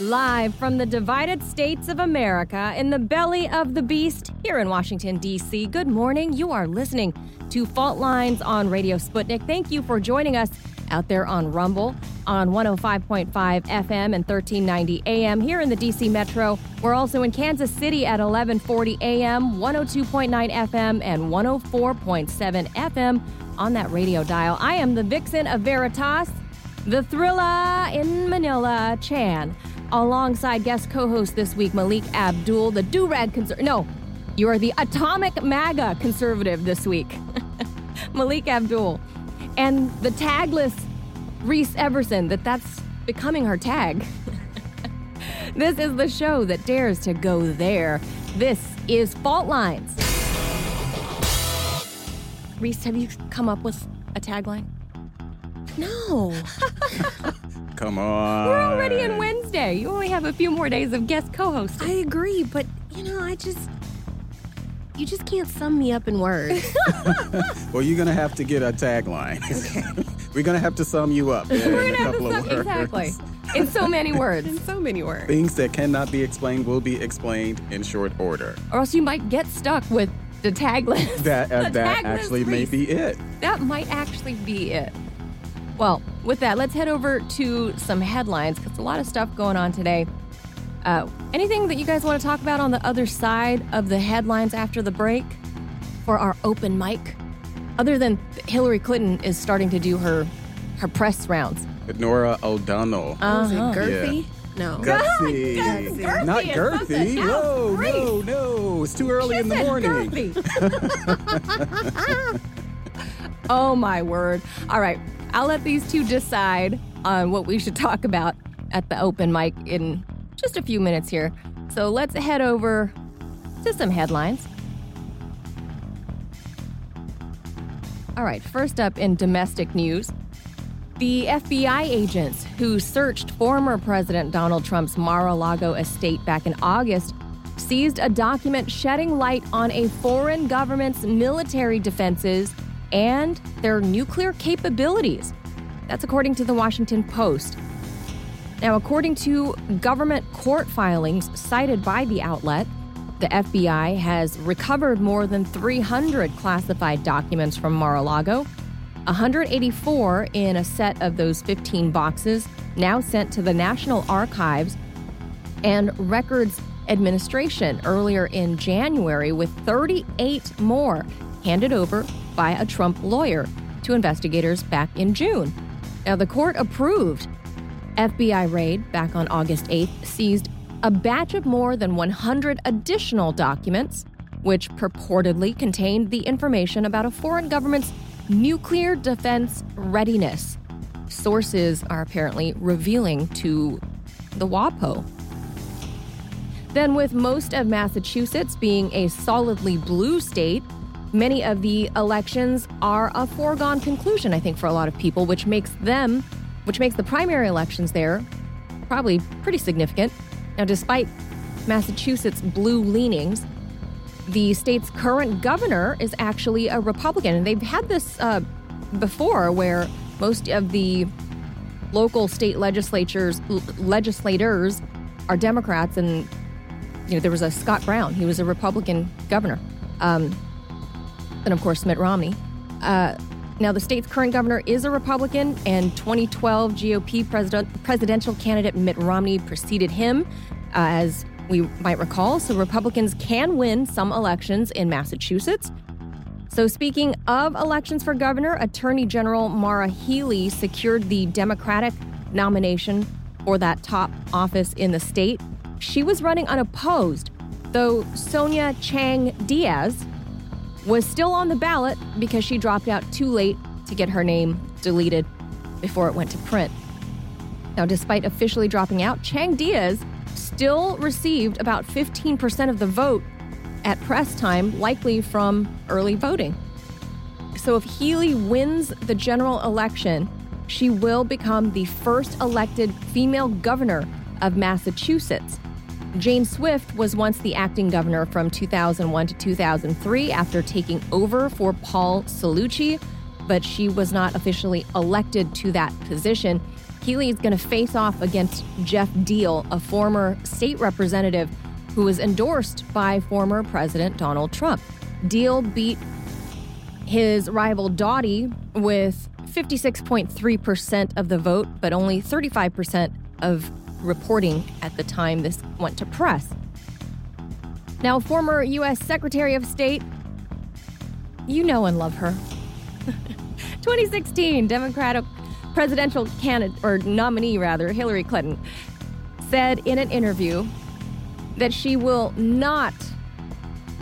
Live from the divided states of America in the belly of the beast here in Washington, D.C. Good morning. You are listening to Fault Lines on Radio Sputnik. Thank you for joining us out there on Rumble on 105.5 FM and 1390 AM here in the DC Metro. We're also in Kansas City at 1140 AM, 102.9 FM, and 104.7 FM on that radio dial. I am the vixen of Veritas, the thriller in Manila, Chan alongside guest co-host this week, Malik Abdul, the do-rag conservative. No, you are the atomic MAGA conservative this week, Malik Abdul, and the tagless Reese Everson. That that's becoming her tag. this is the show that dares to go there. This is Fault Lines. Reese, have you come up with a tagline? No. Come on. We're already in Wednesday. You only have a few more days of guest co-hosting. I agree, but you know, I just you just can't sum me up in words. Well, you're gonna have to get a tagline. Okay. We're gonna have to sum you up in We're a gonna have couple to of sum- words. exactly in so many words, in so many words. Things that cannot be explained will be explained in short order. or else you might get stuck with the tagline. That uh, The that tagless actually may be it. That might actually be it. Well, with that, let's head over to some headlines because a lot of stuff going on today. Uh, anything that you guys want to talk about on the other side of the headlines after the break for our open mic? Other than Hillary Clinton is starting to do her her press rounds. Norah O'Donnell. Was it Uh-huh. girthy? No. Gutsy. Girthy Not is girthy. No, no, no. It's too early in the Said morning. oh my word. All right. I'll let these two decide on what we should talk about at the open mic in just a few minutes here. So let's head over to some headlines. All right, first up in domestic news. The FBI agents who searched former President Donald Trump's Mar a Lago estate back in August seized a document shedding light on a foreign government's military defenses and their nuclear capabilities. That's according to the Washington Post. Now, according to government court filings cited by the outlet, the FBI has recovered more than 300 classified documents from Mar a Lago, 184 in a set of those 15 boxes now sent to the National Archives and Records Administration earlier in January, with 38 more handed over by a Trump lawyer to investigators back in June. Now, the court approved FBI raid back on August 8th seized a batch of more than 100 additional documents, which purportedly contained the information about a foreign government's nuclear defense readiness. Sources are apparently revealing to the WAPO. Then, with most of Massachusetts being a solidly blue state, many of the elections are a foregone conclusion, I think, for a lot of people, which makes them, which makes the primary elections there probably pretty significant. Now, despite Massachusetts' blue leanings, the state's current governor is actually a Republican. And they've had this uh, before where most of the local state legislatures l- legislators are Democrats and you know there was a Scott Brown he was a Republican governor um, and of course Mitt Romney. Uh, now the state's current governor is a Republican and 2012 GOP president presidential candidate Mitt Romney preceded him. Uh, as we might recall so Republicans can win some elections in Massachusetts. So, speaking of elections for governor, Attorney General Maura Healey secured the Democratic nomination for that top office in the state. She was running unopposed, though Sonia Chang Diaz was still on the ballot because she dropped out too late to get her name deleted before it went to print. Now, despite officially dropping out, Chang Diaz still received about 15% of the vote at press time, likely from early voting. So, if Healey wins the general election, she will become the first elected female governor of Massachusetts. Jane Swift was once the acting governor from 2001 to 2003 after taking over for Paul Cellucci, but she was not officially elected to that position. Healey is going to face off against Geoff Diehl, a former state representative who was endorsed by former President Donald Trump. Diehl beat his rival Doughty with 56.3% of the vote, but only 35% of reporting at the time this went to press. Now, former U.S. Secretary of State, you know and love her. 2016 Democratic presidential candidate, or nominee rather, Hillary Clinton, said in an interview that she will not,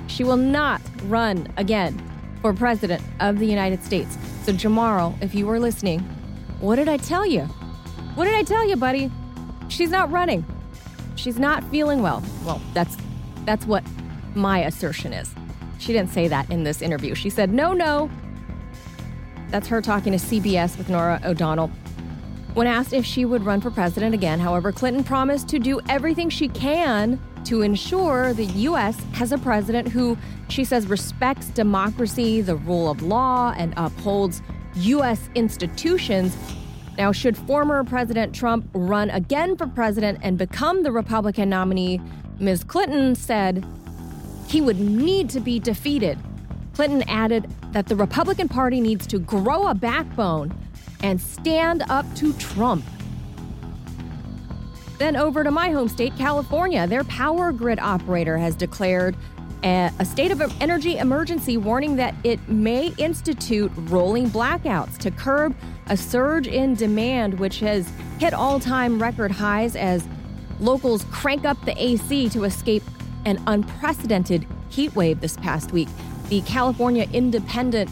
she will not run again for president of the United States. So, Jamarl, if you were listening, what did I tell you? What did I tell you, buddy? She's not running. She's not feeling well. Well, that's that's what my assertion is. She didn't say that in this interview. She said, "No, no." That's her talking to CBS with Norah O'Donnell. When asked if she would run for president again, however, Clinton promised to do everything she can to ensure the U.S. has a president who, she says, respects democracy, the rule of law, and upholds U.S. institutions now, should former President Trump run again for president and become the Republican nominee, Ms. Clinton said he would need to be defeated. Clinton added that the Republican Party needs to grow a backbone and stand up to Trump. Then over to my home state, California. Their power grid operator has declared a, state of energy emergency, warning that it may institute rolling blackouts to curb a surge in demand, which has hit all time record highs as locals crank up the AC to escape an unprecedented heat wave this past week. The California Independent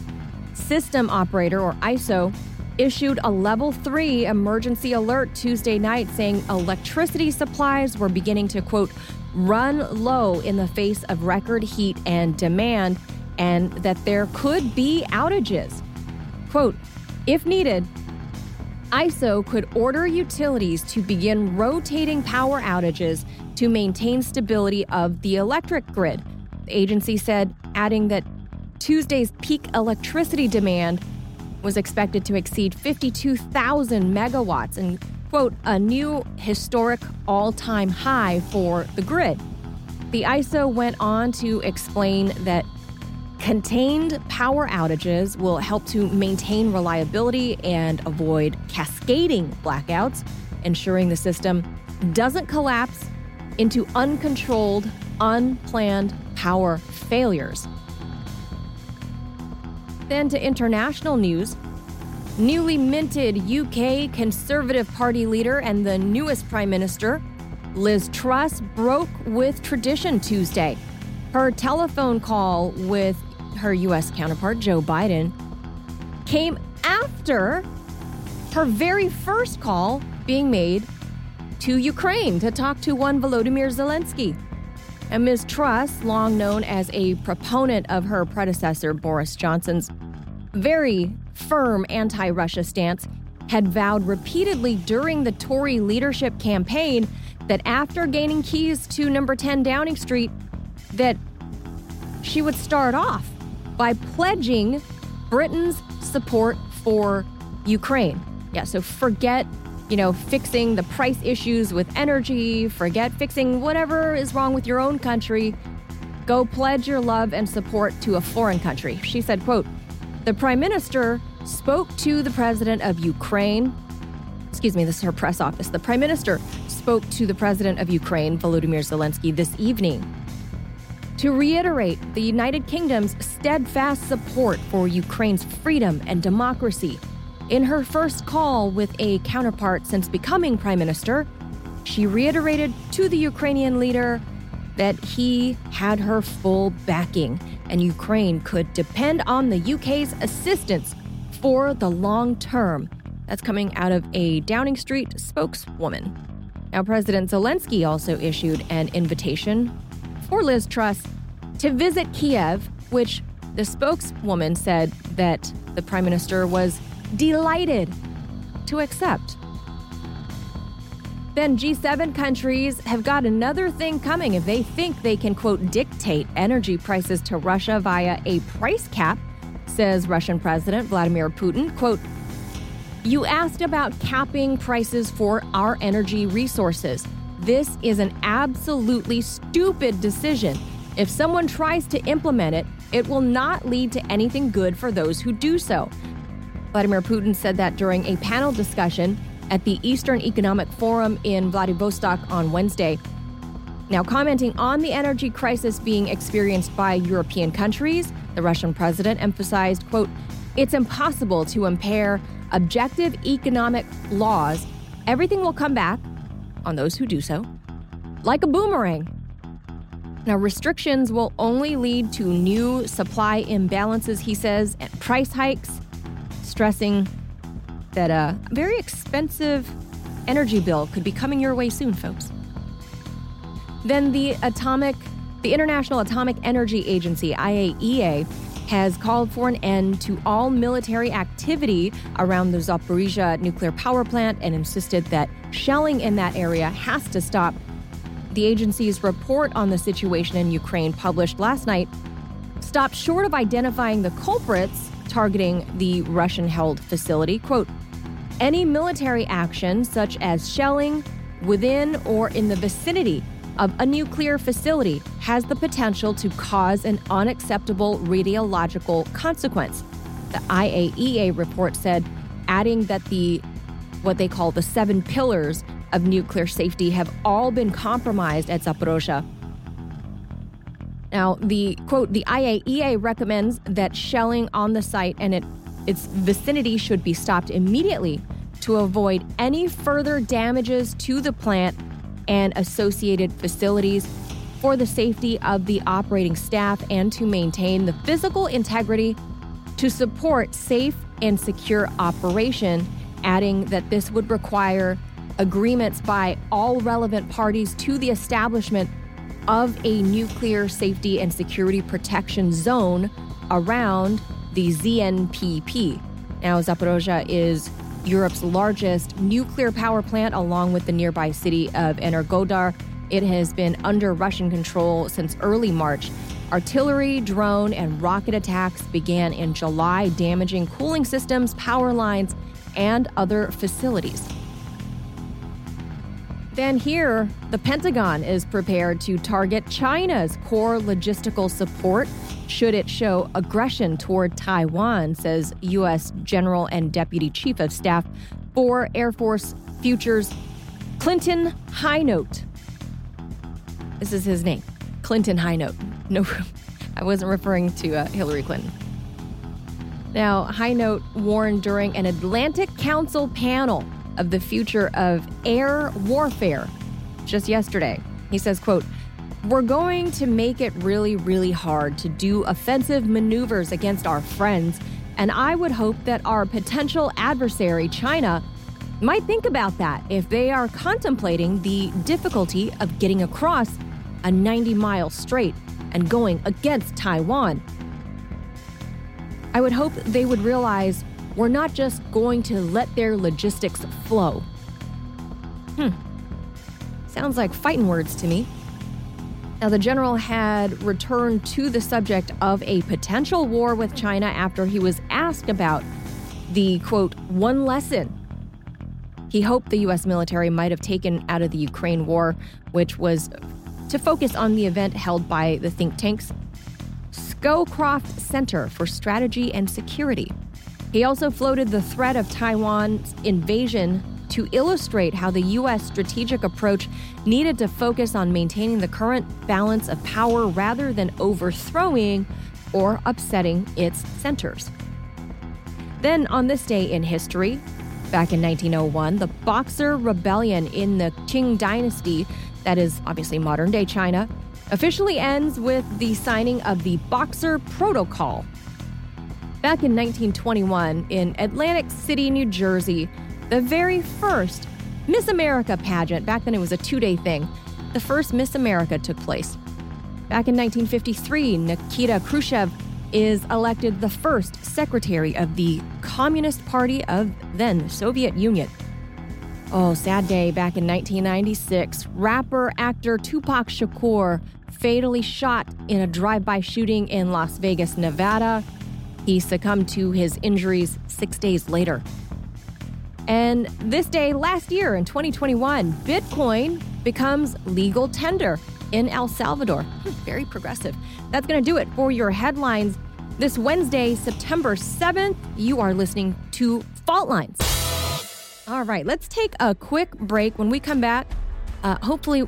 System Operator, or ISO, issued a level three emergency alert Tuesday night saying electricity supplies were beginning to, quote, run low in the face of record heat and demand, and that there could be outages. Quote, if needed, ISO could order utilities to begin rotating power outages to maintain stability of the electric grid. The agency said, adding that Tuesday's peak electricity demand was expected to exceed 52,000 megawatts and quote, a new historic all time high for the grid. The ISO went on to explain that contained power outages will help to maintain reliability and avoid cascading blackouts, ensuring the system doesn't collapse into uncontrolled, unplanned power failures. Then to international news, newly minted UK Conservative Party leader and the newest Prime Minister, Liz Truss, broke with tradition Tuesday. Her telephone call with her U.S. counterpart, Joe Biden, came after her very first call being made to Ukraine to talk to one Volodymyr Zelensky. And Ms. Truss, long known as a proponent of her predecessor, Boris Johnson's very firm anti Russia stance, had vowed repeatedly during the Tory leadership campaign that after gaining keys to number 10 Downing Street, that she would start off by pledging Britain's support for Ukraine. Yeah, so forget, you know, fixing the price issues with energy, forget fixing whatever is wrong with your own country. Go pledge your love and support to a foreign country. She said, quote, the prime minister spoke to the president of Ukraine. Excuse me, this is her press office. The prime minister spoke to the president of Ukraine, Volodymyr Zelensky, this evening to reiterate the United Kingdom's steadfast support for Ukraine's freedom and democracy. In her first call with a counterpart since becoming prime minister, she reiterated to the Ukrainian leader that he had her full backing and Ukraine could depend on the UK's assistance for the long term. That's coming out of a Downing Street spokeswoman. Now, President Zelensky also issued an invitation for Liz Truss to visit Kiev, which the spokeswoman said that the prime minister was delighted to accept. Then G7 countries have got another thing coming if they think they can, quote, dictate energy prices to Russia via a price cap, says Russian President Vladimir Putin. Quote, You asked about capping prices for our energy resources. This is an absolutely stupid decision. If someone tries to implement it, it will not lead to anything good for those who do so. Vladimir Putin said that during a panel discussion at the Eastern Economic Forum in Vladivostok on Wednesday. Now, commenting on the energy crisis being experienced by European countries, the Russian president emphasized, quote, it's impossible to impair objective economic laws. Everything will come back on those who do so like a boomerang. Now, restrictions will only lead to new supply imbalances, he says, and price hikes, stressing that a very expensive energy bill could be coming your way soon, folks. Then the atomic, the International Atomic Energy Agency, IAEA, has called for an end to all military activity around the Zaporizhia nuclear power plant and insisted that shelling in that area has to stop. The agency's report on the situation in Ukraine, published last night, stopped short of identifying the culprits targeting the Russian held facility. Quote, any military action, such as shelling within or in the vicinity of a nuclear facility has the potential to cause an unacceptable radiological consequence. The IAEA report said, adding that the what they call the seven pillars of nuclear safety have all been compromised at Zaporozhye. Now, the quote, the IAEA recommends that shelling on the site and it, its vicinity should be stopped immediately to avoid any further damages to the plant and associated facilities for the safety of the operating staff and to maintain the physical integrity to support safe and secure operation, adding that this would require agreements by all relevant parties to the establishment of a nuclear safety and security protection zone around the ZNPP. Now, Zaporozhye is Europe's largest nuclear power plant, along with the nearby city of Energodar. It has been under Russian control since early March. Artillery, drone, and rocket attacks began in July, damaging cooling systems, power lines, and other facilities. Then, here, the Pentagon is prepared to target China's core logistical support should it show aggression toward Taiwan, says U.S. General and Deputy Chief of Staff for Air Force Futures Clinton Hinote. This is his name, Clinton Hinote. No, I wasn't referring to uh, Hillary Clinton. Now, Hinote warned during an Atlantic Council panel of the future of air warfare just yesterday. He says, quote, we're going to make it really, really hard to do offensive maneuvers against our friends, and I would hope that our potential adversary, China, might think about that if they are contemplating the difficulty of getting across a 90 mile strait and going against Taiwan. I would hope they would realize we're not just going to let their logistics flow. Hmm. Sounds like fighting words to me. Now, the general had returned to the subject of a potential war with China after he was asked about the quote, one lesson he hoped the U.S. military might have taken out of the Ukraine war, which was to focus on the event held by the think tank's Scowcroft Center for Strategy and Security. He also floated the threat of Taiwan's invasion to illustrate how the U.S. strategic approach needed to focus on maintaining the current balance of power rather than overthrowing or upsetting its centers. Then, on this day in history, back in 1901, the Boxer Rebellion in the Qing Dynasty, that is obviously modern day China, officially ends with the signing of the Boxer Protocol. Back in 1921, in Atlantic City, New Jersey, the very first Miss America pageant. Back then, it was a two day thing. The first Miss America took place. Back in 1953, Nikita Khrushchev is elected the first secretary of the Communist Party of then Soviet Union. Oh, sad day back in 1996. Rapper actor Tupac Shakur fatally shot in a drive by shooting in Las Vegas, Nevada. He succumbed to his injuries six days later. And this day last year in 2021, Bitcoin becomes legal tender in El Salvador. Hmm, very progressive. That's going to do it for your headlines this Wednesday, September 7th. You are listening to Fault Lines. All right, let's take a quick break. When we come back, uh, hopefully,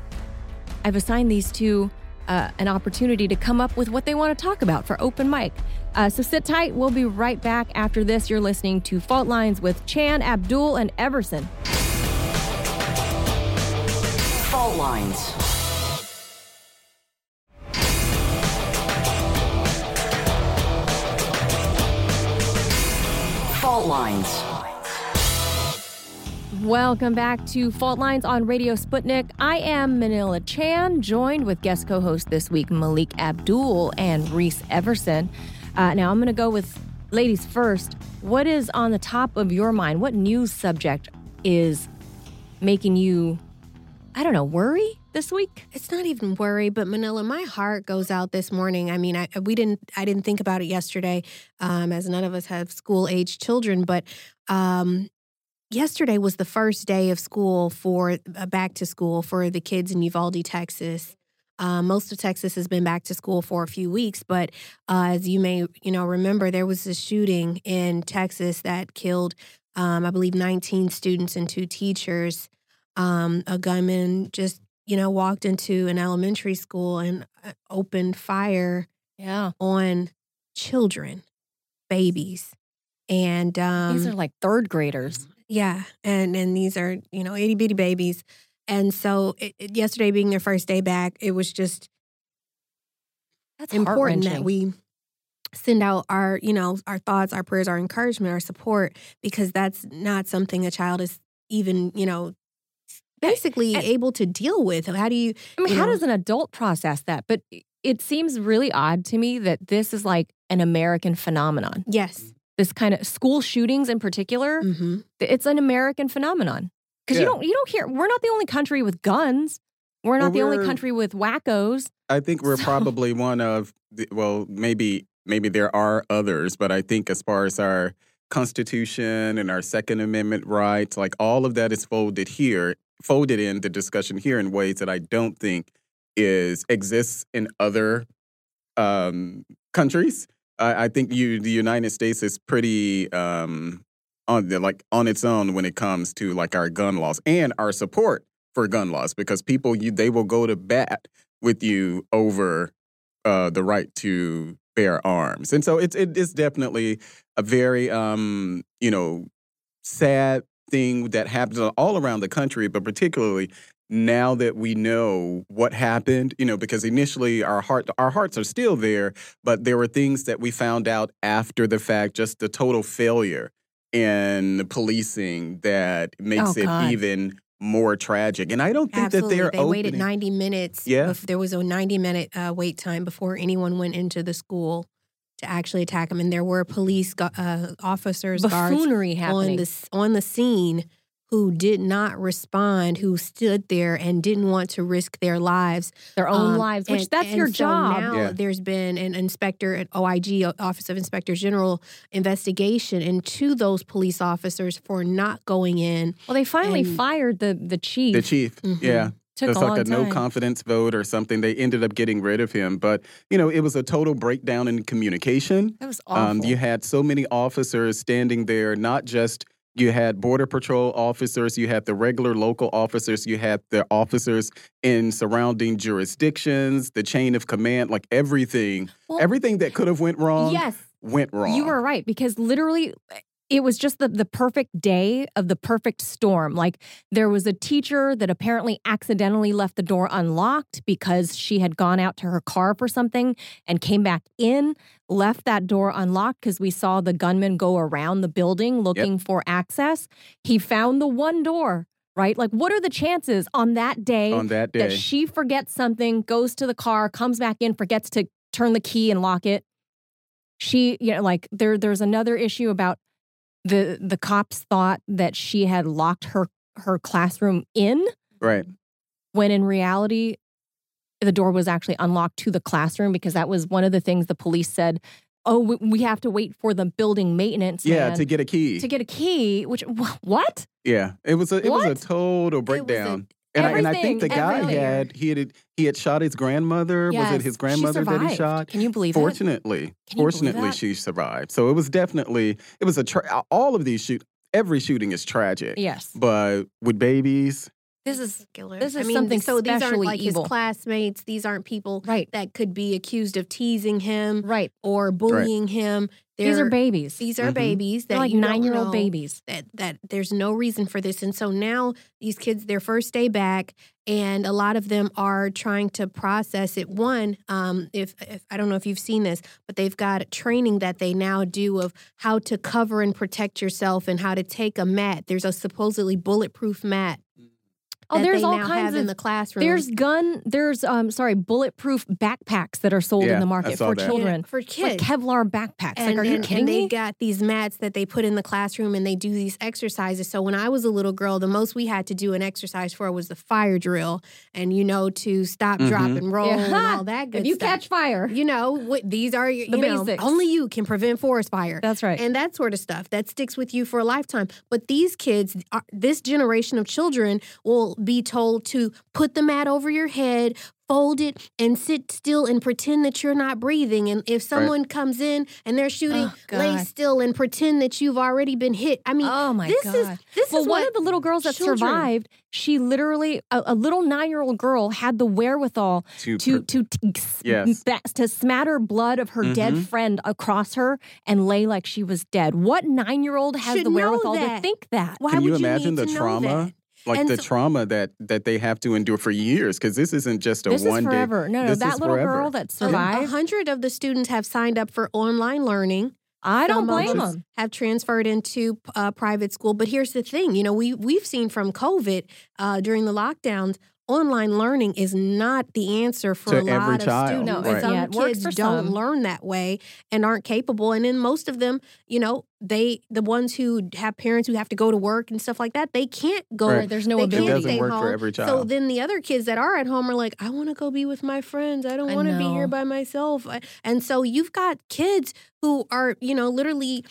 I've assigned these two uh, an opportunity to come up with what they want to talk about for open mic. Uh, so sit tight. We'll be right back after this. You're listening to Fault Lines with Chan, Abdul, and Everson. Fault Lines. Fault Lines. Welcome back to Fault Lines on Radio Sputnik. I am Manila Chan, joined with guest co host this week, Malik Abdul and Reese Everson. Uh, now, I'm going to go with ladies first. What is on the top of your mind? What news subject is making you, I don't know, worry this week? It's not even worry, but Manila, my heart goes out this morning. I mean, I we didn't I didn't think about it yesterday, um, as none of us have school age children, but um, yesterday was the first day of school for uh, back to school for the kids in Uvalde, Texas. Uh, most of Texas has been back to school for a few weeks, but uh, as you may you know remember, there was a shooting in Texas that killed, um, I believe, 19 students and two teachers. Um, a gunman just you know walked into an elementary school and uh, opened fire Yeah. on children, babies, and um, These are like third graders. Yeah, and and these are you know itty bitty babies, and so it, it- yesterday being their first day back, it was just That's important that we send out our you know our thoughts, our prayers, our encouragement, our support because that's not something a child is even you know basically and- able to deal with. How do you? I mean, you how know- does an adult process that? But it seems really odd to me that this is like an American phenomenon. Yes. This kind of school shootings in particular, hmm it's an American phenomenon. Because you don't you don't hear we're not the only country with guns. We're not Well, the only we're- country with wackos. I think we're So- probably one of the, well, maybe maybe there are others, but I think as far as our Constitution and our Second Amendment rights, like all of that is folded here, folded in the discussion here in ways that I don't think is exists in other um, countries. I, I think you the United States is pretty um, on the, like on its own when it comes to like our gun laws and our support for gun laws because people you they will go to bat with you over uh, the right to bear arms, and so it's it is definitely a very um, you know sad thing that happens all around the country, but particularly now that we know what happened, you know, because initially our heart our hearts are still there, but there were things that we found out after the fact, just the total failure in policing that makes Oh, it even more tragic. And I don't think Absolutely. that they're they waited 90 minutes. Yeah. bef- there was a 90 minute uh, wait time before anyone went into the school to actually attack them. And there were police uh, officers, guards Buffoonery on the, on the scene who did not respond, who stood there and didn't want to risk their lives. their own Um, lives, which and- that's and your so job. Now Yeah. there's been an inspector at OIG, Office of Inspector General, investigation into those police officers for not going in. well, they finally and- fired the the chief. the chief. Mhm. Yeah. Took It's a like long a no confidence vote or something. They ended up getting rid of him. But, you know, it was a total breakdown in communication. that was awful. Um, you had so many officers standing there, not just you had border patrol officers, you had the regular local officers, you had the officers in surrounding jurisdictions, the chain of command, like everything, Well, everything that could have went wrong yes, went wrong. You were right because literally eh, it was just the the perfect day of the perfect storm. Like there was a teacher that apparently accidentally left the door unlocked because she had gone out to her car for something and came back in, left that door unlocked because we saw the gunman go around the building looking for access. He found the one door, right? Like what are the chances on that day on that that she forgets something, goes to the car, comes back in, forgets to turn the key and lock it. She, you know, like there there's another issue about the the cops thought that she had locked her her classroom in right. when in reality the door was actually unlocked to the classroom because that was one of the things the police said oh, we- have to wait for the building maintenance Yeah, to get a key. to get a key. Which wh- what? yeah, it was a it was a total breakdown. And, I, and I think the guy everything. had he had he had shot his grandmother. was it his grandmother that he shot? Can you believe it? Fortunately, Can believe fortunately, she survived. So it was definitely it was a tra- all of these shoot every shooting is tragic. Yes. But with babies, This is Killer. This I is mean, something so these aren't like evil. his classmates. These aren't people right. that could be accused of teasing him Right. or bullying him. These are They're- babies. These are Mhm. babies that They're like nine year old babies. That that there's no reason for this, and so now these kids, their first day back, and a lot of them are trying to process it. One, um, if, if I don't know if you've seen this, but they've got training that they now do of how to cover and protect yourself and how to take a mat. There's a supposedly bulletproof mat. Oh, that there's they all now kinds have of in the classroom. There's gun. There's um. Sorry, bulletproof backpacks that are sold Yeah, in the I market saw for that. children. for Like kids. Kevlar backpacks. And, like, are you kidding and me? they got these mats that they put in the classroom and they do these exercises. So when I was a little girl, the most we had to do an exercise for was the fire drill and, you know, to stop, drop, Mhm. and roll and all that good stuff. if you stuff. catch fire, you know, what, these are your, The you know, basics. only you can prevent forest fire. that's right. And that sort of stuff that sticks with you for a lifetime. But these kids, are, this generation of children, will be told to put the mat over your head, fold it, and sit still and pretend that you're not breathing. And if someone comes in and they're shooting, Oh, lay still and pretend that you've already been hit. I mean, oh my this god. is this well, is one of the little girls that children- survived, she literally, a, a little nine-year-old girl, had the wherewithal to, to pr- to t- s- Yes. to smatter blood of her dead Mhm. friend across her and lay like she was dead. What nine-year-old has Should the wherewithal to think that? why Can you would imagine need the to trauma? That? like And the so- trauma that that they have to endure for years because this isn't just a This one is day. forever. No, no, this that is little forever. girl that A- A survived. hundred of the students have signed up for online learning. I don't Some blame them. Have transferred into uh, private school, but here's the thing: you know, we we've seen from COVID uh, during the lockdowns, online learning is not the answer for To a lot every of child, students. No, right. Some yeah, it works kids for don't some. learn that way and aren't capable, and then most of them, you know, they the ones who have parents who have to go to work and stuff like that, they can't go. Right. There's no They It can't doesn't stay work home. for every So then the other kids that are at home are like, I want to go be with my friends. I don't want to be here by myself. And so you've got kids who are, you know, literally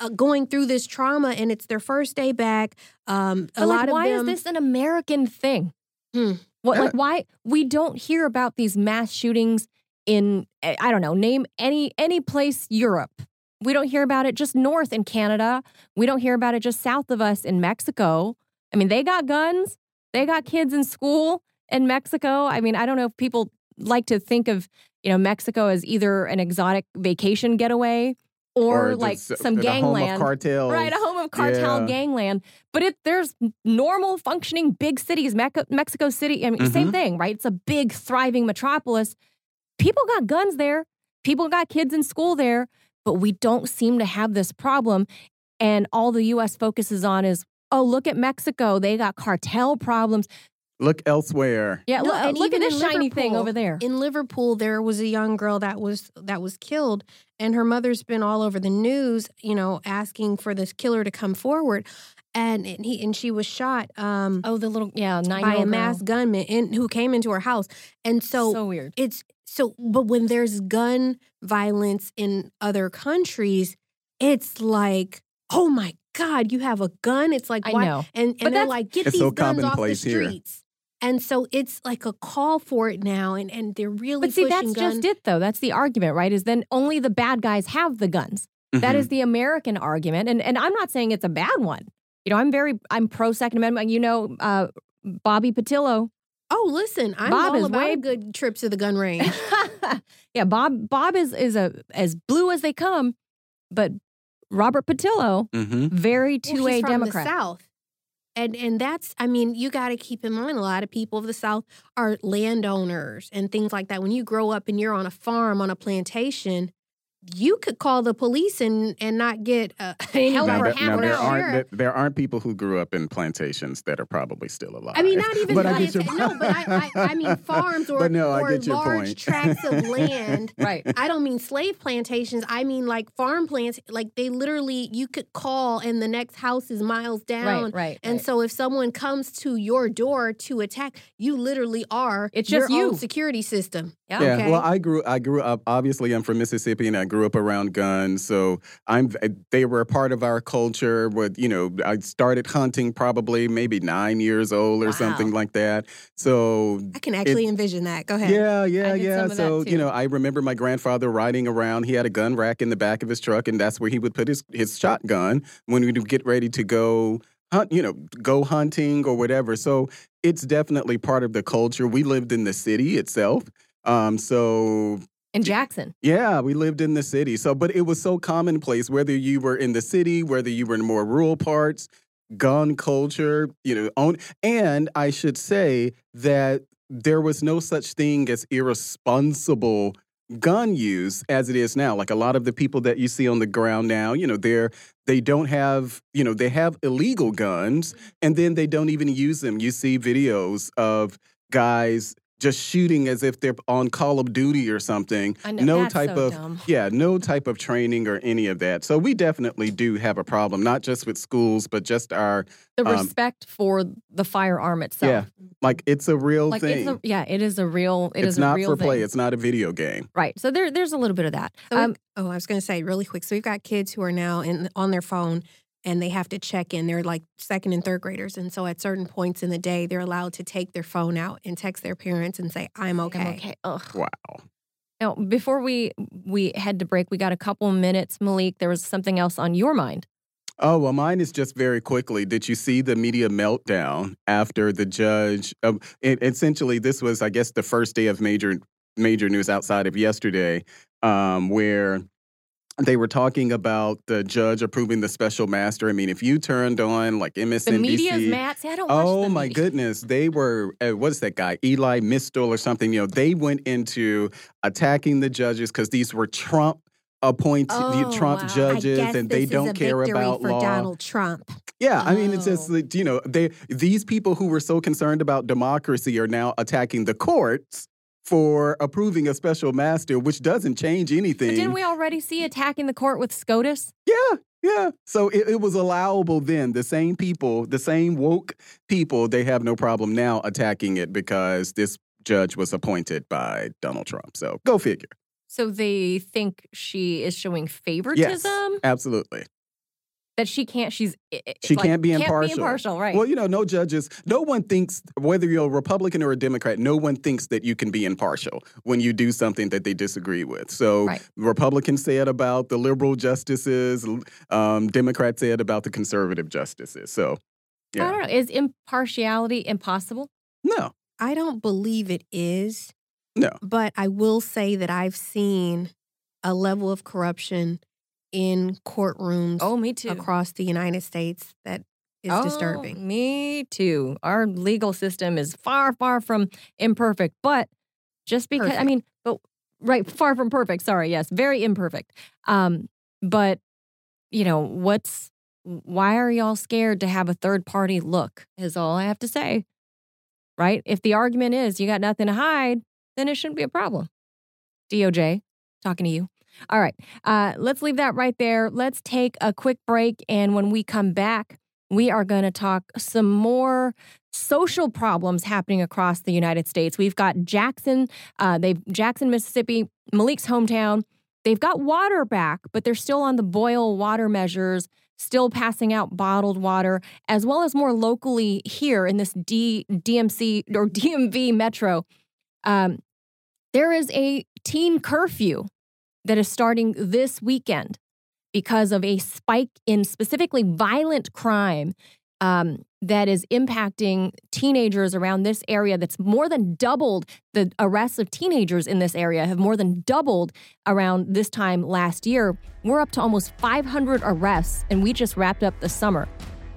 uh, going through this trauma and it's their first day back. Um, a But like, lot of why them. is this an American thing? Hmm. What, Yeah. like, why we don't hear about these mass shootings in eh, I don't know, name any any place Europe. We don't hear about it just north in Canada. We don't hear about it just south of us in Mexico. I mean, they got guns. They got kids in school in Mexico. I mean, I don't know if people like to think of you know Mexico as either an exotic vacation getaway or, like just, some the home of gangland. Right, a home of cartel Yeah. gangland. But it there's normal functioning big cities, Mexico, Mexico City. I mean, same Mhm. thing, right? It's a big thriving metropolis. People got guns there. People got kids in school there, but we don't seem to have this problem. And all the U.S. focuses on is, oh, look at Mexico. They got cartel problems. Look elsewhere. Yeah, No, look, and look at even this in shiny thing over there. in Liverpool, there was a young girl that was that was killed, and her mother's been all over the news, you know, asking for this killer to come forward, and, and he and she was shot um, oh, the little yeah nine by a old masked gunman in, who came into her house, and so so weird. it's so but when there's gun violence in other countries it's like oh my god you have a gun it's like I why know. and But and they're like get It's these so guns off the commonplace here. Streets and so it's like a call for it now and and they're really But see, pushing that's gun just it, though. That's the argument, right? Is then only the bad guys have the guns. That Mhm. is the American argument, and and I'm not saying it's a bad one. You know, I'm very I'm pro Second Amendment. You know, uh, Bobby Patillo. oh listen i'm Bob all is about way- a good trip to the gun range yeah, Bob Bob is is a as blue as they come, but Robert Patillo, Mhm. very Well, two way he's from Democrat. the South. And and that's I mean, you got to keep in mind a lot of people of the South are landowners and things like that. When you grow up and you're on a farm on a plantation, you could call the police and and not get uh, anybody Help Now, or there, half now there hour. aren't there, there aren't people who grew up in plantations that are probably still alive. I mean, not even But I get planta- your- no, but I, I I mean farms or, But no, I or get your large point. tracts of land. right. I don't mean slave plantations. I mean like farm plants. Like they literally, you could call and the next house is miles down. Right, right. And right. so if someone comes to your door to attack, you literally are It's your just you. own security system. Yeah. Yeah, Okay. well, I grew I grew up. Obviously, I'm from Mississippi, and I grew up around guns. So I'm. They were a part of our culture. With you know, I started hunting probably maybe nine years old or Wow. something like that. So I can actually envision that. Go ahead. yeah, yeah, yeah. some of that So you know, I remember my grandfather riding around. He had a gun rack in the back of his truck, and that's where he would put his his shotgun when we would get ready to go hunt. You know, go hunting or whatever. So it's definitely part of the culture. We lived in the city itself. Um, so In Jackson. yeah, we lived in the city. So, but it was so commonplace, whether you were in the city, whether you were in more rural parts, gun culture, you know, own. And I should say that there was no such thing as irresponsible gun use as it is now. Like a lot of the people that you see on the ground now, you know, they're they don't have, you know, they have illegal guns and then they don't even use them. You see videos of guys just shooting as if they're on Call of Duty or something. I know, no that's type so of dumb. yeah, no type of training or any of that. So we definitely do have a problem, not just with schools, but just our The Um, respect for the firearm itself. yeah, like it's a real Like thing. it's a, yeah, it is a real it is it's a not real for play. thing. It's not a video game. right. So there there's a little bit of that. So we- Um, oh, I was going to say really quick. So we've got kids who are now in on their phone and they have to check in. They're like second and third graders, and so at certain points in the day, they're allowed to take their phone out and text their parents and say, "I'm okay." I'm okay. Ugh. Wow. Now, before we we head to break, we got a couple minutes. Malik, there was something else on your mind. Oh, well, mine is just very quickly. Did you see the media meltdown after the judge? Um, it, essentially, this was, I guess, the first day of major major news outside of yesterday, um, where they were talking about the judge approving the special master. I mean, if you turned on like MSNBC, The media's mad. See, I don't Oh my media. goodness, they were. Uh, what's that guy, Elie Mystal or something? You know, they went into attacking the judges because these were Trump appointed Oh, Trump wow. Judges, and they don't care about for law. Donald Trump. Yeah, I mean, it's just Oh. you know, they these people who were so concerned about democracy are now attacking the courts for approving a special master, which doesn't change But anything. didn't we already see attacking the court with SCOTUS? Yeah, yeah. So it, it was allowable then. The same people, the same woke people, they have no problem now attacking it because this judge was appointed by Donald Trump. So go figure. So they think she is showing favoritism. Absolutely. That she can't. She's i- i- She like, can't be Can't impartial. be impartial, right? Well, you know, no judges, no one thinks, whether you're a Republican or a Democrat, no one thinks that you can be impartial when you do something that they disagree with. So Right. Republicans say it about the liberal justices, um, Democrats say it about the conservative justices. So, I don't know. Is impartiality impossible? No, I don't believe it is, no. but I will say that I've seen a level of corruption in courtrooms Oh, me too. across the United States that is Oh, disturbing. Me too. Our legal system is far, far from imperfect, but just because I mean, but right, far from perfect. Sorry, yes, very imperfect. Um, but you know, what's why are y'all scared to have a third party look? Is all I have to say. Right? If the argument is you got nothing to hide, then it shouldn't be a problem. DOJ, talking to you. All right. Uh, let's leave that right there. Let's take a quick break. And when we come back, we are going to talk some more social problems happening across the United States. We've got Jackson, uh, they've Jackson, Mississippi, Malik's hometown. They've got water back, but they're still on the boil water measures, still passing out bottled water, as well as more locally here in this D, DMC or DMV metro. Um, there is a teen curfew that is starting this weekend because of a spike in specifically violent crime um, that is impacting teenagers around this area that's more than doubled the arrests of teenagers in this area have more than doubled around this time last year we're up to almost 500 arrests and we just wrapped up the summer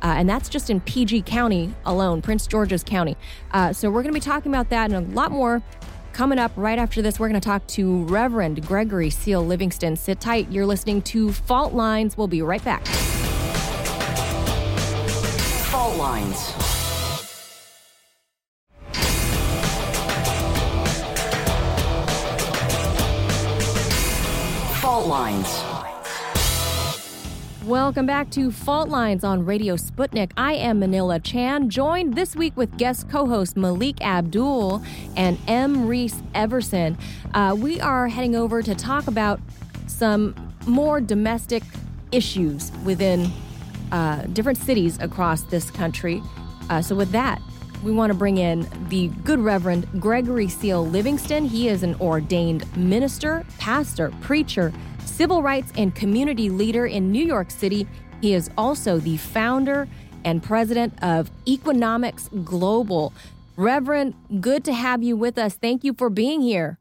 uh, and that's just in PG County alone, Prince George's County. Uh, so we're going to be talking about that and a lot more Coming up right after this, we're going to talk to Reverend Gregory Seal Livingston. Sit tight. You're listening to Fault Lines. We'll be right back. Fault lines. Fault lines. Welcome back to Fault Lines on Radio Sputnik. I am Manila Chan, joined this week with guest co host Malik Abdul and M. Reese Everson. Uh, we are heading over to talk about some more domestic issues within uh, different cities across this country. Uh, so, with that, we want to bring in the good Reverend Gregory Seal Livingston. He is an ordained minister, pastor, preacher civil rights and community leader in New York City. He is also the founder and president of Equanomics Global. Reverend, good to have you with us. Thank you for being here.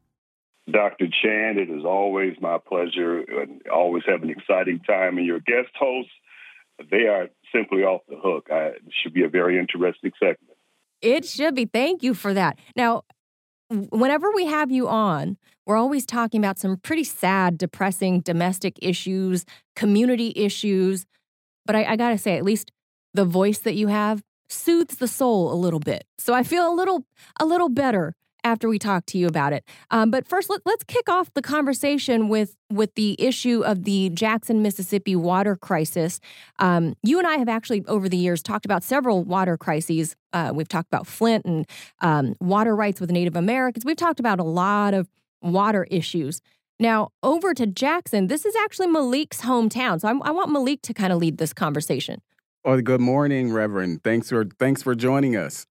Dr. Chan, it is always my pleasure and always have an exciting time. And your guest hosts, they are simply off the hook. I, it should be a very interesting segment. It should be. Thank you for that. Now, whenever we have you on, we're always talking about some pretty sad, depressing domestic issues, community issues. But I, I got to say, at least the voice that you have soothes the soul a little bit. So I feel a little a little better after we talk to you about it. Um, but first, let, us kick off the conversation with with the issue of the Jackson, Mississippi water crisis. Um, you and I have actually, over the years, talked about several water crises. Uh, we've talked about Flint and um, water rights with Native Americans. We've talked about a lot of water issues. Now, over to Jackson, this is actually Malik's hometown. So I'm, i want Malik to kind of lead this conversation. Well, good morning, Reverend. Thanks for thanks for joining us.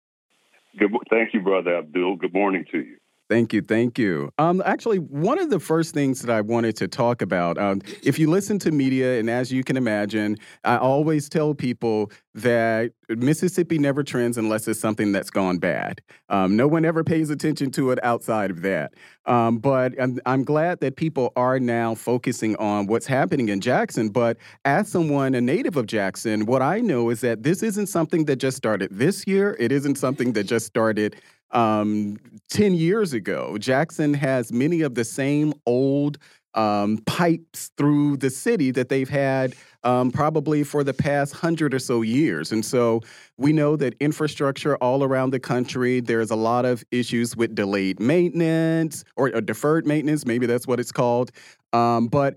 Good, thank you, Brother Abdul. Good morning to you. Thank you, thank you. Um, actually, one of the first things that I wanted to talk about, um, if you listen to media, and as you can imagine, I always tell people that Mississippi never trends unless it's something that's gone bad. Um, no one ever pays attention to it outside of that. Um, but I'm, I'm glad that people are now focusing on what's happening in Jackson. But as someone, a native of Jackson, what I know is that this isn't something that just started this year. It isn't something that just started um, 10 years ago. Jackson has many of the same old um, pipes through the city that they've had um, probably for the past hundred or so years. And so we know that infrastructure all around the country, there's a lot of issues with delayed maintenance or, or deferred maintenance, maybe that's what it's called. Um, but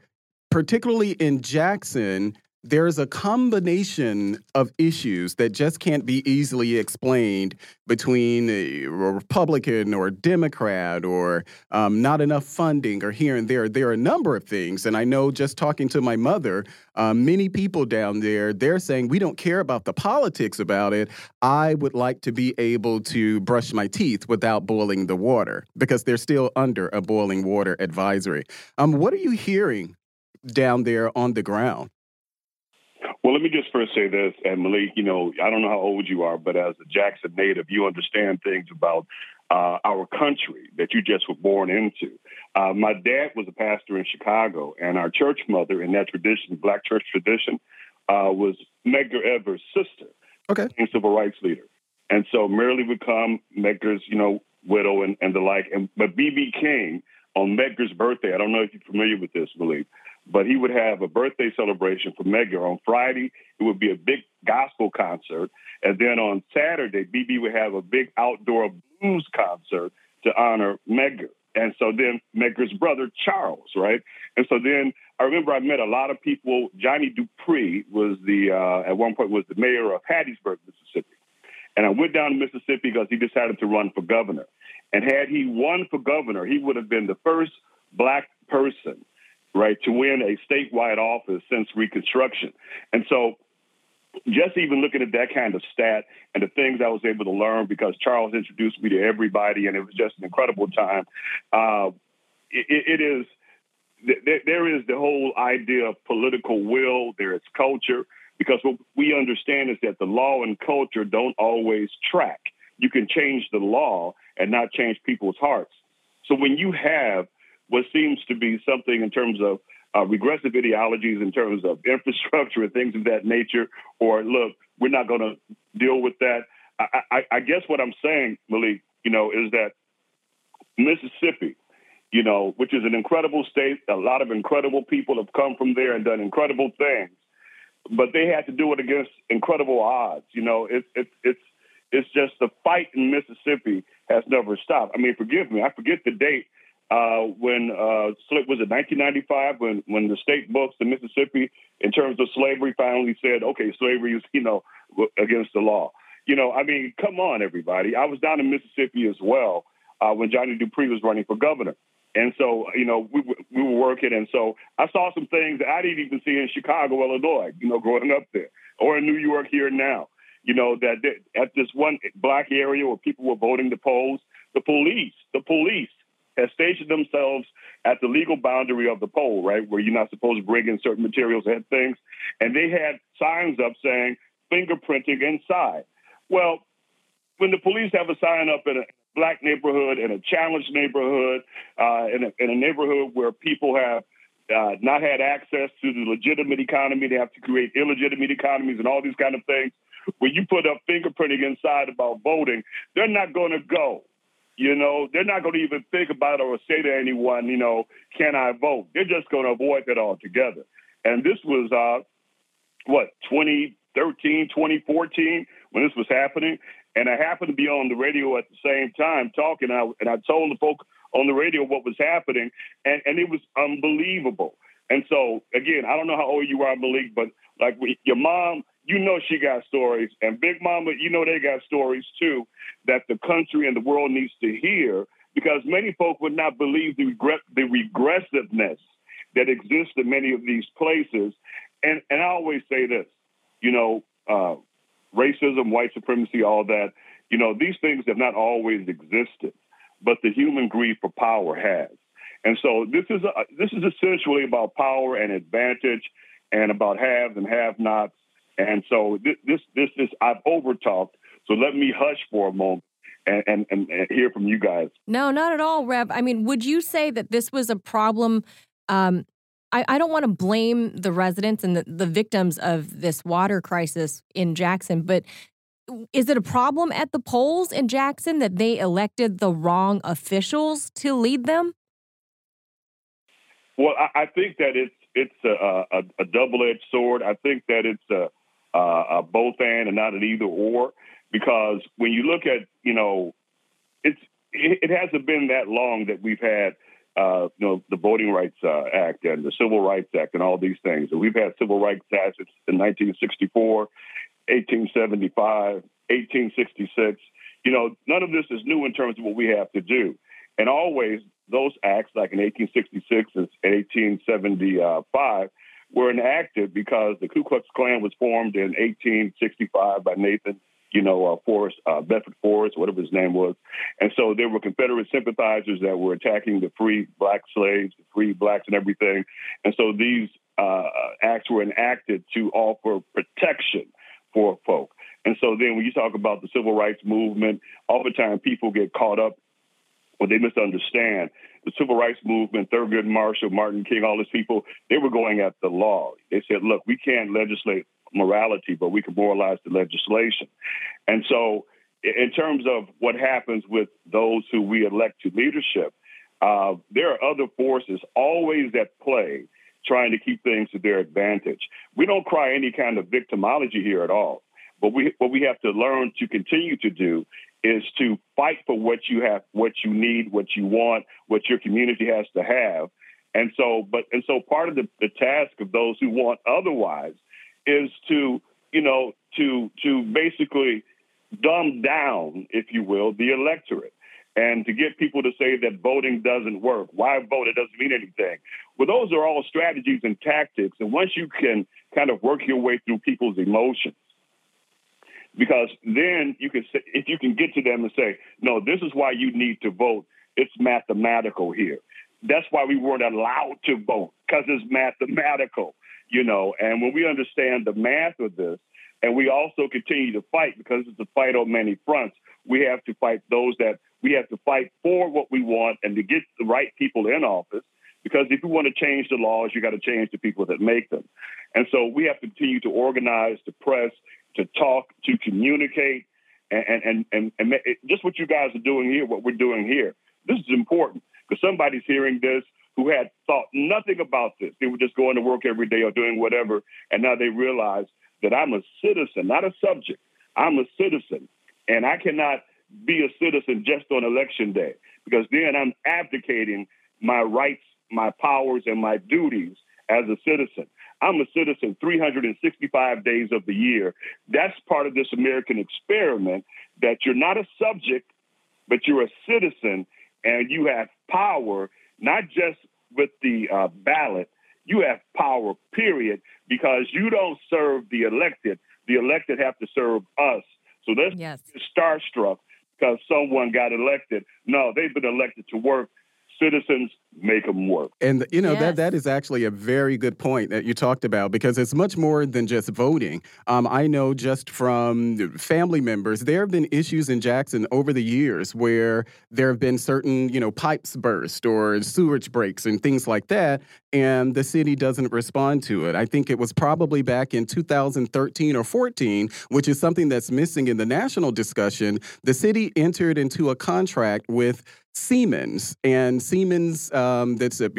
particularly in Jackson, there's a combination of issues that just can't be easily explained between a Republican or Democrat or um, not enough funding or here and there. There are a number of things. And I know just talking to my mother, um, many people down there, they're saying, we don't care about the politics about it. I would like to be able to brush my teeth without boiling the water because they're still under a boiling water advisory. Um, what are you hearing down there on the ground? Well, let me just first say this, and Malik, you know, I don't know how old you are, but as a Jackson native, you understand things about uh, our country that you just were born into. Uh, my dad was a pastor in Chicago, and our church mother in that tradition, black church tradition, uh, was Medgar Evers' sister, okay, civil rights leader. And so Myrlie would come, Medgar's, you know, widow and, and the like. And but BB King on Medgar's birthday, I don't know if you're familiar with this, Malik, but he would have a birthday celebration for Medgar. On Friday, it would be a big gospel concert. And then on Saturday, BB would have a big outdoor blues concert to honor Medgar. And so then Medgar's brother, Charles, right? And so then I remember I met a lot of people. Johnny DuPree was the, uh, at one point, was the mayor of Hattiesburg, Mississippi. And I went down to Mississippi because he decided to run for governor. And had he won for governor, he would have been the first black person right, to win a statewide office since Reconstruction. And so just even looking at that kind of stat and the things I was able to learn because Charles introduced me to everybody and it was just an incredible time. Uh, it, it is, there is the whole idea of political will, there is culture, because what we understand is that the law and culture don't always track. You can change the law and not change people's hearts. So when you have what seems to be something in terms of uh, regressive ideologies, in terms of infrastructure and things of that nature, or look, we're not going to deal with that. I, I, I guess what I'm saying, Malik, you know, is that Mississippi, you know, which is an incredible state, a lot of incredible people have come from there and done incredible things, but they had to do it against incredible odds. You know, it's it's it's it's just the fight in Mississippi has never stopped. I mean, forgive me, I forget the date uh, when uh, was it 1995 when when the state books in Mississippi in terms of slavery finally said, okay, slavery is you know against the law. You know, I mean, come on, everybody. I was down in Mississippi as well uh, when Johnny DuPree was running for governor. And so, you know, we, we were working. And so I saw some things that I didn't even see in Chicago, Illinois, you know, growing up there, or in New York here now. You know, that, at this one black area where people were voting the polls, the police, the police has stationed themselves at the legal boundary of the poll, right, where you're not supposed to bring in certain materials and things. And they had signs up saying fingerprinting inside. Well, when the police have a sign up in a black neighborhood, in a challenged neighborhood, uh, in, a, in a neighborhood where people have uh, not had access to the legitimate economy, they have to create illegitimate economies and all these kind of things. When you put up fingerprinting inside about voting, they're not going to go. You know, they're not going to even think about or say to anyone, you know, can I vote? They're just going to avoid that altogether. And this was, uh, what, 2013, 2014, when this was happening. And I happened to be on the radio at the same time talking, and I, and I told the folk on the radio what was happening, and, and it was unbelievable. And so, again, I don't know how old you are, Malik, but like your mom, you know she got stories, and Big Mama, you know they got stories too that the country and the world needs to hear because many folk would not believe the the regressiveness that exists in many of these places. And and I always say this, you know, uh, racism, white supremacy, all that, you know, these things have not always existed, but the human greed for power has. And so this is a, this is essentially about power and advantage, and about haves and have-nots. And so this this this is I've overtalked. So let me hush for a moment. And, and, and, hear from you guys. No, not at all, Rev. I mean, would you say that this was a problem um, I, I don't want to blame the residents and the, the victims of this water crisis in Jackson, but is it a problem at the polls in Jackson that they elected the wrong officials to lead them? Well, I, I think that it's it's a, a, a double-edged sword. I think that it's a, a both and and not an either or because when you look at you know it's it, it hasn't been that long that we've had uh, you know, the Voting Rights uh, Act and the Civil Rights Act and all these things. And we've had civil rights acts in 1964, 1875, 1866. You know, none of this is new in terms of what we have to do. And always those acts, like in 1866 and 1875, were enacted because the Ku Klux Klan was formed in 1865 by Nathan you know, uh, Forrest, uh, Bedford Forrest, whatever his name was. And so there were Confederate sympathizers that were attacking the free black slaves, the free blacks, and everything. And so these uh, acts were enacted to offer protection for folk. And so then when you talk about the civil rights movement, oftentimes people get caught up or they misunderstand. The civil rights movement, Thurgood Marshall, Martin King, all these people, they were going at the law. They said, look, we can't legislate morality, but we can moralize the legislation. And so, in terms of what happens with those who we elect to leadership, uh, there are other forces always at play trying to keep things to their advantage. We don't cry any kind of victimology here at all. But we, what we have to learn to continue to do is to fight for what you have, what you need, what you want, what your community has to have. And so, but and so part of the, the task of those who want otherwise is to, you know, to to basically dumb down, if you will, the electorate and to get people to say that voting doesn't work. Why vote? It doesn't mean anything. Well, those are all strategies and tactics. And once you can kind of work your way through people's emotions, because then you can say, if you can get to them and say, no, this is why you need to vote. It's mathematical here. That's why we weren't allowed to vote because it's mathematical you know, and when we understand the math of this, and we also continue to fight because it's a fight on many fronts, we have to fight those that we have to fight for what we want and to get the right people in office. Because if you want to change the laws, you got to change the people that make them. And so we have to continue to organize, to press, to talk, to communicate, and and and, and just what you guys are doing here, what we're doing here. This is important because somebody's hearing this who had thought nothing about this. They were just going to work every day or doing whatever. And now they realize that I'm a citizen, not a subject. I'm a citizen. And I cannot be a citizen just on election day because then I'm abdicating my rights, my powers, and my duties as a citizen. I'm a citizen 365 days of the year. That's part of this American experiment that you're not a subject, but you're a citizen and you have power, not just with the uh, ballot, you have power, period, because you don't serve the elected. The elected have to serve us. So let's yes. starstruck because someone got elected. No, they've been elected to work citizens make them work. And you know yes. that that is actually a very good point that you talked about because it's much more than just voting. Um, I know just from family members, there have been issues in Jackson over the years where there have been certain you know pipes burst or sewage breaks and things like that, and the city doesn't respond to it. I think it was probably back in 2013 or 14, which is something that's missing in the national discussion. The city entered into a contract with Siemens and Siemens. Um, that's a,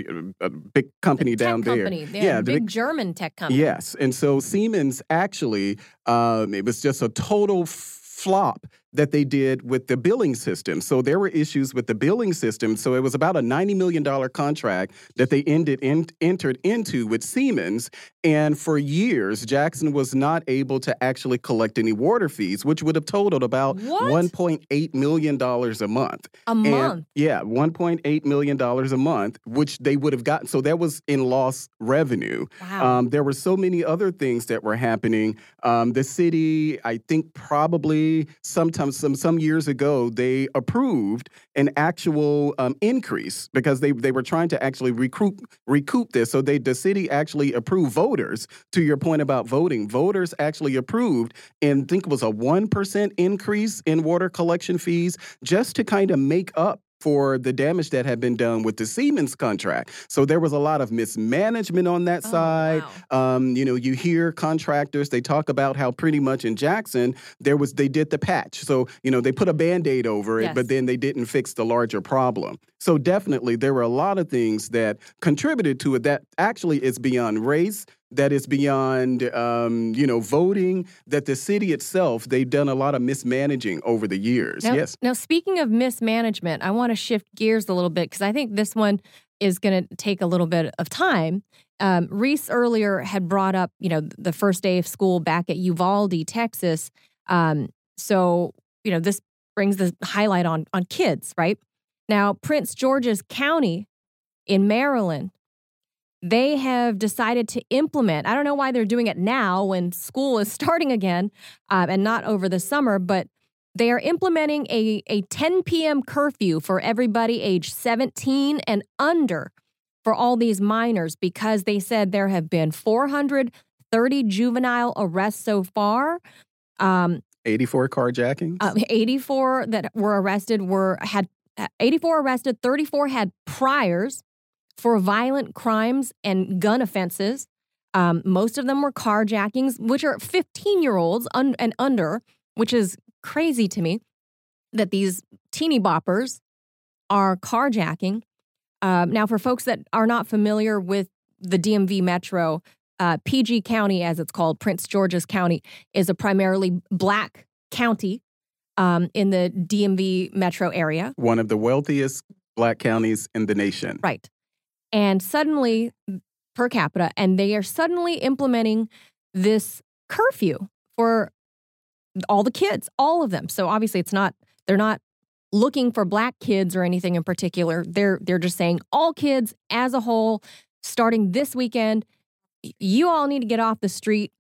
a, big company the down company. there. Yeah, big, big, German tech company. Yes, and so Siemens actually, um, it was just a total flop that they did with the billing system. So there were issues with the billing system. So it was about a $90 million contract that they ended in, entered into with Siemens. And for years, Jackson was not able to actually collect any water fees, which would have totaled about $1.8 million a month. A and, month? Yeah, $1.8 million a month, which they would have gotten. So that was in lost revenue. Wow. Um, there were so many other things that were happening. Um, the city, I think, probably sometime some some years ago they approved an actual um, increase because they they were trying to actually recoup recoup this. So they the city actually approved voters. To your point about voting, voters actually approved and I think it was a one percent increase in water collection fees just to kind of make up for the damage that had been done with the Siemens contract. So there was a lot of mismanagement on that oh, side. Wow. Um, you know, you hear contractors, they talk about how pretty much in Jackson, there was they did the patch. So, you know, they put a band-aid over it, yes. but then they didn't fix the larger problem. So definitely there were a lot of things that contributed to it that actually is beyond race that is beyond um, you know voting that the city itself they've done a lot of mismanaging over the years. Now, yes. now speaking of mismanagement i want to shift gears a little bit because i think this one is going to take a little bit of time. Um, reese earlier had brought up you know the first day of school back at uvalde texas. Um, so you know this brings the highlight on on kids right? Now prince george's county in maryland they have decided to implement. I don't know why they're doing it now when school is starting again uh, and not over the summer, but they are implementing a, a 10 p.m. curfew for everybody age 17 and under for all these minors because they said there have been 430 juvenile arrests so far. Um, 84 carjackings? Uh, 84 that were arrested were had 84 arrested, 34 had priors for violent crimes and gun offenses. Um, most of them were carjackings, which are 15 year olds un- and under, which is crazy to me that these teeny boppers are carjacking. Um, now, for folks that are not familiar with the DMV Metro, uh, PG County, as it's called, Prince George's County, is a primarily black county um, in the DMV Metro area. One of the wealthiest black counties in the nation. Right and suddenly per capita and they are suddenly implementing this curfew for all the kids all of them. So obviously it's not they're not looking for black kids or anything in particular. They're they're just saying all kids as a whole starting this weekend you all need to get off the street.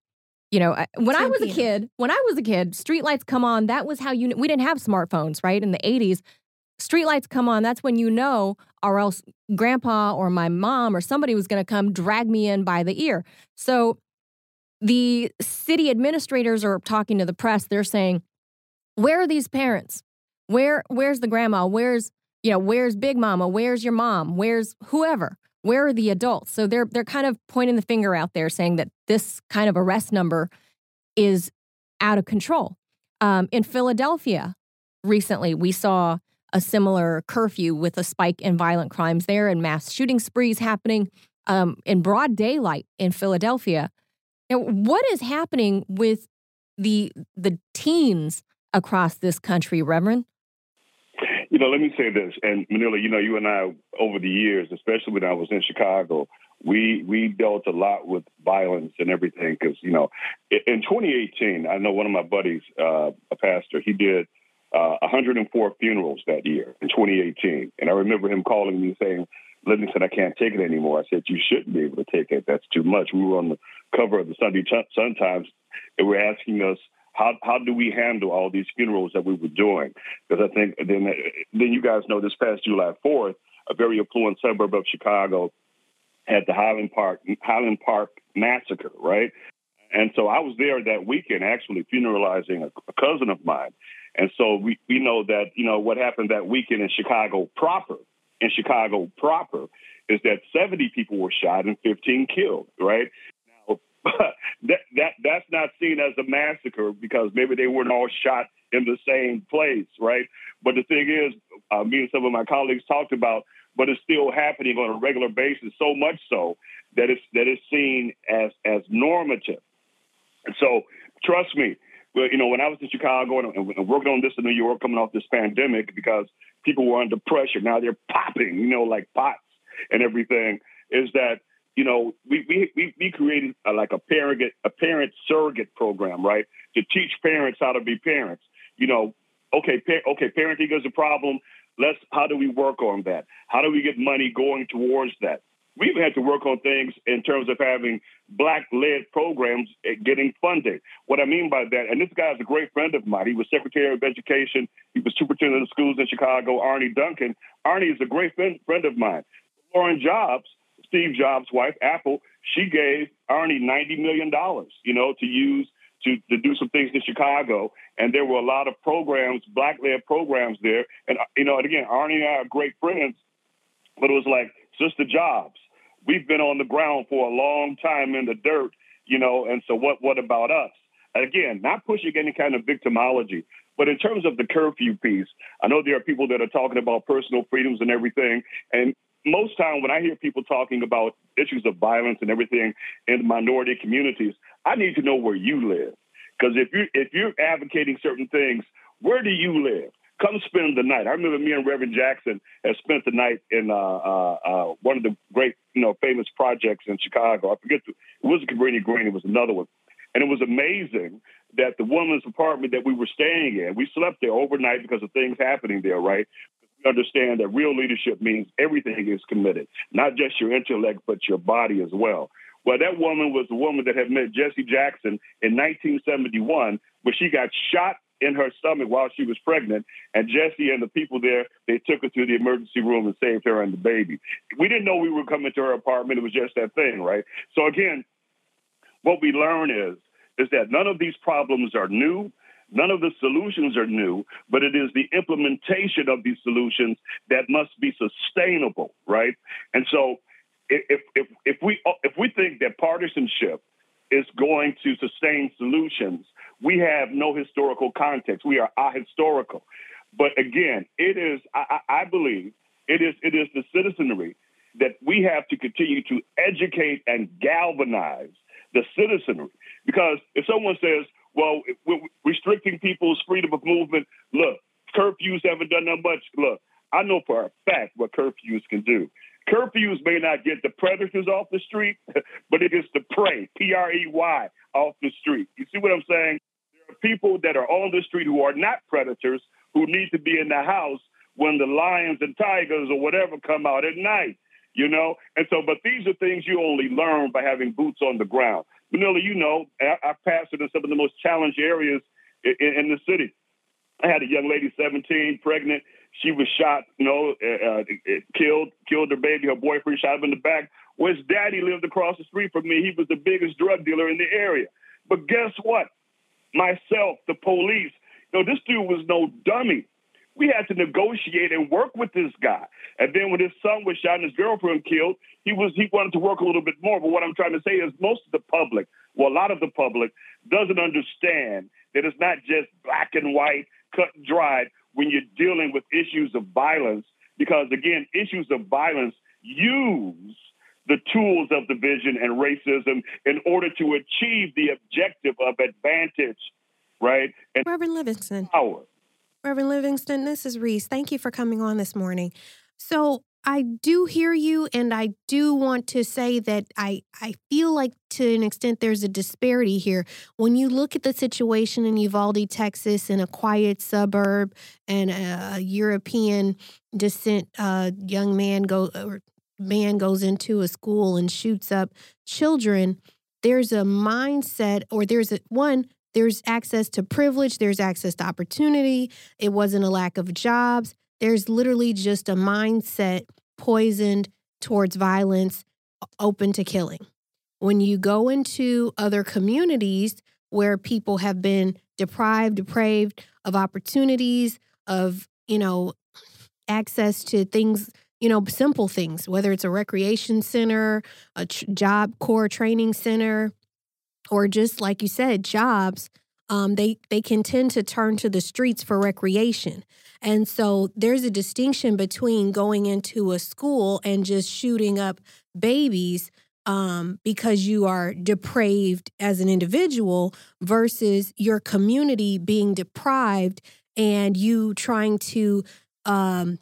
You know when i was a kid when i was a kid street lights come on that was how you we didn't have smartphones right in the 80s streetlights come on, that's when you know, or else grandpa or my mom or somebody was going to come drag me in by the ear. So the city administrators are talking to the press. They're saying, where are these parents? Where where's the grandma? Where's you know, where's Big Mama? Where's your mom? Where's whoever? Where are the adults? So they're they're kind of pointing the finger out there saying that this kind of arrest number is out of control. Um, in Philadelphia, recently we saw a similar curfew with a spike in violent crimes there and mass shooting sprees happening um, in broad daylight in Philadelphia. Now, what is happening with the the teens across this country, Reverend? You know, let me say this, and Manila, you know, you and I over the years, especially when I was in Chicago, we we dealt a lot with violence and everything because you know, in 2018, I know one of my buddies, uh, a pastor, he did uh, 104 funerals that year in 2018, and I remember him calling me saying, Livingston, I can't take it anymore. I said, You shouldn't be able to take it. That's too much. We were on the cover of the Sunday Sun Times, and we're asking us, how how do we handle all these funerals that we were doing? Because I think then then you guys know this past July 4th, a very affluent suburb of Chicago had the Highland Park Highland Park massacre, right? And so I was there that weekend, actually funeralizing a, a cousin of mine. And so we, we know that you know what happened that weekend in Chicago proper in Chicago proper is that 70 people were shot and 15 killed, right? Now, that, that that's not seen as a massacre because maybe they weren't all shot in the same place, right? But the thing is, uh, me and some of my colleagues talked about, but it's still happening on a regular basis, so much so that it's that it's seen as as normative. And so, trust me, well, you know, when I was in Chicago and, and working on this in New York, coming off this pandemic, because people were under pressure. Now they're popping, you know, like pots and everything. Is that you know we we we, created a, like a parent a parent surrogate program, right, to teach parents how to be parents. You know, okay, okay, parenting is a problem. Let's how do we work on that? How do we get money going towards that? We've had to work on things in terms of having black led programs getting funding. What I mean by that, and this guy is a great friend of mine. He was Secretary of Education, he was superintendent of schools in Chicago, Arne Duncan. Arne is a great friend, friend of mine. Lauren Jobs, Steve Jobs' wife, Apple, she gave Arne $90 million, you know, to use to, to do some things in Chicago. And there were a lot of programs, black led programs there. And, uh, you know, and again, Arne and I are great friends, but it was like, Sister Jobs, we've been on the ground for a long time in the dirt, you know, and so what what about us? Again, not pushing any kind of victimology, but in terms of the curfew piece, I know there are people that are talking about personal freedoms and everything. And most time when I hear people talking about issues of violence and everything in minority communities, I need to know where you live. Because if you if you're advocating certain things, where do you live? Come spend the night. I remember me and Reverend Jackson had spent the night in uh, uh, uh, one of the great, you know, famous projects in Chicago. I forget, the, it wasn't Cabrini Green, it was another one. And it was amazing that the woman's apartment that we were staying in, we slept there overnight because of things happening there, right? We understand that real leadership means everything is committed, not just your intellect, but your body as well. Well, that woman was the woman that had met Jesse Jackson in 1971, where she got shot in her stomach while she was pregnant. And Jesse and the people there, they took her to the emergency room and saved her and the baby. We didn't know we were coming to her apartment. It was just that thing, right? So again, what we learn is is that none of these problems are new. None of the solutions are new, but it is the implementation of these solutions that must be sustainable, right? And so, if if if we if we think that partisanship is going to sustain solutions, we have no historical context. We are ahistorical. But again, it is, I, I believe, it is, it is the citizenry that we have to continue to educate and galvanize the citizenry. Because if someone says, well, restricting people's freedom of movement, look, curfews haven't done that much. Look, I know for a fact what curfews can do. Curfews may not get the predators off the street, but it gets the prey, P R E Y, off the street. You see what I'm saying? There are people that are on the street who are not predators who need to be in the house when the lions and tigers or whatever come out at night, you know? And so, but these are things you only learn by having boots on the ground. Manila, you know, I, I pastored in some of the most challenged areas in, in the city. I had a young lady, 17, pregnant. She was shot, you know, uh, uh, killed, killed her baby. Her boyfriend shot him in the back. Well, his daddy lived across the street from me. He was the biggest drug dealer in the area. But guess what? Myself, the police, you know, this dude was no dummy. We had to negotiate and work with this guy. And then when his son was shot and his girlfriend killed, he was he wanted to work a little bit more. But what I'm trying to say is most of the public, well, a lot of the public doesn't understand that it's not just black and white, cut and dried when you're dealing with issues of violence. Because again, issues of violence use the tools of division and racism in order to achieve the objective of advantage, right? And Reverend Livingston. Power. Reverend Livingston. This is Reese. Thank you for coming on this morning. So, I do hear you, and I do want to say that I, I feel like to an extent there's a disparity here. When you look at the situation in Uvalde, Texas, in a quiet suburb, and a European descent uh, young man go or man goes into a school and shoots up children, there's a mindset, or there's a one. There's access to privilege. There's access to opportunity. It wasn't a lack of jobs there's literally just a mindset poisoned towards violence, open to killing. When you go into other communities where people have been deprived, depraved of opportunities, of, you know, access to things, you know, simple things, whether it's a recreation center, a tr- job corps training center, or just like you said, jobs, um, they they can tend to turn to the streets for recreation. And so there's a distinction between going into a school and just shooting up babies um, because you are depraved as an individual versus your community being deprived and you trying to um,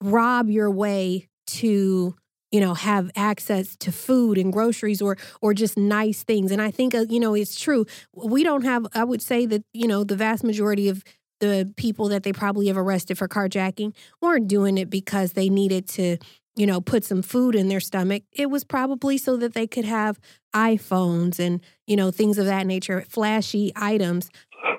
rob your way to you know have access to food and groceries or or just nice things. And i think uh, you know it's true. We don't have i would say that you know the vast majority of the people that they probably have arrested for carjacking weren't doing it because they needed to, you know, put some food in their stomach. It was probably so that they could have iPhones and, you know, things of that nature, flashy items,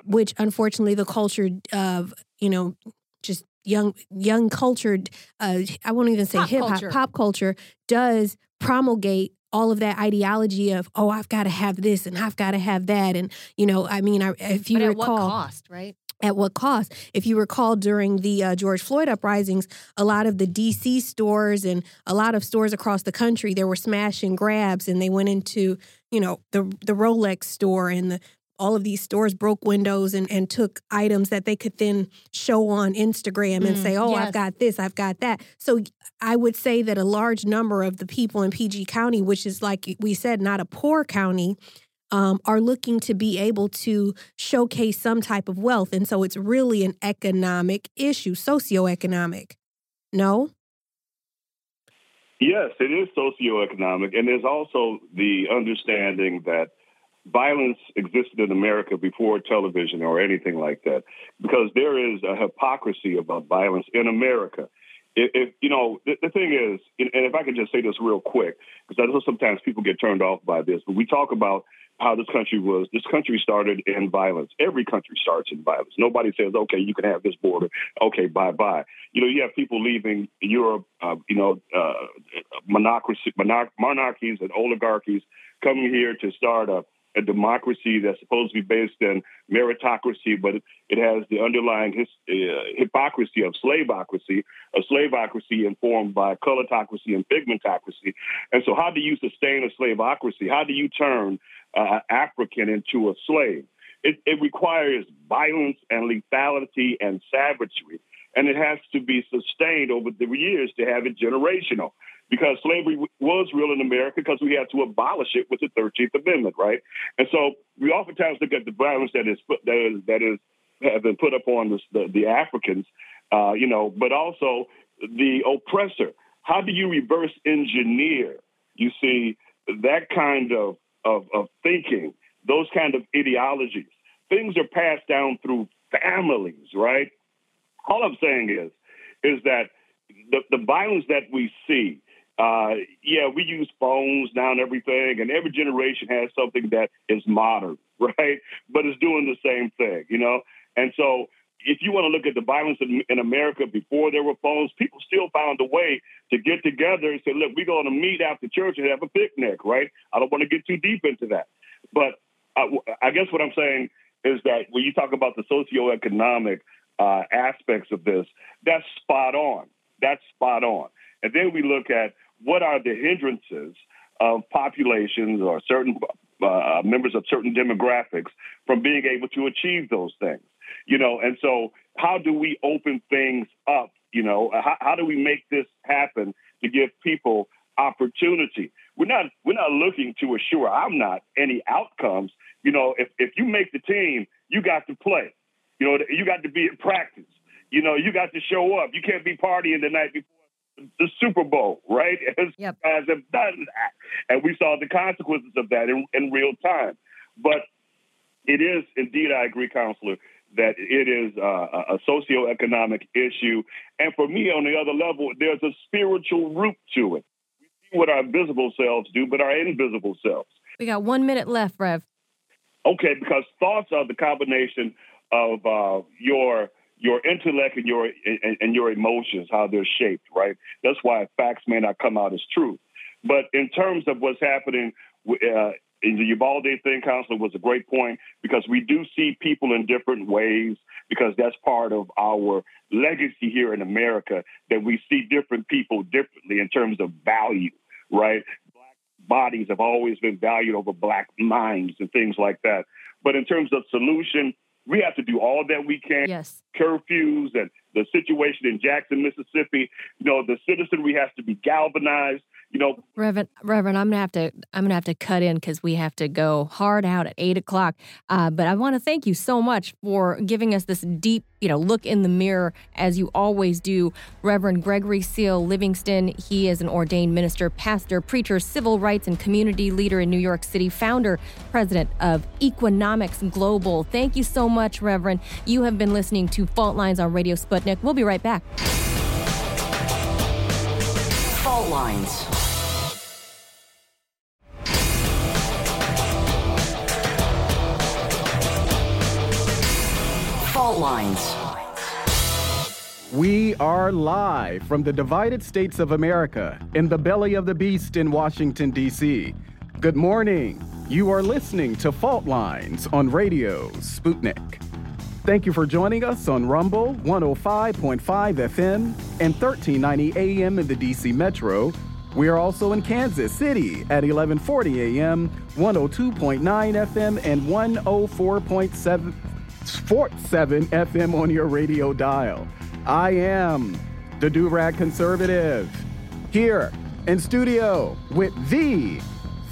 which unfortunately the culture of, you know, just young young cultured uh, I won't even say hip hop pop culture does promulgate all of that ideology of oh I've got to have this and I've got to have that. And you know I mean I, if you but recall cost right at what cost? If you recall during the uh, George Floyd uprisings, a lot of the DC stores and a lot of stores across the country, there were smash and grabs, and they went into, you know, the the Rolex store and the all of these stores broke windows and, and took items that they could then show on Instagram and mm, say, oh, yes. I've got this, I've got that. So I would say that a large number of the people in PG County, which is like we said, not a poor county, um, are looking to be able to showcase some type of wealth. And so it's really an economic issue, socioeconomic. No? Yes, it is socioeconomic. And there's also the understanding that violence existed in America before television or anything like that, because there is a hypocrisy about violence in America. If, if you know, the, the, thing is, and if I could just say this real quick, because I know sometimes people get turned off by this, but we talk about how this country was. This country started in violence. Every country starts in violence. Nobody says, okay, you can have this border. Okay, bye bye. You know, you have people leaving Europe, uh, you know, uh, monarchies and oligarchies coming here to start a, a, democracy that's supposed to be based in meritocracy, but it, has the underlying his, uh, hypocrisy of slaveocracy, a slaveocracy informed by colorocracy and pigmentocracy. And so, how do you sustain a slaveocracy? How do you turn uh, African into a slave. It, it requires violence and lethality and savagery, and it has to be sustained over the years to have it generational. Because slavery was real in America because we had to abolish it with the 13th Amendment, right? And so we oftentimes look at the violence that is that is that is have been put upon the, the, the Africans, uh, you know, but also the oppressor. How do you reverse engineer? You see that kind of of, of thinking, those kind of ideologies. Things are passed down through families, right? All I'm saying is, is that the, the violence that we see, uh, yeah, we use phones now and everything, and every generation has something that is modern, right? But it's doing the same thing, you know? And so if you want to look at the violence in, in, America before there were phones, people still found a way to get together and say, look, we're going to meet after church and have a picnic, right? I don't want to get too deep into that. But I, I guess what I'm saying is that when you talk about the socioeconomic uh, aspects of this, that's spot on. That's spot on. And then we look at what are the hindrances of populations or certain uh, members of certain demographics from being able to achieve those things you know, and so how do we open things up? You know, how, how do we make this happen to give people opportunity? We're not we're not looking to assure I'm not any outcomes. You know, if if you make the team, you got to play. You know, you got to be in practice. You know, you got to show up. You can't be partying the night before the Super Bowl, right? As Yep. guys have done that. And we saw the consequences of that in, in real time. But it is indeed, I agree, Counselor, that it is uh, a socioeconomic issue. And for me, on the other level, there's a spiritual root to it. We see what our visible selves do, but our invisible selves. We got one minute left, Rev. Okay, because thoughts are the combination of uh, your your intellect and your and, and your emotions, how they're shaped, right? That's why facts may not come out as true. But in terms of what's happening uh, in the Uvalde thing, Counselor, was a great point because we do see people in different ways because that's part of our legacy here in America that we see different people differently in terms of value, right? Black bodies have always been valued over black minds and things like that. But in terms of solution, we have to do all that we can. Yes. Curfews and the situation in Jackson, Mississippi. You know, the citizenry has to be galvanized. You know, Reverend, Reverend, I'm gonna have to, I'm gonna have to cut in because we have to go hard out at eight o'clock. Uh, but I want to thank you so much for giving us this deep, you know, look in the mirror as you always do, Reverend Gregory Seal Livingston. He is an ordained minister, pastor, preacher, civil rights and community leader in New York City, founder, president of Equanomics Global. Thank you so much, Reverend. You have been listening to Fault Lines on Radio Sputnik. We'll be right back. Fault lines. Fault lines. We are live from the divided states of America in the belly of the beast in Washington, D.C. Good morning. You are listening to Fault Lines on Radio Sputnik. Thank you for joining us on Rumble 105.5 FM and 1390 AM in the DC Metro. We are also in Kansas City at 1140 AM, 102.9 FM, and 104.7 47 FM on your radio dial. I am the Durag Conservative here in studio with the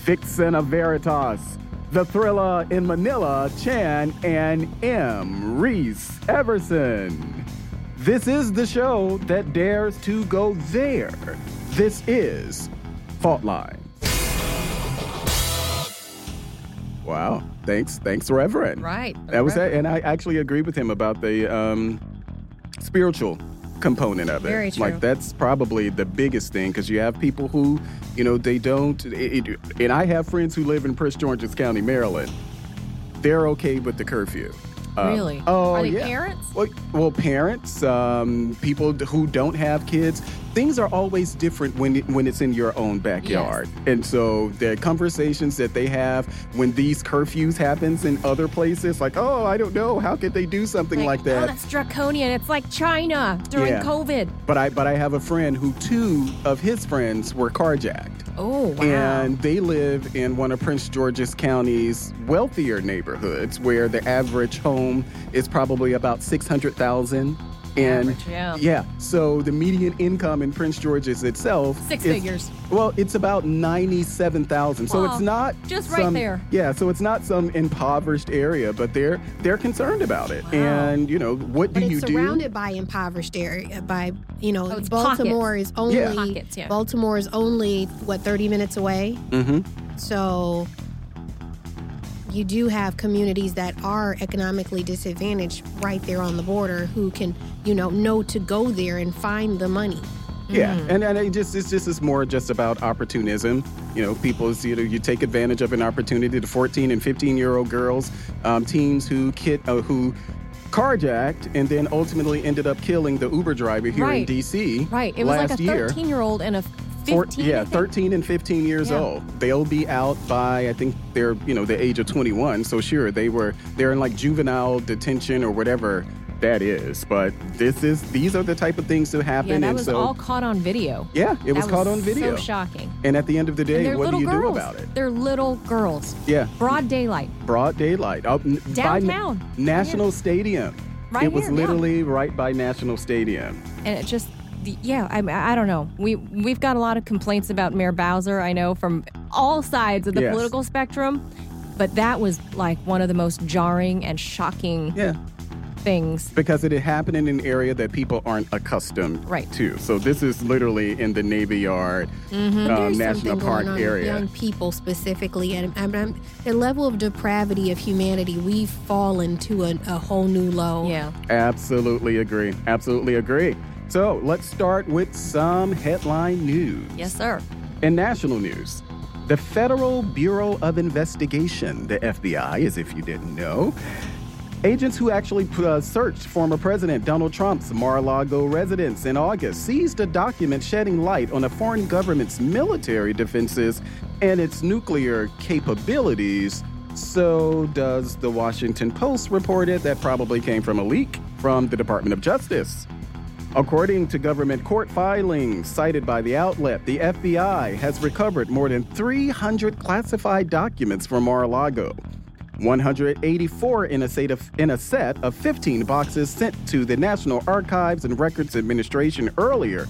Vixen of Veritas, the Thriller in Manila, Chan and M. Reese Everson. This is the show that dares to go there. This is Fault Line. Wow. Thanks. Thanks, Reverend. Right. That was that, and I actually agree with him about the um, spiritual component of it. True. Like that's probably the biggest thing because you have people who, you know, they don't. It, it- and I have friends who live in Prince George's County, Maryland. They're okay with the curfew. Um, Really? Oh, Are they yeah. parents? Well, well, parents, um, people who don't have kids, things are always different when it, when it's in your own backyard. And so the conversations that they have when these curfews happens in other places, like, oh, I don't know, how could they do something like, Oh, that? that's draconian. It's like China during Yeah. COVID. But I but I have a friend who two of his friends were carjacked. Oh, wow. And they live in one of Prince George's County's wealthier neighborhoods where the average home is probably about 600,000 and Average, yeah. so the median income in Prince George's itself Six is- figures. Well, it's about 97,000. So it's not just right some- there. Yeah, so it's not some impoverished area, but they're they're concerned about it. Wow. And, you know, what do But you it's do? surrounded by impoverished area. By you know, Oh, it's Baltimore is only Yeah. Pockets, yeah. Baltimore is only what thirty minutes away. Mm-hmm. So you do have communities that are economically disadvantaged right there on the border who can you know know to go there and find the money. Yeah, Mm. and and it just it's just it's more just about opportunism. You know, people you know you take advantage of an opportunity. The 14 and 15 year old girls, um, teens who kid uh, who carjacked and then ultimately ended up killing the Uber driver here Right. in D.C. right. It was last like a year. 13 year old and a 15. Four- yeah, 13 and 15 years Yeah. old. They'll be out by I think they're you know the age of 21. So sure, they were they're in like juvenile detention or whatever that is. But this is these are the type of things that happen. Yeah, that and was so all caught on video. yeah, it was That caught on video. So shocking. And at the end of the day, what do you girls. do about it? They're little girls. Yeah, Broad daylight. broad daylight. Up n- by Na- Downtown. National Stadium. Right it was here, yeah. literally right by National Stadium. and it just yeah I, I don't know we we've got a lot of complaints about mayor bowser i know from all sides of the Yes. political spectrum but that was like one of the most jarring and shocking Yeah. things. Because it had happened in an area that people aren't accustomed Right. to. So this is literally in the Navy Yard um, There's National Park going on area. young people specifically, and, and, and the level of depravity of humanity, we've fallen to a, a whole new low. Yeah. Absolutely agree. Absolutely agree. So let's start with some headline news. Yes, sir. In national news, the Federal Bureau of Investigation, the FBI, as if you didn't know, agents who actually uh, searched former President Donald Trump's Mar a Lago residence in August seized a document shedding light on a foreign government's military defenses and its nuclear capabilities. So, does the Washington Post reported that probably came from a leak from the Department of Justice. According to government court filings cited by the outlet, the FBI has recovered more than 300 classified documents from Mar a Lago. 184 in a, set of, in a set of 15 boxes sent to the National Archives and Records Administration earlier,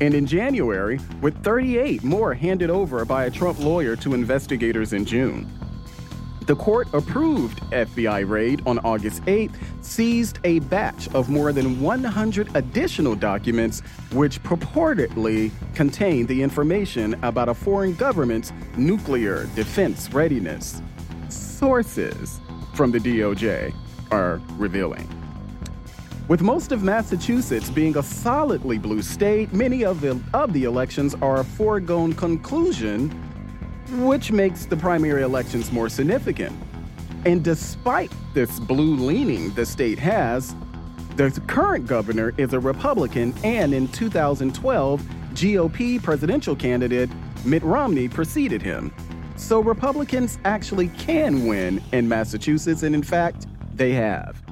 and in January, with 38 more handed over by a Trump lawyer to investigators in June. The court approved FBI raid on August 8th, seized a batch of more than 100 additional documents which purportedly contain the information about a foreign government's nuclear defense readiness. Sources from the DOJ are revealing. With most of Massachusetts being a solidly blue state, many of the, of the elections are a foregone conclusion which makes the primary elections more significant. And despite this blue leaning the state has, the current governor is a Republican, and in 2012, GOP presidential candidate Mitt Romney preceded him. So Republicans actually can win in Massachusetts, and in fact, they have.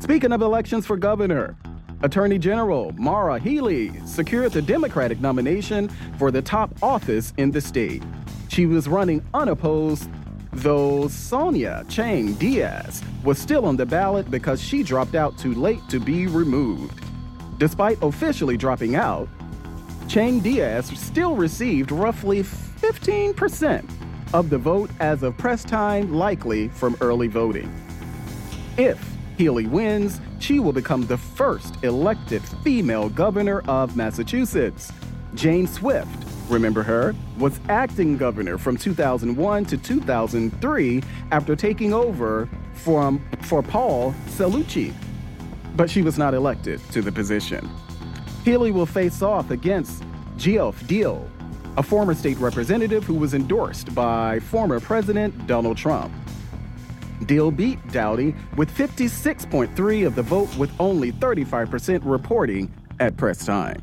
Speaking of elections for governor, Attorney General Maura Healey secured the Democratic nomination for the top office in the state. She was running unopposed, though Sonia Chang Diaz was still on the ballot because she dropped out too late to be removed. Despite officially dropping out, Chang Diaz still received roughly 15% of the vote as of press time, likely from early voting. If Healey wins, she will become the first elected female governor of Massachusetts. Jane Swift, remember her, was acting governor from 2001 to 2003 after taking over from, for Paul Cellucci. But she was not elected to the position. Healey will face off against Geoff Diehl, a former state representative who was endorsed by former President Donald Trump. Diehl beat Doughty with 56.3 of the vote with only 35% reporting at press time.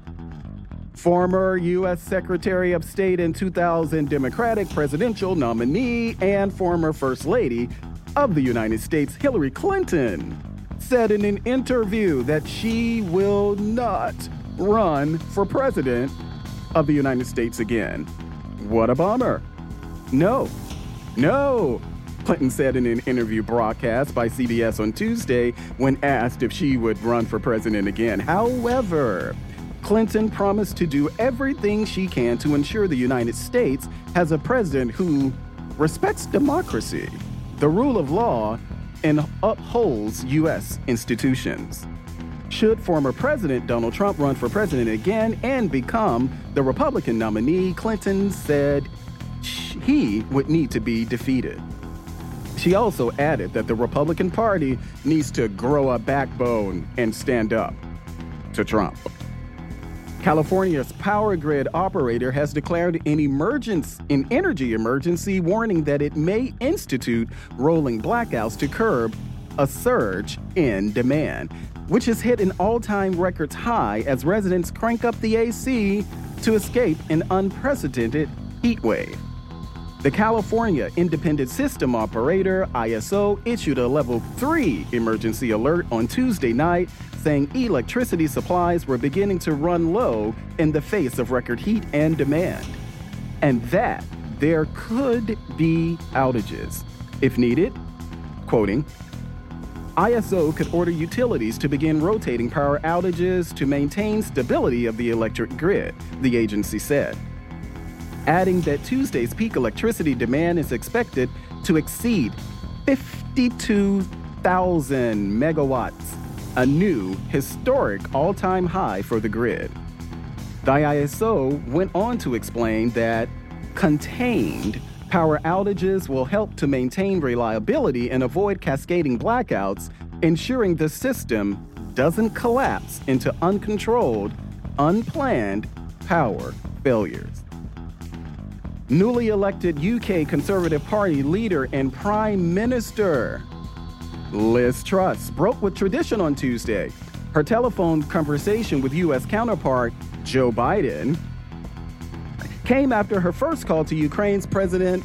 Former U.S. Secretary of State and 2000 Democratic presidential nominee and former First Lady of the United States, Hillary Clinton, said in an interview that she will not run for president of the United States again. What a bummer. No, no, Clinton said in an interview broadcast by CBS on Tuesday when asked if she would run for president again. However, Clinton promised to do everything she can to ensure the United States has a president who respects democracy, the rule of law, and upholds U.S. institutions. Should former President Donald Trump run for president again and become the Republican nominee, Clinton said he would need to be defeated. She also added that the Republican Party needs to grow a backbone and stand up to Trump. California's power grid operator has declared an emergency, an energy emergency, warning that it may institute rolling blackouts to curb a surge in demand, which has hit an all-time records high as residents crank up the AC to escape an unprecedented heat wave. The California Independent System Operator, ISO, issued a level 3 emergency alert on Tuesday night, saying electricity supplies were beginning to run low in the face of record heat and demand, and that there could be outages. If needed, quoting, ISO could order utilities to begin rotating power outages to maintain stability of the electric grid, the agency said adding that Tuesday's peak electricity demand is expected to exceed 52,000 megawatts a new historic all time high for the grid. The ISO went on to explain that contained power outages will help to maintain reliability and avoid cascading blackouts, ensuring the system doesn't collapse into uncontrolled, unplanned power failures. Newly elected UK Conservative Party leader and Prime Minister Liz Truss broke with tradition on Tuesday. Her telephone conversation with U.S. counterpart Joe Biden came after her first call to Ukraine's President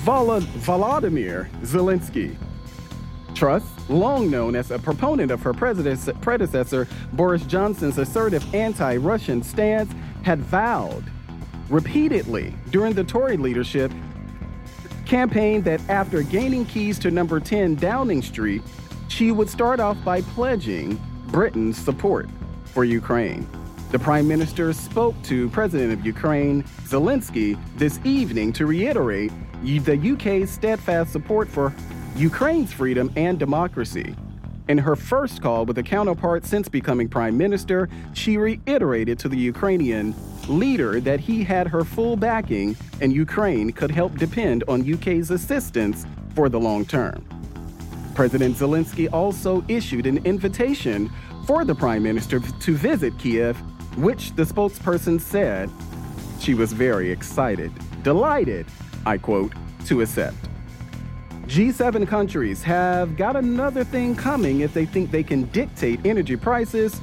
Volodymyr Zelensky. Truss, long known as a proponent of her predecessor Boris Johnson's assertive anti Russian stance, had vowed repeatedly during the Tory leadership campaign that after gaining keys to number 10 Downing Street, she would start off by pledging Britain's support for Ukraine. The Prime Minister spoke to President of Ukraine, Zelensky, this evening to reiterate the UK's steadfast support for Ukraine's freedom and democracy. In her first call with a counterpart since becoming prime minister, she reiterated to the Ukrainian leader that he had her full backing and Ukraine could help depend on UK's assistance for the long term. President Zelensky also issued an invitation for the prime minister to visit Kiev, which the spokesperson said she was very excited, delighted, I quote, to accept. G7 countries have got another thing coming if they think they can dictate energy prices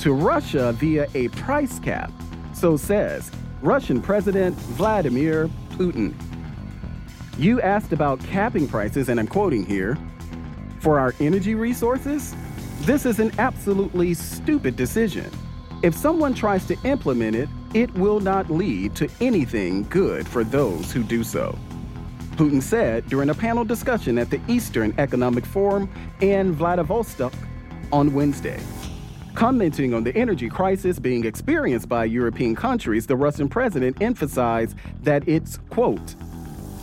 to Russia via a price cap, so says Russian President Vladimir Putin. You asked about capping prices, and I'm quoting here for our energy resources? This is an absolutely stupid decision. If someone tries to implement it, it will not lead to anything good for those who do so. Putin said during a panel discussion at the Eastern Economic Forum in Vladivostok on Wednesday. Commenting on the energy crisis being experienced by European countries, the Russian president emphasized that it's, quote,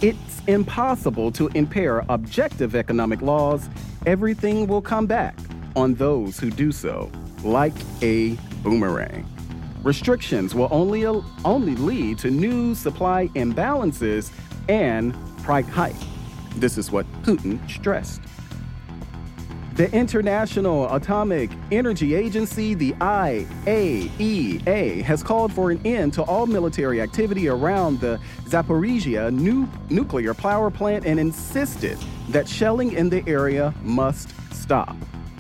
it's impossible to impair objective economic laws. Everything will come back on those who do so, like a boomerang. Restrictions will only, only lead to new supply imbalances and price hike. This is what Putin stressed. The International Atomic Energy Agency, the IAEA, has called for an end to all military activity around the Zaporizhia nu- nuclear power plant and insisted that shelling in the area must stop.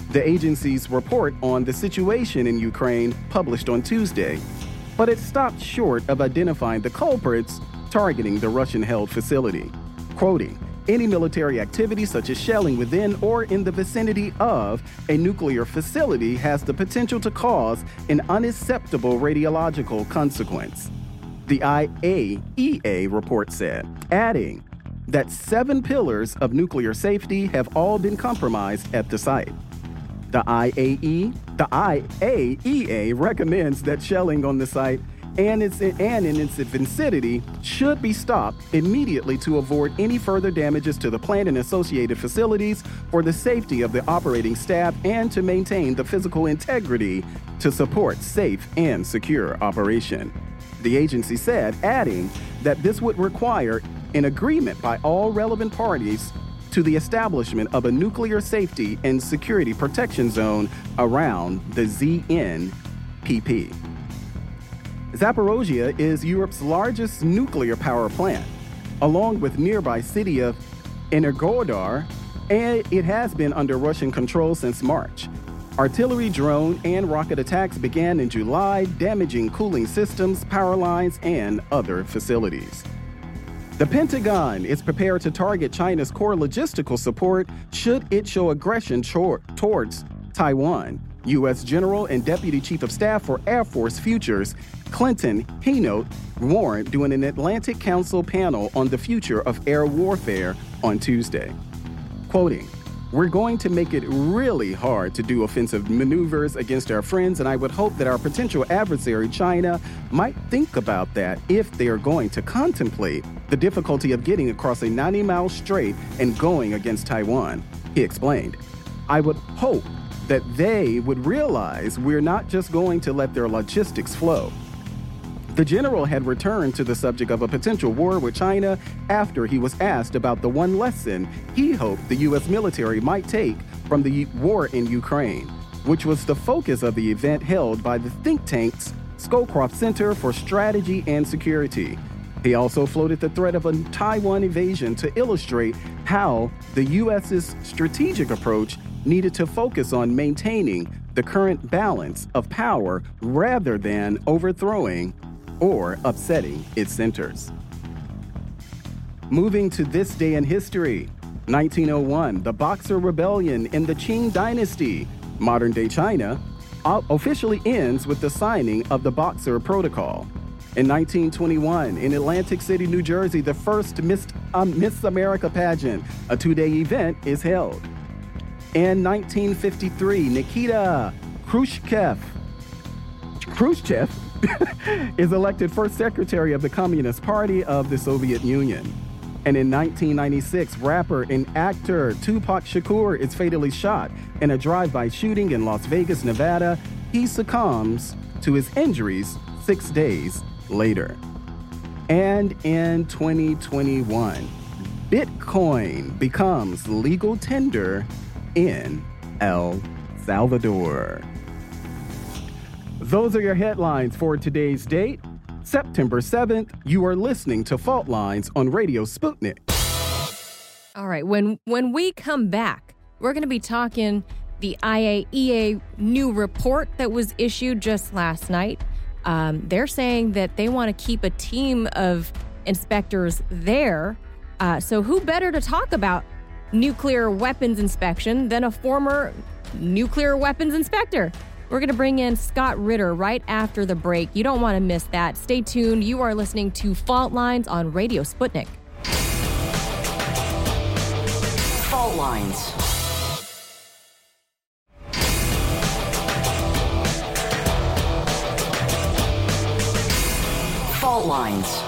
The agency's report on the situation in Ukraine published on Tuesday, but it stopped short of identifying the culprits targeting the Russian held facility quoting, any military activity such as shelling within or in the vicinity of a nuclear facility has the potential to cause an unacceptable radiological consequence. The IAEA report said, adding that seven pillars of nuclear safety have all been compromised at the site. The IAE, the IAEA recommends that shelling on the site and, its, and in its vicinity should be stopped immediately to avoid any further damages to the plant and associated facilities for the safety of the operating staff and to maintain the physical integrity to support safe and secure operation. The agency said, adding that this would require an agreement by all relevant parties to the establishment of a nuclear safety and security protection zone around the ZNPP. Zaporozhye is Europe's largest nuclear power plant, along with nearby city of Energodar, and it has been under Russian control since March. Artillery, drone, and rocket attacks began in July, damaging cooling systems, power lines, and other facilities. The Pentagon is prepared to target China's core logistical support should it show aggression towards Taiwan. U.S. General and Deputy Chief of Staff for Air Force Futures Clinton Hinote warned during an Atlantic Council panel on the future of air warfare on Tuesday. Quoting, we're going to make it really hard to do offensive maneuvers against our friends, and I would hope that our potential adversary, China, might think about that if they are going to contemplate the difficulty of getting across a 90 mile strait and going against Taiwan, he explained. I would hope that they would realize we're not just going to let their logistics flow. The general had returned to the subject of a potential war with China after he was asked about the one lesson he hoped the U.S. military might take from the war in Ukraine, which was the focus of the event held by the think tank's Scowcroft Center for Strategy and Security. He also floated the threat of a Taiwan invasion to illustrate how the U.S.'s strategic approach needed to focus on maintaining the current balance of power rather than overthrowing or upsetting its centers. Moving to this day in history, 1901, the Boxer Rebellion in the Qing Dynasty, modern day China, officially ends with the signing of the Boxer Protocol. In 1921, in Atlantic City, New Jersey, the first Miss, um, Miss America pageant, a two day event, is held. In 1953, Nikita Khrushchev, Khrushchev is elected first secretary of the Communist Party of the Soviet Union. And in 1996, rapper and actor Tupac Shakur is fatally shot in a drive by shooting in Las Vegas, Nevada. He succumbs to his injuries six days later. And in 2021, Bitcoin becomes legal tender in El Salvador. Those are your headlines for today's date. September 7th, you are listening to Fault Lines on Radio Sputnik. All right, when when we come back, we're going to be talking the IAEA new report that was issued just last night. Um, they're saying that they want to keep a team of inspectors there. Uh, so, who better to talk about nuclear weapons inspection than a former nuclear weapons inspector? We're going to bring in Scott Ritter right after the break. You don't want to miss that. Stay tuned. You are listening to Fault Lines on Radio Sputnik. Fault Lines. Fault Lines.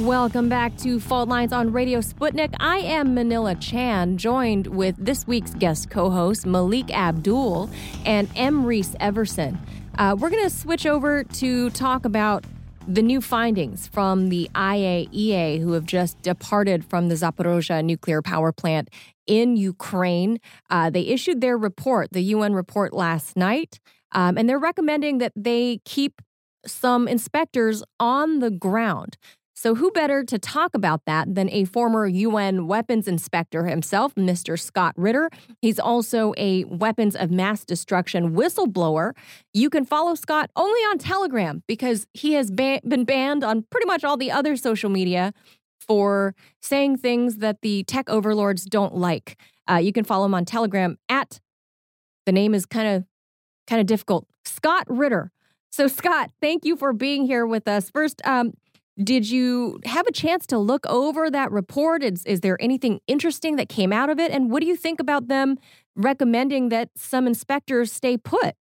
Welcome back to Fault Lines on Radio Sputnik. I am Manila Chan, joined with this week's guest co host, Malik Abdul and M. Reese Everson. Uh, we're going to switch over to talk about the new findings from the IAEA, who have just departed from the Zaporozhye nuclear power plant in Ukraine. Uh, they issued their report, the UN report, last night, um, and they're recommending that they keep some inspectors on the ground so, who better to talk about that than a former UN weapons inspector himself, Mr. Scott Ritter? He's also a weapons of mass destruction whistleblower. You can follow Scott only on Telegram because he has ba- been banned on pretty much all the other social media for saying things that the tech overlords don't like. Uh, you can follow him on Telegram at the name is kind of kind of difficult. Scott Ritter. So Scott, thank you for being here with us. First, um, did you have a chance to look over that report? Is, is there anything interesting that came out of it? And what do you think about them recommending that some inspectors stay put?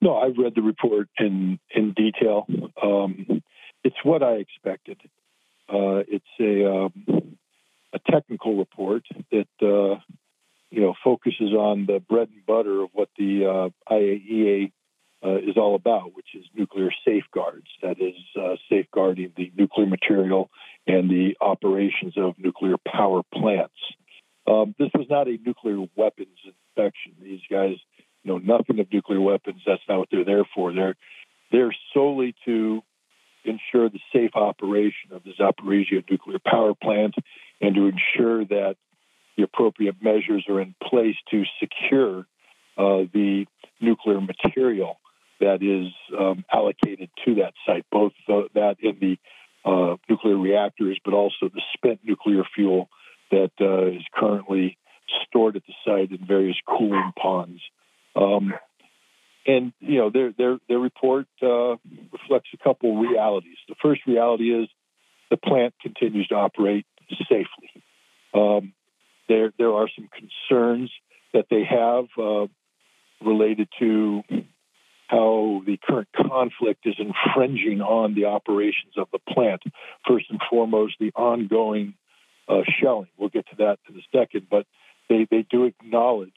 No, I've read the report in in detail. Um, it's what I expected. Uh, it's a um, a technical report that uh, you know focuses on the bread and butter of what the uh, IAEA uh, is all about, which is nuclear safeguards. That is uh, safeguarding the nuclear material and the operations of nuclear power plants. Um, this was not a nuclear weapons inspection. These guys know nothing of nuclear weapons. That's not what they're there for. They're they're solely to ensure the safe operation of the Zaporizhia nuclear power plant and to ensure that the appropriate measures are in place to secure uh, the nuclear material that is um, allocated to that site, both uh, that in the uh, nuclear reactors, but also the spent nuclear fuel that uh, is currently stored at the site in various cooling ponds. Um, and you know their their their report uh, reflects a couple realities. The first reality is the plant continues to operate safely. Um, there there are some concerns that they have uh, related to how the current conflict is infringing on the operations of the plant. First and foremost, the ongoing uh, shelling. We'll get to that in a second, but they, they do acknowledge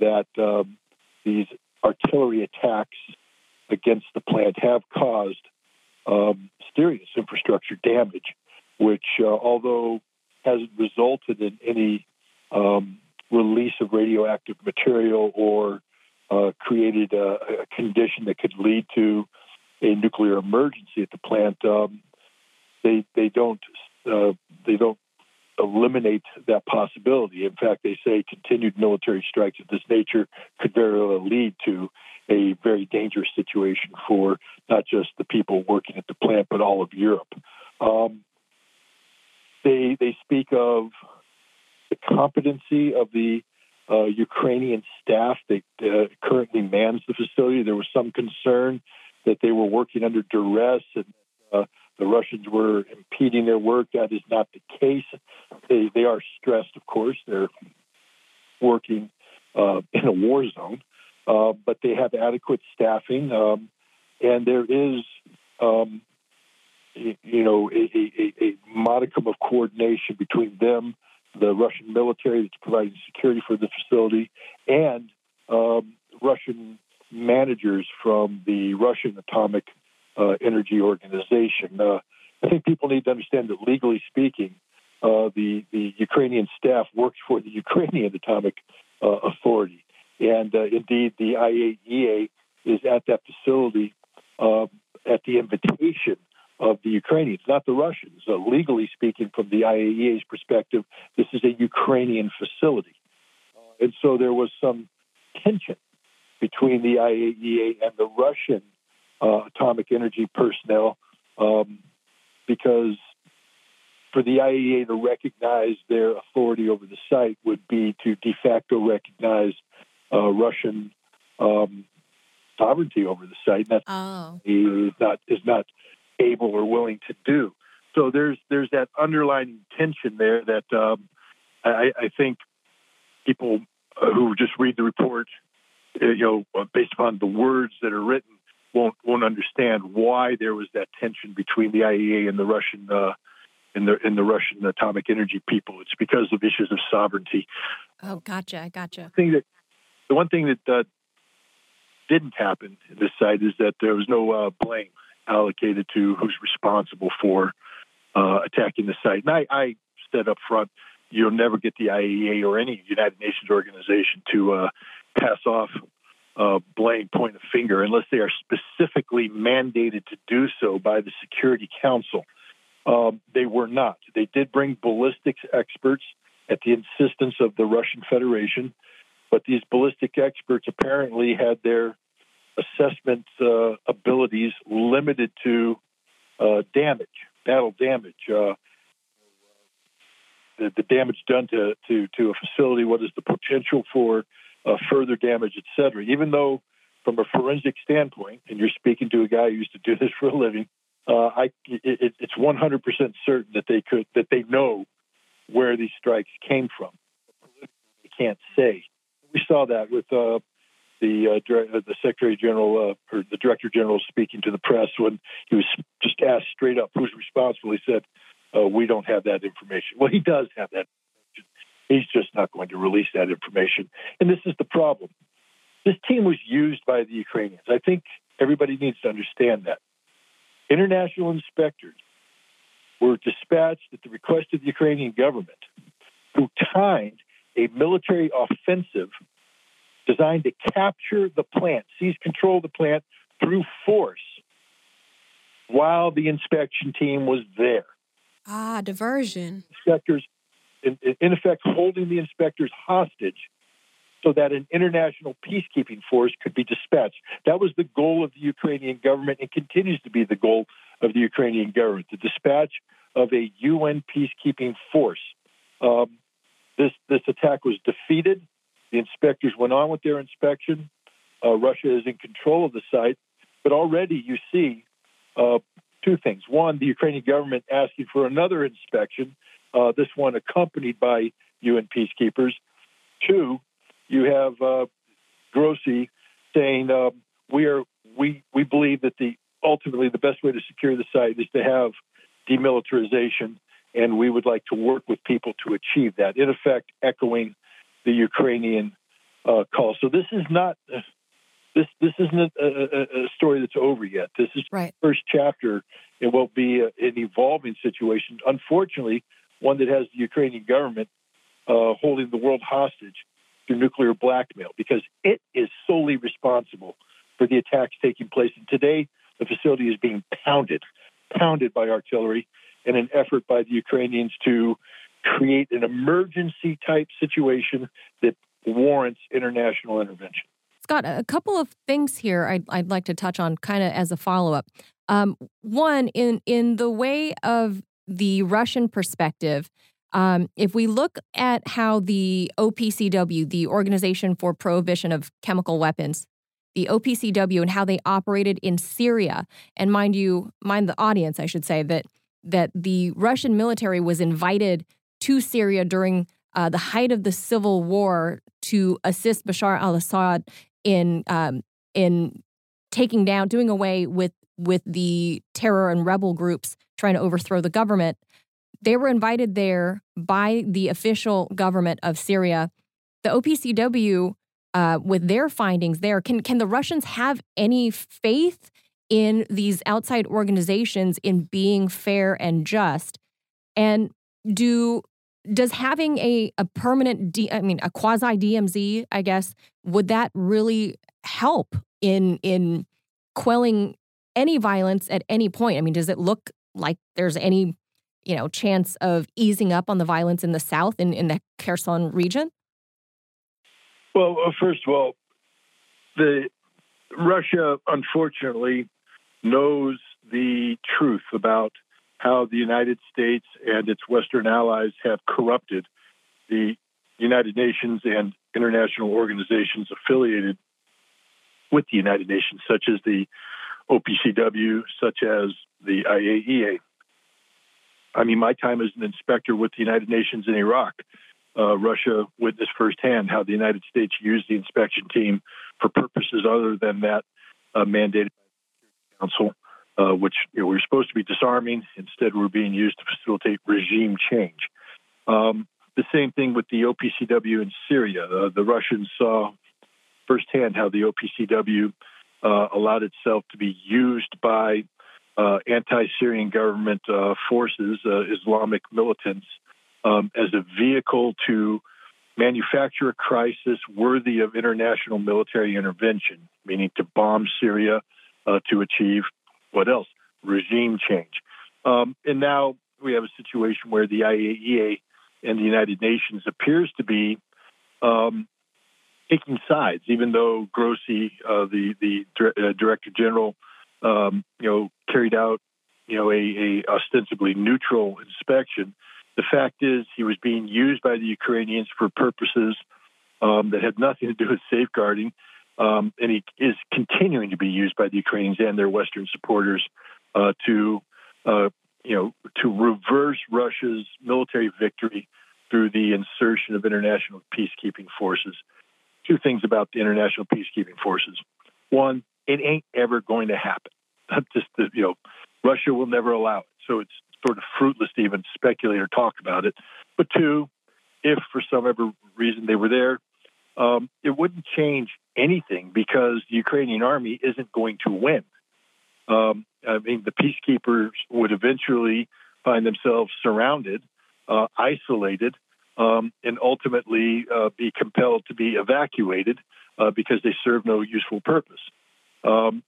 that um, these artillery attacks against the plant have caused um, serious infrastructure damage, which, uh, although hasn't resulted in any um, release of radioactive material or uh, created a, a, condition that could lead to a nuclear emergency at the plant. Um, they they don't uh, they don't eliminate that possibility. In fact, they say continued military strikes of this nature could very well lead to a very dangerous situation for not just the people working at the plant, but all of Europe. Um, they they speak of the competency of the uh, Ukrainian staff that uh, currently mans the facility. There was some concern that they were working under duress and uh, the Russians were impeding their work. That is not the case. They they are stressed, of course. They're working uh, in a war zone, uh, but they have adequate staffing, um, and there is. Um, you know, a, a, a modicum of coordination between them the Russian military that's providing security for the facility, and um, Russian managers from the Russian Atomic uh, Energy Organization. Uh, I think people need to understand that legally speaking, uh, the the Ukrainian staff works for the Ukrainian Atomic uh, Authority, and uh, indeed the IAEA is at that facility um, at the invitation of the Ukrainians, not the Russians. Uh, legally speaking, from the IAEA's perspective, this is a Ukrainian facility. Uh, and so there was some tension between the IAEA and the Russian uh, atomic energy personnel um, because for the IAEA to recognize their authority over the site would be to de facto recognize uh, Russian um, sovereignty over the site. And that oh. is not is not able or willing to do. So there's there's that underlying tension there that um, I, I, think people who just read the report, uh, you know, uh, based upon the words that are written, won't won't understand why there was that tension between the IAEA and the Russian uh, and the in the Russian atomic energy people. It's because of issues of sovereignty. Oh, gotcha, gotcha. The thing that the one thing that uh, didn't happen in this site is that there was no uh, blame allocated to who's responsible for uh, attacking the site. And I, I, said up front, you'll never get the IAEA or any United Nations organization to uh, pass off uh, blame, point a finger, unless they are specifically mandated to do so by the Security Council. Um, they were not. They did bring ballistics experts at the insistence of the Russian Federation, but these ballistic experts apparently had their assessment uh, abilities limited to uh, damage, battle damage. Uh, the, the, damage done to, to, to a facility, what is the potential for uh, further damage, et cetera. Even though, from a forensic standpoint, and you're speaking to a guy who used to do this for a living, uh, I, it, it's 100% certain that they could that they know where these strikes came from. They can't say. We saw that with uh, the uh, the Secretary General uh, or the Director General speaking to the press when he was just asked straight up who's responsible. He said, uh, "We don't have that information." Well, he does have that. He's just not going to release that information, and this is the problem. This team was used by the Ukrainians. I think everybody needs to understand that. International inspectors were dispatched at the request of the Ukrainian government, who timed a military offensive designed to capture the plant, seize control of the plant through force while the inspection team was there. Ah, diversion. Inspectors, in, in effect, holding the inspectors hostage so that an international peacekeeping force could be dispatched. That was the goal of the Ukrainian government and continues to be the goal of the Ukrainian government the dispatch of a UN peacekeeping force. Um, this, this attack was defeated. The inspectors went on with their inspection. Uh, Russia is in control of the site, but already you see uh, two things. One, the Ukrainian government asking for another inspection, uh, this one accompanied by UN peacekeepers. Two, you have uh, Grossi saying um, we are we we believe that the ultimately the best way to secure the site is to have demilitarization, and we would like to work with people to achieve that. In effect, echoing the Ukrainian uh, call. So this is not this this isn't a, a, a, story that's over yet. This is right. the first chapter in what will be a, an evolving situation. Unfortunately, one that has the Ukrainian government uh, holding the world hostage through nuclear blackmail because it is solely responsible for the attacks taking place. And today, the facility is being pounded, pounded by artillery in an effort by the Ukrainians to create an emergency type situation that warrants international intervention. Scott, a couple of things here I'd, I'd like to touch on kind of as a follow up. Um, one, in, in the way of the Russian perspective, um, if we look at how the OPCW, the Organization for Prohibition of Chemical Weapons, the OPCW, and how they operated in Syria, and mind you, mind the audience, I should say that that the Russian military was invited to Syria during uh, the height of the civil war to assist Bashar al-Assad in um, in taking down, doing away with with the terror and rebel groups trying to overthrow the government. They were invited there by the official government of Syria. The OPCW, uh, with their findings there, can can the Russians have any faith in these outside organizations in being fair and just? And do does having a, a permanent D, I mean a quasi DMZ, I guess, would that really help in in quelling any violence at any point? I mean, does it look like there's any you know chance of easing up on the violence in the south in, in the Kherson region? Well, uh, first of all, the Russia unfortunately knows the truth about how the United States and its Western allies have corrupted the United Nations and international organizations affiliated with the United Nations, such as the OPCW, such as the IAEA. I mean, my time as an inspector with the United Nations in Iraq, uh, Russia witnessed firsthand how the United States used the inspection team for purposes other than that uh, mandated by the Security Council uh, which you know, we were supposed to be disarming. Instead, we're being used to facilitate regime change. Um, the same thing with the OPCW in Syria. Uh, the Russians saw firsthand how the OPCW uh, allowed itself to be used by uh, anti-Syrian government uh, forces, uh, Islamic militants, um, as a vehicle to manufacture a crisis worthy of international military intervention, meaning to bomb Syria to achieve what else? Regime change. Um, and now we have a situation where the IAEA and the United Nations appears to be um, taking sides, even though Grossi, uh, the the uh, director general, um, you know, carried out you know a, a, ostensibly neutral inspection. The fact is, he was being used by the Ukrainians for purposes um, that had nothing to do with safeguarding um, and he is continuing to be used by the Ukrainians and their Western supporters uh, to, uh, you know, to reverse Russia's military victory through the insertion of international peacekeeping forces. Two things about the international peacekeeping forces: one, it ain't ever going to happen. Just the, you know, Russia will never allow it, so it's sort of fruitless to even speculate or talk about it. But two, if for some ever reason they were there, um, it wouldn't change anything because the Ukrainian army isn't going to win. Um, I mean, the peacekeepers would eventually find themselves surrounded, uh, isolated, um, and ultimately uh, be compelled to be evacuated uh, because they serve no useful purpose. Um,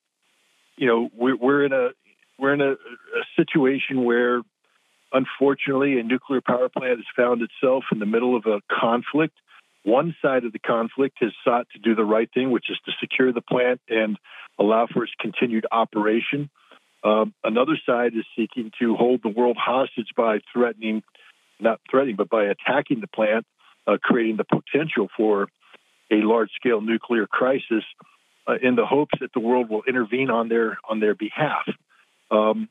you know, we're, we're, in a we're in a, a situation where, unfortunately, a nuclear power plant has found itself in the middle of a conflict one side of the conflict has sought to do the right thing, which is to secure the plant and allow for its continued operation. Um, another side is seeking to hold the world hostage by threatening, not threatening, but by attacking the plant, uh, creating the potential for a large scale nuclear crisis uh, in the hopes that the world will intervene on their on their behalf. Um,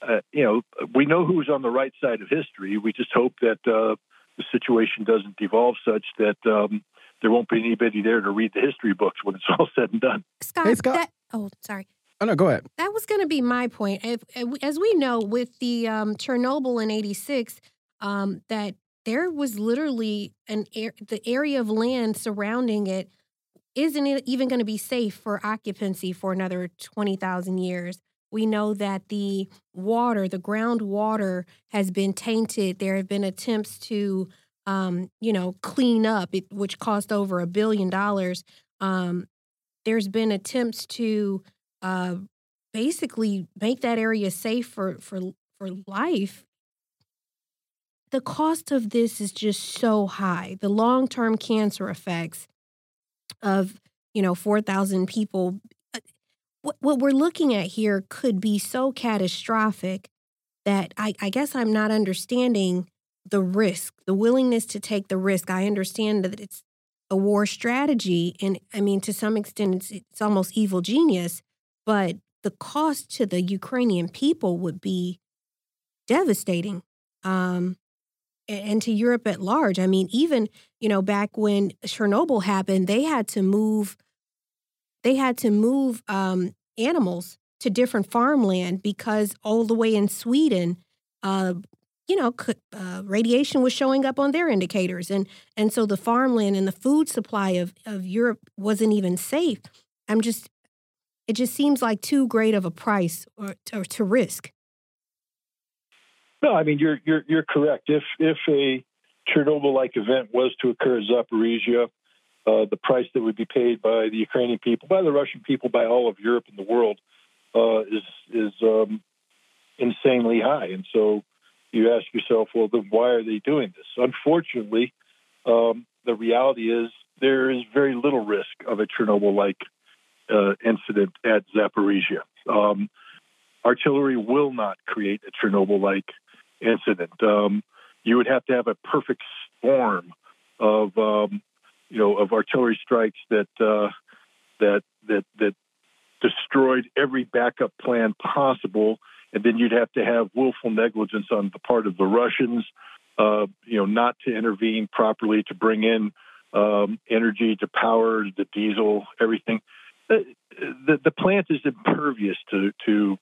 uh, you know, we know who's on the right side of history. We just hope that uh, the situation doesn't devolve such that um, there won't be anybody there to read the history books when it's all said and done. Scott, hey, Scott. That, oh, sorry. Oh, no, go ahead. That was going to be my point. If, as we know, with the um, Chernobyl in 86, um, that there was literally an air, the area of land surrounding it isn't it even going to be safe for occupancy for another 20,000 years. We know that the water, the groundwater has been tainted. There have been attempts to um, you know, clean up, it, which cost over a billion dollars. Um, there's been attempts to uh, basically make that area safe for for for life the cost of this is just so high. The long term cancer effects of, you know, 4,000 people. What, what we're looking at here could be so catastrophic that I, I guess I'm not understanding the risk, the willingness to take the risk. I understand that it's a war strategy. And I mean, to some extent, it's, it's almost evil genius, but the cost to the Ukrainian people would be devastating. Um, and to Europe at large. I mean, even, you know, back when Chernobyl happened, they had to move they had to move um, animals to different farmland because all the way in Sweden, uh, you know, uh, radiation was showing up on their indicators, and and so the farmland and the food supply of of Europe wasn't even safe. I'm just, it just seems like too great of a price or, or to risk. No, I mean you're you're you're correct. If if a Chernobyl-like event was to occur in Zaporizhia, uh, the price that would be paid by the Ukrainian people, by the Russian people, by all of Europe and the world uh, is is um, insanely high. And so you ask yourself, well, then why are they doing this? Unfortunately, um, the reality is there is very little risk of a Chernobyl-like uh, incident at Zaporizhia. Um, artillery will not create a Chernobyl-like incident. Um, you would have to have a perfect storm of um, you know of artillery strikes that uh, that that that destroyed every backup plan possible, and then you'd have to have willful negligence on the part of the Russians, uh, you know, not to intervene properly to bring in um, energy to power the diesel, everything. The, the, the plant is impervious to to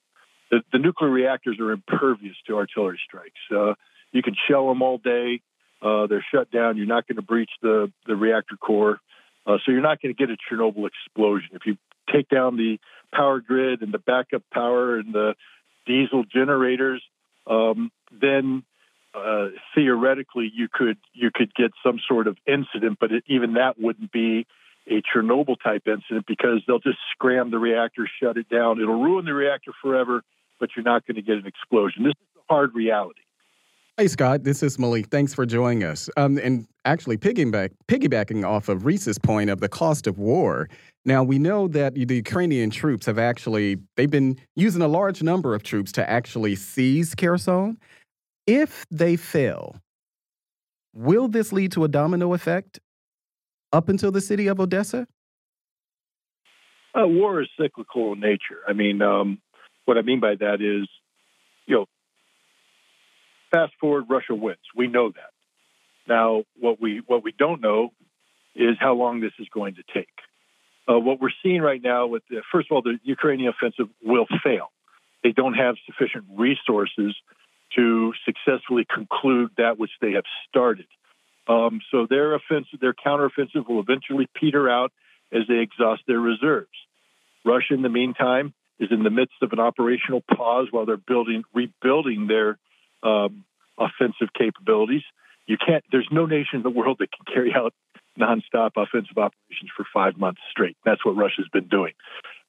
the, the nuclear reactors are impervious to artillery strikes. Uh, you can shell them all day. Uh, they're shut down. You're not going to breach the, the reactor core. Uh, so you're not going to get a Chernobyl explosion. If you take down the power grid and the backup power and the diesel generators, um, then uh, theoretically you could you could get some sort of incident, but it, even that wouldn't be a Chernobyl type incident because they'll just scram the reactor, shut it down. It'll ruin the reactor forever, but you're not going to get an explosion. This is a hard reality. Hey, Scott, this is Malik. Thanks for joining us. Um, and actually, piggyback, piggybacking off of Reese's point of the cost of war. Now, we know that the Ukrainian troops have actually, they've been using a large number of troops to actually seize Kherson. If they fail, will this lead to a domino effect up until the city of Odessa? Uh, war is cyclical in nature. I mean, um, what I mean by that is, you know, fast forward, Russia wins. We know that. Now, what we what we don't know is how long this is going to take. Uh, what we're seeing right now, with the, first of all, the Ukrainian offensive will fail. They don't have sufficient resources to successfully conclude that which they have started. Um, so their offensive, their counteroffensive will eventually peter out as they exhaust their reserves. Russia, in the meantime, is in the midst of an operational pause while they're building, rebuilding their um, offensive capabilities. You can't. There's no nation in the world that can carry out nonstop offensive operations for five months straight. That's what Russia's been doing.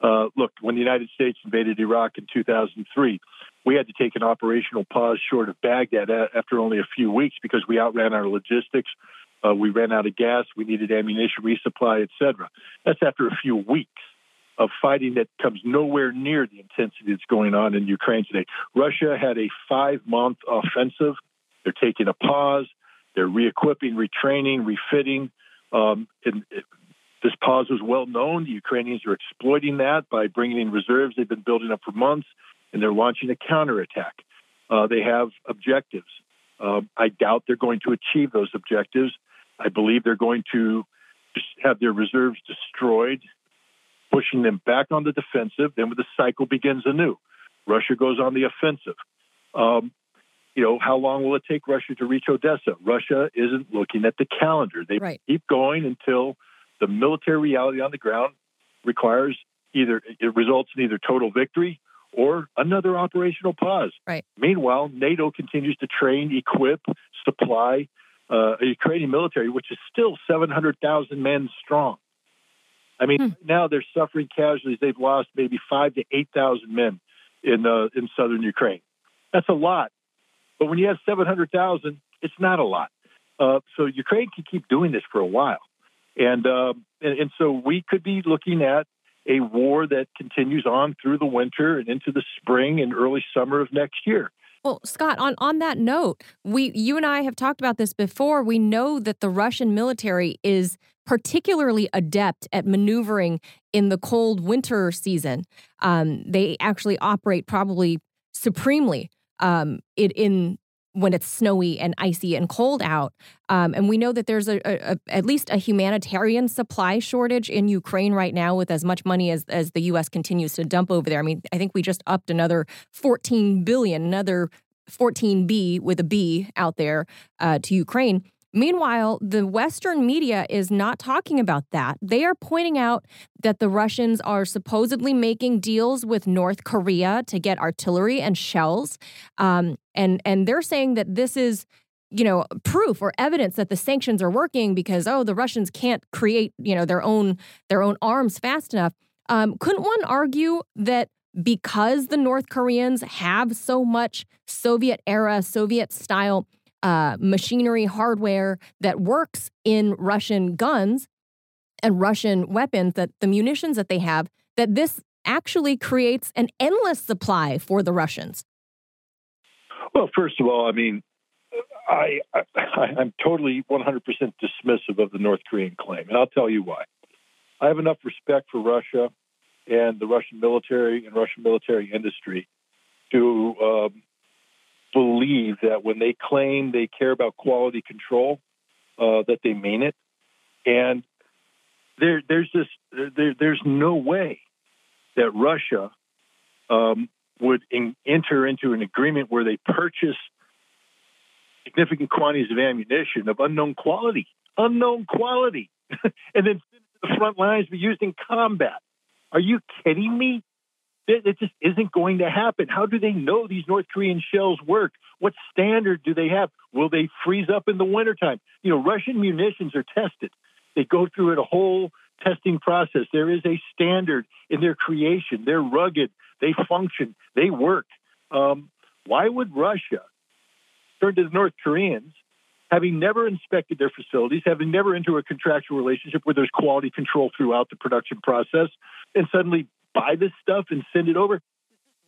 Uh, look, when the United States invaded Iraq in 2003, we had to take an operational pause short of Baghdad after only a few weeks because we outran our logistics. Uh, we ran out of gas. We needed ammunition resupply, etc. That's after a few weeks of fighting that comes nowhere near the intensity that's going on in Ukraine today. Russia had a five month offensive. They're taking a pause. They're re equipping, retraining, refitting. Um, and this pause was well known. The Ukrainians are exploiting that by bringing in reserves they've been building up for months, and they're launching a counterattack. Uh, they have objectives. Uh, I doubt they're going to achieve those objectives. I believe they're going to have their reserves destroyed pushing them back on the defensive. Then the cycle begins anew. Russia goes on the offensive. Um, you know, how long will it take Russia to reach Odessa? Russia isn't looking at the calendar. They Right. keep going until the military reality on the ground requires either it results in either total victory or another operational pause. Right. Meanwhile, NATO continues to train, equip, supply uh, a Ukrainian military, which is still 700,000 men strong. I mean, Hmm. now they're suffering casualties. They've lost maybe five to 8,000 men in uh, in southern Ukraine. That's a lot. But when you have 700,000, it's not a lot. Uh, so Ukraine can keep doing this for a while. And, um, and and so we could be looking at a war that continues on through the winter and into the spring and early summer of next year. Well, Scott, on, on that note, we you and I have talked about this before. We know that the Russian military is particularly adept at maneuvering in the cold winter season. Um, they actually operate probably supremely um, it, in when it's snowy and icy and cold out. Um, and we know that there's a, a, a at least a humanitarian supply shortage in Ukraine right now, with as much money as as the U.S. continues to dump over there. I mean, I think we just upped another 14 billion, another 14B with a B out there uh, to Ukraine. Meanwhile, the Western media is not talking about that. They are pointing out that the Russians are supposedly making deals with North Korea to get artillery and shells, um, and and they're saying that this is, you know, proof or evidence that the sanctions are working because oh, the Russians can't create you know their own their own arms fast enough. Um, couldn't one argue that because the North Koreans have so much Soviet era, Soviet style uh, machinery, hardware that works in Russian guns and Russian weapons, that the munitions that they have, that this actually creates an endless supply for the Russians. Well, first of all, I mean, I, I I'm totally 100% dismissive of the North Korean claim, and I'll tell you why. I have enough respect for Russia and the Russian military and Russian military industry to um, believe that when they claim they care about quality control, uh, that they mean it. And there, there's just there, there's no way that Russia um, would in, enter into an agreement where they purchase significant quantities of ammunition of unknown quality, unknown quality, and then the front lines be used in combat. Are you kidding me? It, just isn't going to happen. How do they know these North Korean shells work? What standard do they have? Will they freeze up in the wintertime? You know, Russian munitions are tested. They go through a whole testing process. There is a standard in their creation. They're rugged. They function. They work. Um, why would Russia turn to the North Koreans, having never inspected their facilities, having never into a contractual relationship where there's quality control throughout the production process, and suddenly buy this stuff and send it over?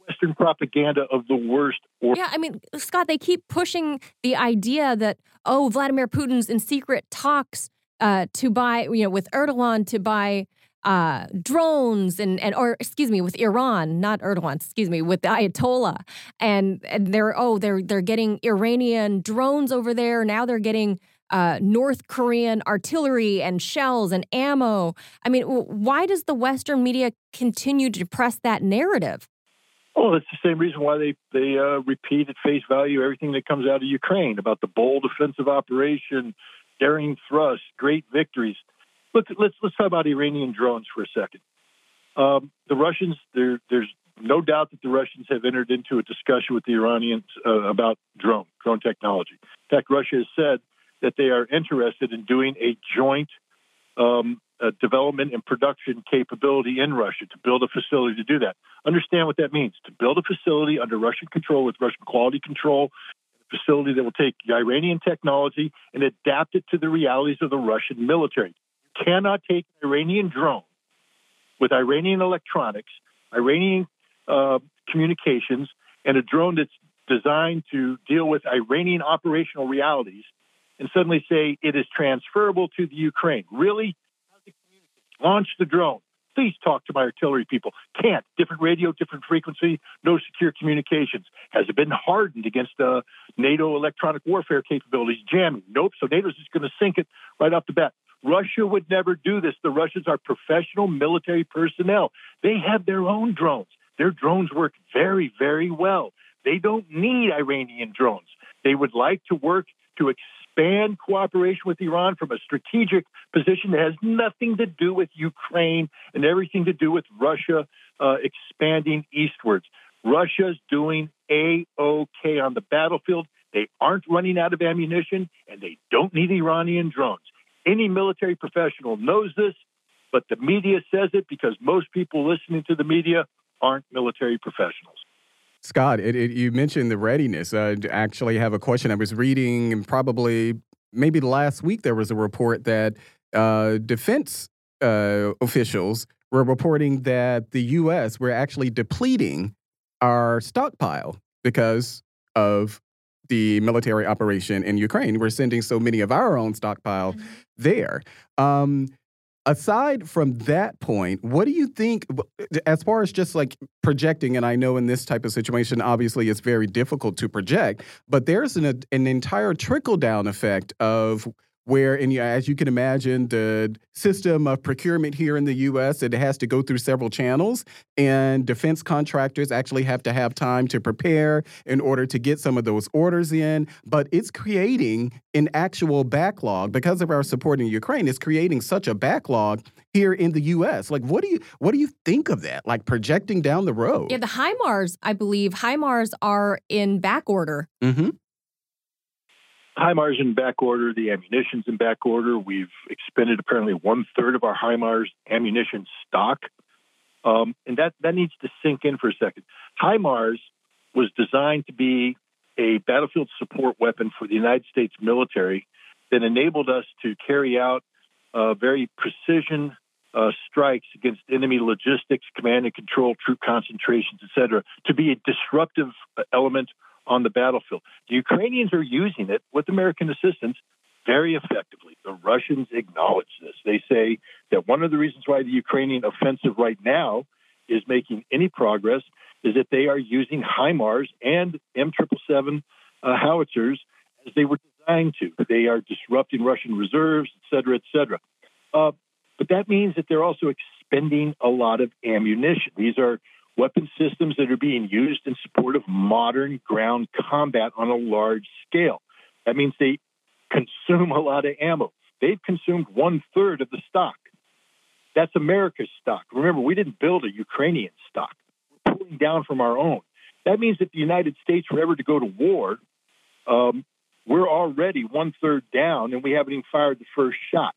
Western propaganda of the worst. Yeah, I mean, Scott, they keep pushing the idea that, oh, Vladimir Putin's in secret talks uh, to buy, you know, with Erdogan to buy uh, drones and, and, or excuse me, with Iran, not Erdogan, excuse me, with the Ayatollah. And, and they're, oh, they're, they're getting Iranian drones over there. Now they're getting uh, North Korean artillery and shells and ammo. I mean, why does the Western media continue to press that narrative? Oh, it's the same reason why they they uh, repeat at face value everything that comes out of Ukraine about the bold offensive operation, daring thrust, great victories. Let's let's let's talk about Iranian drones for a second. Um, the Russians, there, there's no doubt that the Russians have entered into a discussion with the Iranians uh, about drone drone technology. In fact, Russia has said that they are interested in doing a joint um, uh, development and production capability in Russia to build a facility to do that. Understand what that means to build a facility under Russian control with Russian quality control, a facility that will take Iranian technology and adapt it to the realities of the Russian military. You cannot take an Iranian drone with Iranian electronics, Iranian uh, communications, and a drone that's designed to deal with Iranian operational realities and suddenly say it is transferable to the Ukraine. Really? Launch the drone. Please talk to my artillery people. Can't. Different radio, different frequency, no secure communications. Has it been hardened against uh, NATO electronic warfare capabilities? Jamming. Nope. So NATO's just going to sink it right off the bat. Russia would never do this. The Russians are professional military personnel. They have their own drones. Their drones work very, very well. They don't need Iranian drones. They would like to work to expand cooperation with Iran from a strategic position that has nothing to do with Ukraine and everything to do with Russia uh, expanding eastwards. Russia's doing a okay on the battlefield. They aren't running out of ammunition and they don't need Iranian drones. Any military professional knows this, but the media says it because most people listening to the media aren't military professionals. Scott, it, it, you mentioned the readiness. I actually have a question. I was reading and probably maybe last week there was a report that uh, defense uh, officials were reporting that the U.S. were actually depleting our stockpile because of the military operation in Ukraine. We're sending so many of our own stockpile mm -hmm. there. Um, aside from that point, what do you think, as far as just like projecting? And I know in this type of situation, obviously it's very difficult to project, but there's an, an entire trickle down effect of where, and as you can imagine, the system of procurement here in the U.S. it has to go through several channels, and defense contractors actually have to have time to prepare in order to get some of those orders in. But it's creating an actual backlog because of our support in Ukraine. It's creating such a backlog here in the U.S. Like, what do you what do you think of that? Like projecting down the road? Yeah, the HIMARS, I believe, HIMARS are in back order. Mm -hmm. HIMARS in back order, the ammunition's in back order. We've expended apparently one third of our HIMARS ammunition stock. Um, and that, that needs to sink in for a second. HIMARS was designed to be a battlefield support weapon for the United States military that enabled us to carry out uh, very precision uh, strikes against enemy logistics, command and control, troop concentrations, et cetera, to be a disruptive element on the battlefield. The Ukrainians are using it with American assistance very effectively. The Russians acknowledge this. They say that one of the reasons why the Ukrainian offensive right now is making any progress is that they are using HIMARS and M777 uh, howitzers as they were designed to. They are disrupting Russian reserves, et cetera, et cetera. Uh, but that means that they're also expending a lot of ammunition. These are weapon systems that are being used in support of modern ground combat on a large scale. That means they consume a lot of ammo. They've consumed one third of the stock. That's America's stock. Remember, we didn't build a Ukrainian stock. We're pulling down from our own. That means if the United States were ever to go to war, um, we're already one third down and we haven't even fired the first shot.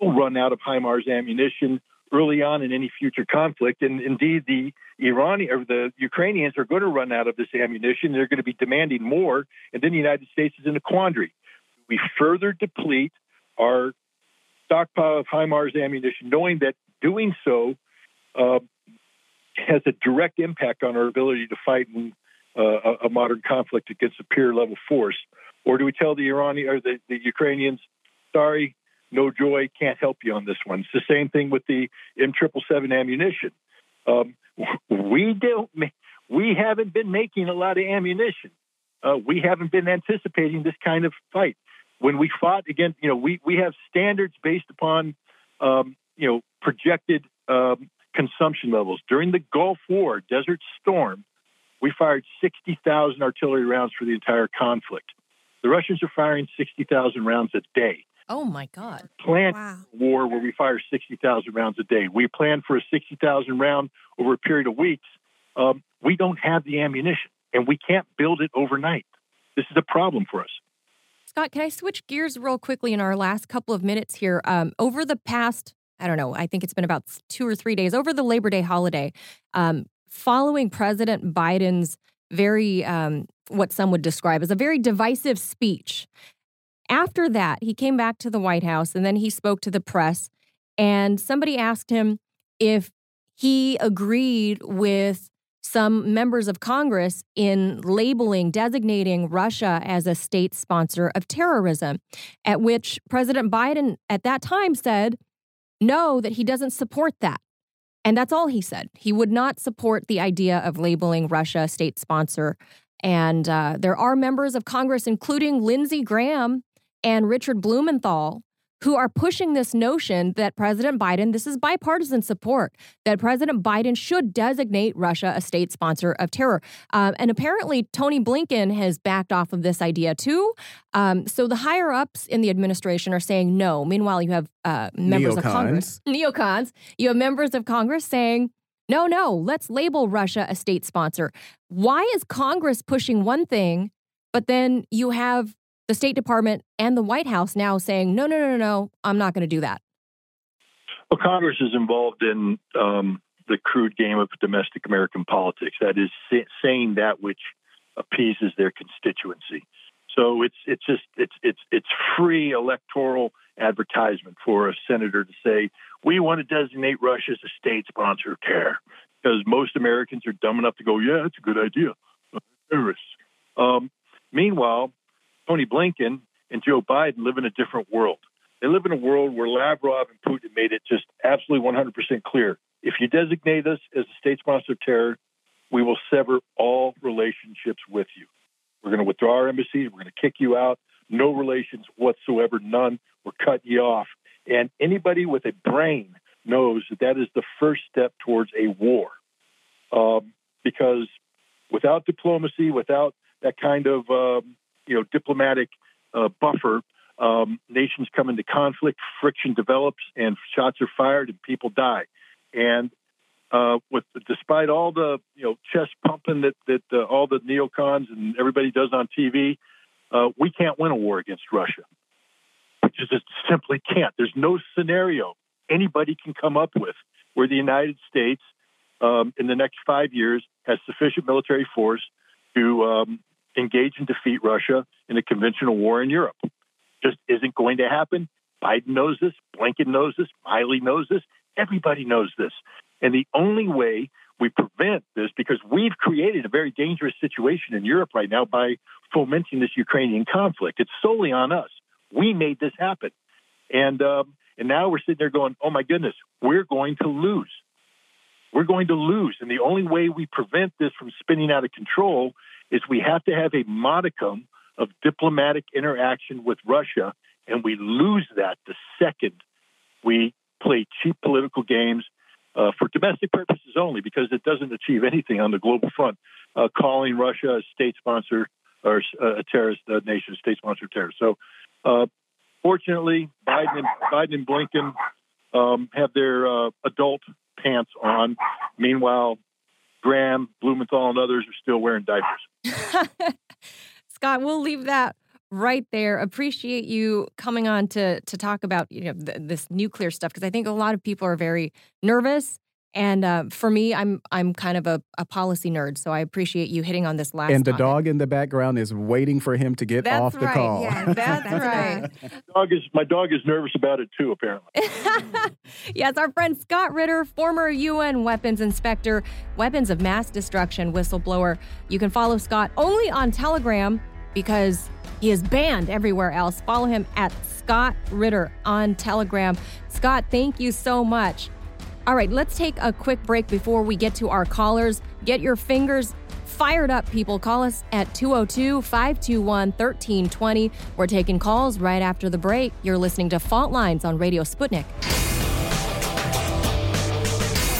We'll run out of HIMARS ammunition early on in any future conflict. And indeed, the Iranian or the Ukrainians are going to run out of this ammunition. They're going to be demanding more, and then the United States is in a quandary. We further deplete our stockpile of HIMARS ammunition, knowing that doing so uh, has a direct impact on our ability to fight in uh, a, modern conflict against a peer level force. Or do we tell the Iranian or the, the Ukrainians, sorry, no joy, can't help you on this one. It's the same thing with the M777 ammunition. Um, we don't, we haven't been making a lot of ammunition. Uh, we haven't been anticipating this kind of fight. When we fought against, you know, we, we have standards based upon, um, you know, projected um, consumption levels. During the Gulf War, Desert Storm, we fired 60,000 artillery rounds for the entire conflict. The Russians are firing 60,000 rounds a day. Oh my God. Plan wow. war where we fire 60,000 rounds a day. We plan for a 60,000 round over a period of weeks. Um, we don't have the ammunition and we can't build it overnight. This is a problem for us. Scott, can I switch gears real quickly in our last couple of minutes here? Um, over the past, I don't know, I think it's been about two or three days, over the Labor Day holiday, um, following President Biden's very, um, what some would describe as a very divisive speech after that, he came back to the White House and then he spoke to the press. And somebody asked him if he agreed with some members of Congress in labeling, designating Russia as a state sponsor of terrorism. At which President Biden at that time said, no, that he doesn't support that. And that's all he said. He would not support the idea of labeling Russia a state sponsor. And uh, there are members of Congress, including Lindsey Graham, and Richard Blumenthal, who are pushing this notion that President Biden, this is bipartisan support, that President Biden should designate Russia a state sponsor of terror. Um, and apparently, Tony Blinken has backed off of this idea too. Um, so the higher ups in the administration are saying no. Meanwhile, you have uh, members Neocons. of Congress, neocons, you have members of Congress saying, no, no, let's label Russia a state sponsor. Why is Congress pushing one thing, but then you have the State Department and the White House now saying, no, no, no, no, no, I'm not going to do that? Well, Congress is involved in um, the crude game of domestic American politics. That is saying that which appeases their constituency. So it's it's just it's it's it's free electoral advertisement for a senator to say we want to designate Russia as a state sponsor of terror because most Americans are dumb enough to go, yeah, it's a good idea, terrorists. Um, meanwhile, Tony Blinken and Joe Biden live in a different world. They live in a world where Lavrov and Putin made it just absolutely 100% clear. If you designate us as a state sponsor of terror, we will sever all relationships with you. We're going to withdraw our embassies. We're going to kick you out. No relations whatsoever, none. We're cutting you off. And anybody with a brain knows that that is the first step towards a war. Um, because without diplomacy, without that kind of um, you know diplomatic uh, buffer, um, nations come into conflict, friction develops, and shots are fired, and people die. And uh, with despite all the you know chest pumping that that uh, all the neocons and everybody does on TV, uh, we can't win a war against Russia. We just simply can't. There's no scenario anybody can come up with where the United States, um, in the next five years, has sufficient military force to um, engage and defeat Russia in a conventional war in Europe. Just isn't going to happen. Biden knows this. Blinken knows this. Milley knows this. Everybody knows this. And the only way we prevent this, because we've created a very dangerous situation in Europe right now by fomenting this Ukrainian conflict. It's solely on us. We made this happen. And um, and now we're sitting there going, oh my goodness, we're going to lose. We're going to lose. And the only way we prevent this from spinning out of control is we have to have a modicum of diplomatic interaction with Russia. And we lose that the second we play cheap political games uh, for domestic purposes only, because it doesn't achieve anything on the global front, uh, calling Russia a state sponsor or uh, a terrorist nation, a state sponsor of terror. So, uh, fortunately, Biden and, Biden and Blinken um, have their uh, adult pants on. Meanwhile, Graham, Blumenthal, and others are still wearing diapers. Scott, we'll leave that right there. Appreciate you coming on to to talk about you know th- this nuclear stuff because I think a lot of people are very nervous. And uh, for me, I'm I'm kind of a, a policy nerd, so I appreciate you hitting on this last. And the topic. dog in the background is waiting for him to get That's off the right. call. Yeah, that's right. Dog is my dog is nervous about it too. Apparently. yes, our friend Scott Ritter, former UN weapons inspector, weapons of mass destruction whistleblower. You can follow Scott only on Telegram because he is banned everywhere else. Follow him at Scott Ritter on Telegram. Scott, thank you so much. All right, let's take a quick break before we get to our callers. Get your fingers fired up, people. Call us at 202 521 1320. We're taking calls right after the break. You're listening to Fault Lines on Radio Sputnik.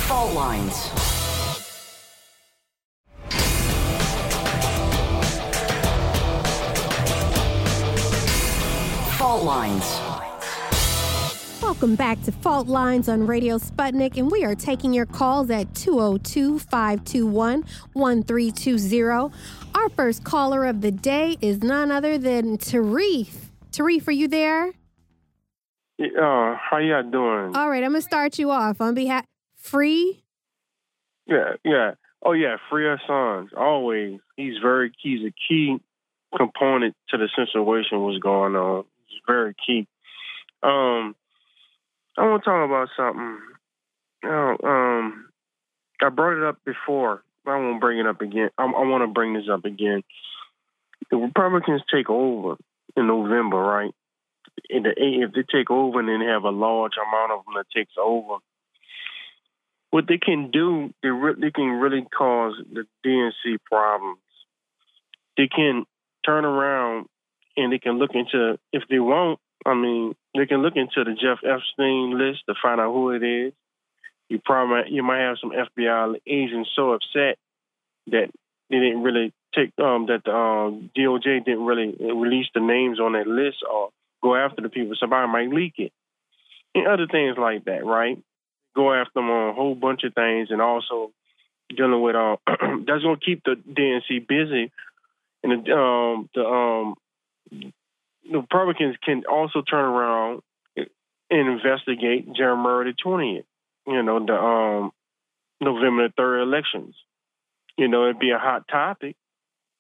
Fault lines. Fault lines. Welcome back to Fault Lines on Radio Sputnik, and we are taking your calls at 202 521 1320. Our first caller of the day is none other than Tarif. Tarif, are you there? Uh, how y'all doing? All right, I'm going to start you off on behalf. Free? yeah, yeah. Oh yeah, free Assange. Always. He's very key, he's a key component to the situation what's going on. He's very key. Um I want to talk about something. Um I brought it up before, but I won't bring it up again. I, I want to bring this up again. The Republicans take over in November, right? In the, if they take over and then have a large amount of them that takes over, what they can do, they, re- they can really cause the DNC problems. They can turn around and they can look into if they want. I mean, they can look into the Jeff Epstein list to find out who it is. You probably you might have some FBI agents so upset that they didn't really take um, that the um, DOJ didn't really release the names on that list or go after the people. Somebody might leak it and other things like that, right? Go after them on a whole bunch of things, and also dealing with uh, that's to keep the DNC busy, and the um, the um, the Republicans can also turn around and investigate January the twentieth. You know the um, November the third elections. You know it'd be a hot topic,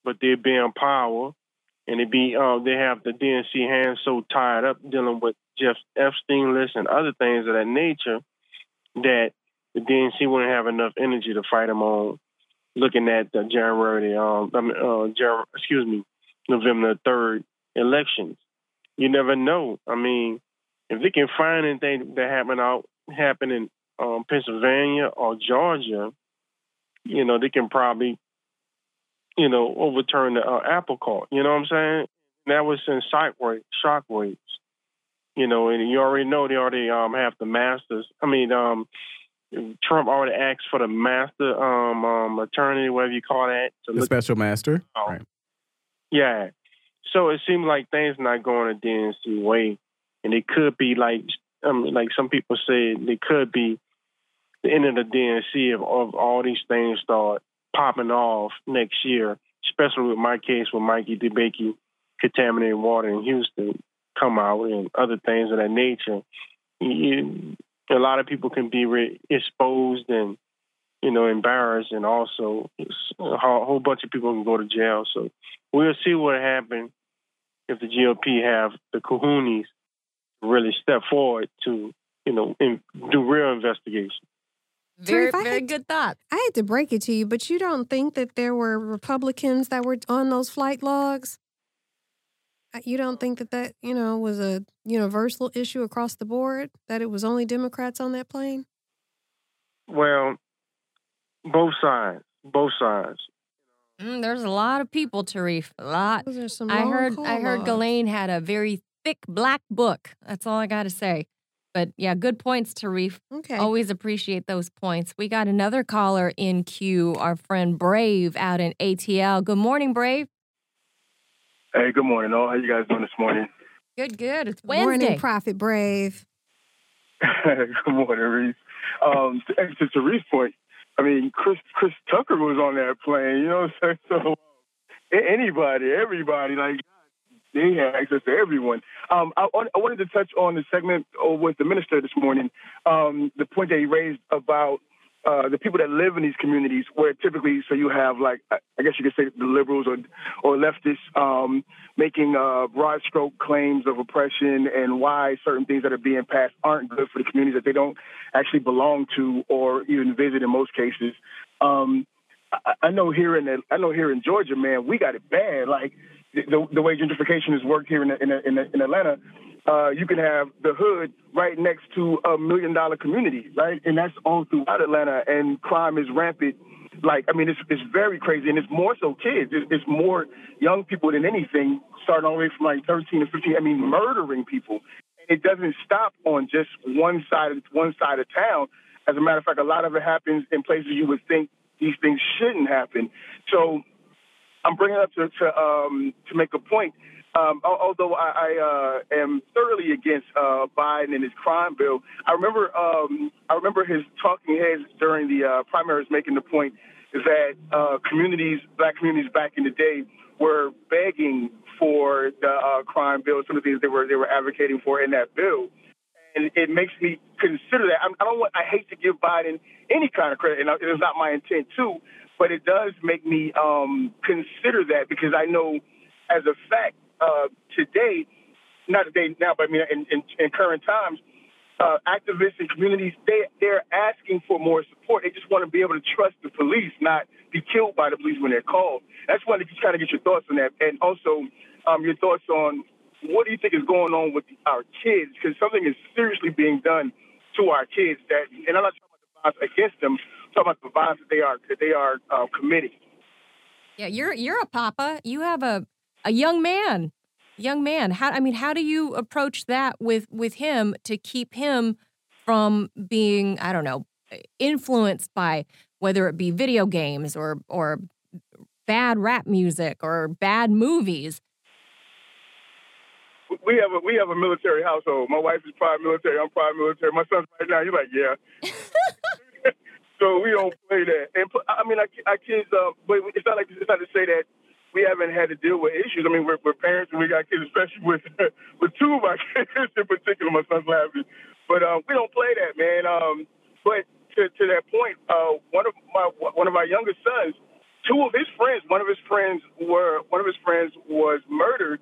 but they'd be in power, and it'd be uh, they have the DNC hands so tied up dealing with Jeff Epstein list and other things of that nature that the DNC wouldn't have enough energy to fight them on. Looking at the January, um, uh, excuse me, November the third elections, you never know. I mean, if they can find anything that happened out happen in um, Pennsylvania or Georgia, you know, they can probably, you know, overturn the uh, apple cart. You know what I'm saying? That was in shockwaves. shockwaves. You know, and you already know they already um, have the masters. I mean, um, Trump already asked for the master um, um, attorney, whatever you call that. the special master. Right. Yeah. So it seems like things not going a DNC way, and it could be like um, like some people say, it could be the end of the DNC if, if all these things start popping off next year. Especially with my case with Mikey DeBakey contaminated water in Houston come out and other things of that nature. You, a lot of people can be re- exposed and you know embarrassed, and also a whole bunch of people can go to jail. So we'll see what happens if the GOP have the kahunas really step forward to you know in, do real investigation. Very, very good thought. I had to break it to you, but you don't think that there were Republicans that were on those flight logs? Uh, you don't think that that, you know, was a universal issue across the board, that it was only Democrats on that plane? Well, both sides, both sides. Mm, there's a lot of people, Tarif. A lot. I heard. I heard Ghislaine had a very thick black book. That's all I got to say. But yeah, good points, Tarif. Okay. Always appreciate those points. We got another caller in queue. Our friend Brave out in ATL. Good morning, Brave. Hey, good morning, all. How you guys doing this morning? Good, good. It's Wednesday. Morning, Prophet Brave. good morning, Reese. Um, to, to Teresa's point, I mean, Chris Chris Tucker was on that plane. You know what I'm saying? So anybody, everybody, like they had access to everyone. Um, I, I, wanted to touch on the segment with the minister this morning. Um, the point that he raised about uh, the people that live in these communities, where typically, so you have like, I guess you could say the liberals or or leftists um, making uh, broad stroke claims of oppression and why certain things that are being passed aren't good for the communities that they don't actually belong to or even visit in most cases. Um, I, I know here in the, I know here in Georgia, man, we got it bad. Like the, the way gentrification has worked here in in, in, in Atlanta, uh, you can have the hood right next to a million dollar community, right? And that's all throughout Atlanta, and crime is rampant. Like, I mean, it's it's very crazy, and it's more so kids. It's, it's more young people than anything, starting all the way from like 13 to 15. I mean, murdering people. And it doesn't stop on just one side of one side of town. As a matter of fact, a lot of it happens in places you would think these things shouldn't happen. So I'm bringing it up to to, um, to make a point um, although I, I uh, am thoroughly against uh, Biden and his crime bill, I remember um, I remember his talking heads during the uh, primaries making the point that uh, communities, black communities back in the day, were begging for the uh, crime bill, some of the things they were they were advocating for in that bill, and it makes me consider that. I, I don't want. I hate to give Biden any kind of credit, and it is not my intent to, but it does make me um, consider that because I know, as a fact, uh, today, not today now, but I mean in, in, in current times, uh, activists and communities they they're asking for more support. They just want to be able to trust the police, not be killed by the police when they're called. That's why to just kind of get your thoughts on that, and also um, your thoughts on what do you think is going on with our kids? Because something is seriously being done to our kids. That, and I'm not talking about the violence against them. Talking about the violence that they are that they are uh, committing. Yeah, you're you're a papa. You have a a young man. young man. How I mean, how do you approach that with with him to keep him from being, I don't know, influenced by whether it be video games or or bad rap music or bad movies? We have a we have a military household. My wife is private military. I'm private military. My son's right now. He's like, yeah. so we don't play that. And I mean, our, our kids. Uh, but it's not like it's not to say that we haven't had to deal with issues. I mean, we're, we're parents and we got kids, especially with with two of my kids in particular. My son's laughing, but um, we don't play that, man. Um, but to, to that point, uh, one of my one of our youngest sons, two of his friends, one of his friends were one of his friends was murdered.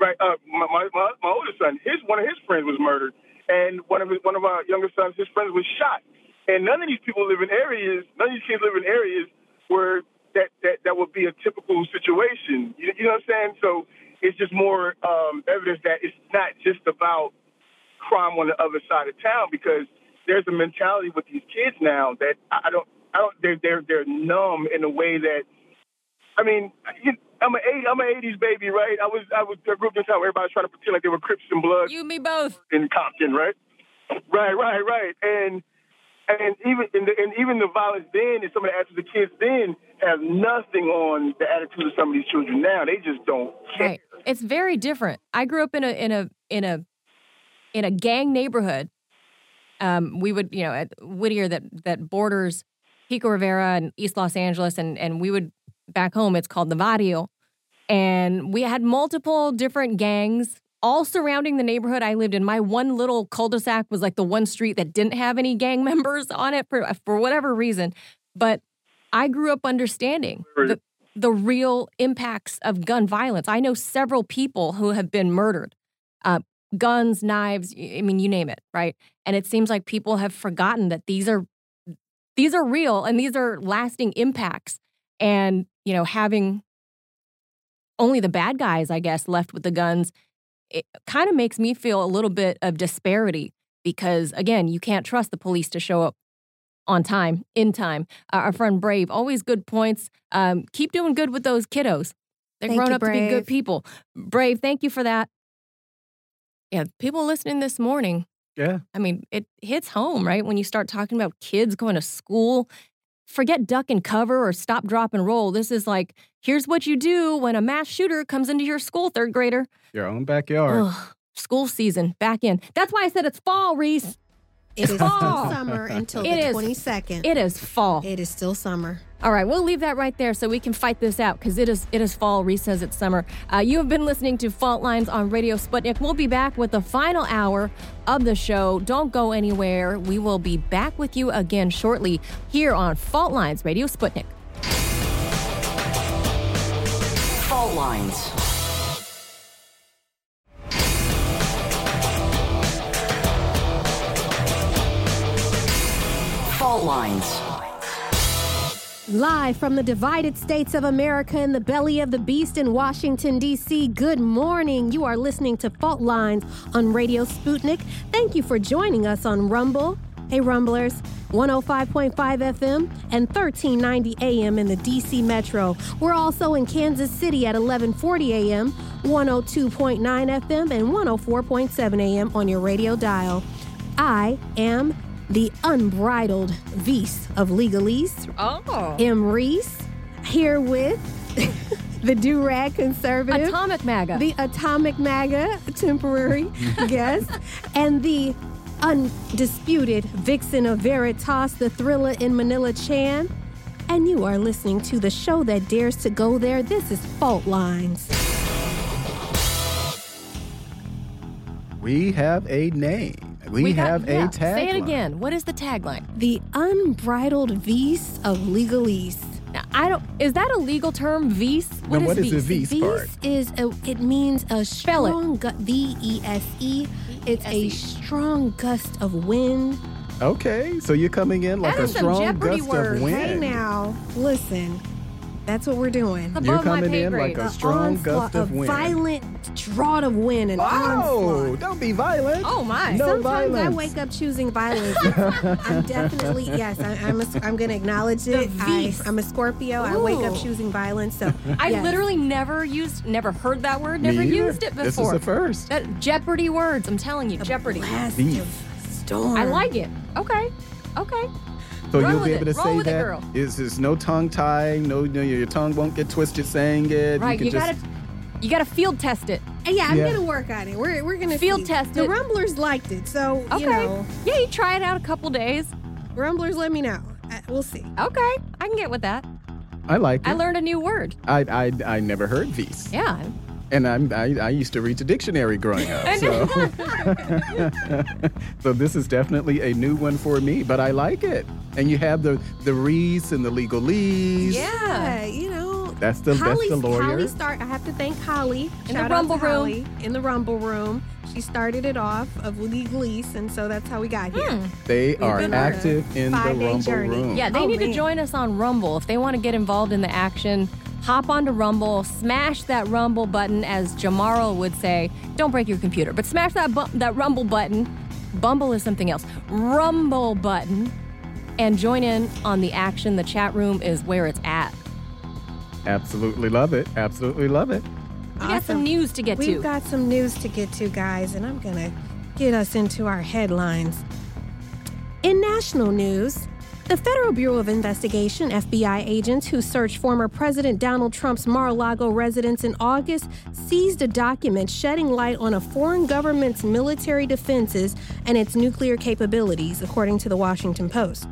Right, uh, my, my my oldest son, his one of his friends was murdered, and one of his, one of our younger sons, his friends was shot. And none of these people live in areas, none of these kids live in areas where that that that would be a typical situation. You, you know what I'm saying? So it's just more um, evidence that it's not just about crime on the other side of town because there's a mentality with these kids now that I don't I don't they're they're they're numb in a way that I mean you, I'm an eight, I'm an '80s baby, right? I was I was I grew up in town where everybody's trying to pretend like they were Crips and Bloods. You, me both. In Compton, right? Right, right, right. And and even and, the, and even the violence then and some of the of the kids then have nothing on the attitude of some of these children now. They just don't care. Right. It's very different. I grew up in a in a in a in a gang neighborhood. Um, we would, you know, at Whittier that that borders Pico Rivera and East Los Angeles, and and we would back home. It's called the Barrio, and we had multiple different gangs all surrounding the neighborhood I lived in. My one little cul-de-sac was like the one street that didn't have any gang members on it for for whatever reason. But I grew up understanding the, the real impacts of gun violence. I know several people who have been murdered. Uh, guns, knives, I mean, you name it, right? And it seems like people have forgotten that these are these are real and these are lasting impacts. And, you know, having only the bad guys, I guess, left with the guns, it kind of makes me feel a little bit of disparity because, again, you can't trust the police to show up on time, in time. Uh, our friend Brave, always good points. Um, keep doing good with those kiddos. They're Thank grown you, up to be good people. Brave, thank you for that. Yeah, people listening this morning, Yeah. I mean, it hits home, right? When you start talking about kids going to school, forget duck and cover or stop, drop, and roll. This is like, here's what you do when a mass shooter comes into your school, third grader. Your own backyard. Ugh, school season back in. That's why I said it's fall, Reese. It is still fall. summer until It the is. 22nd. It is fall. it is still summer. All right, we'll leave that right there so we can fight this out because it is it is fall. Reese says it's summer. Uh, you have been listening to Fault Lines on Radio Sputnik. We'll be back with the final hour of the show. Don't go anywhere. We will be back with you again shortly here on Fault Lines Radio Sputnik. Fault lines. Live from the divided states of America in the belly of the beast in Washington, D.C. Good morning. You are listening to Fault Lines on Radio Sputnik. Thank you for joining us on Rumble. Hey, Rumblers, 105.5 FM and 1390 AM in the D.C. Metro. We're also in Kansas City at 1140 AM, 102.9 FM, and 104.7 AM on your radio dial. I am the unbridled Vice of Legalese, Oh. M. Reese, here with the Do Rag Conservative, Atomic MAGA. the Atomic MAGA temporary guest, and the undisputed Vixen of Veritas, the thriller in Manila Chan. And you are listening to the show that dares to go there. This is Fault Lines. We have a name. We, have yeah, a tagline. Say it again. What is the tagline? The unbridled Vice of Legalese. Now, I don't. Is that a legal term? Vice. Then what is the vice? Vice part? Is a, it means a Spell strong gu- V E S E. It's a strong gust of wind. Okay, so you're coming in like That a strong gust words. of wind. Hey now, listen. That's what we're doing. It's You're above my coming pay in like a strong onslaught, gust of wind. A violent draught of wind and Oh, onslaught. don't be violent. Oh my. No Sometimes I wake up choosing violence. I'm definitely yes. I, I'm a, I'm going to acknowledge it. I, I'm a Scorpio. I wake up choosing violence. So I yes. literally never used, never heard that word, never either. used it before. This is the first. That Jeopardy words. I'm telling you, Jeopardy. blast storm. I like it. Okay. Okay. So Roll you'll be able to say with it, that. girl. Is there's no tongue tying, no, no your tongue won't get twisted saying it. Right. can You, just, gotta, you gotta field test it. Uh, Yeah, I'm Yeah. gonna work on it. We're we're gonna Field see. test The it. The Rumblers liked it, so Okay. you know, Yeah, you try it out a couple days. Rumblers, let me know. Uh, we'll see. Okay. I can get with that. I like it. I learned a new word. I, I, I never heard these. Yeah. And I'm, I, I used to read the dictionary growing up. So. so this is definitely a new one for me, but I like it. And you have the, the Reese and the legalese. Yeah. You know, That's the, that's Holly, the lawyer. Holly start. I have to thank Holly In the Shout out Rumble to Room. Holly in the Rumble Room. She started it off of legalese, and so that's how we got here. Hmm. they are been on a active in the five-day Rumble journey. Room. Yeah, they Oh, need to join us on Rumble if they want to get involved in the action. Hop onto Rumble, smash that Rumble button, as Jamarl would say. Don't break your computer, but smash that bu- that Rumble button. Bumble is something else. Rumble button, and join in on the action. The chat room is where it's at. Absolutely love it. Absolutely love it. We got some news to get to. We've got some news to get to, guys, and I'm gonna get us into our headlines. In national news, the Federal Bureau of Investigation, FBI agents who searched former President Donald Trump's Mar a Lago residence in August seized a document shedding light on a foreign government's military defenses and its nuclear capabilities, according to the Washington Post.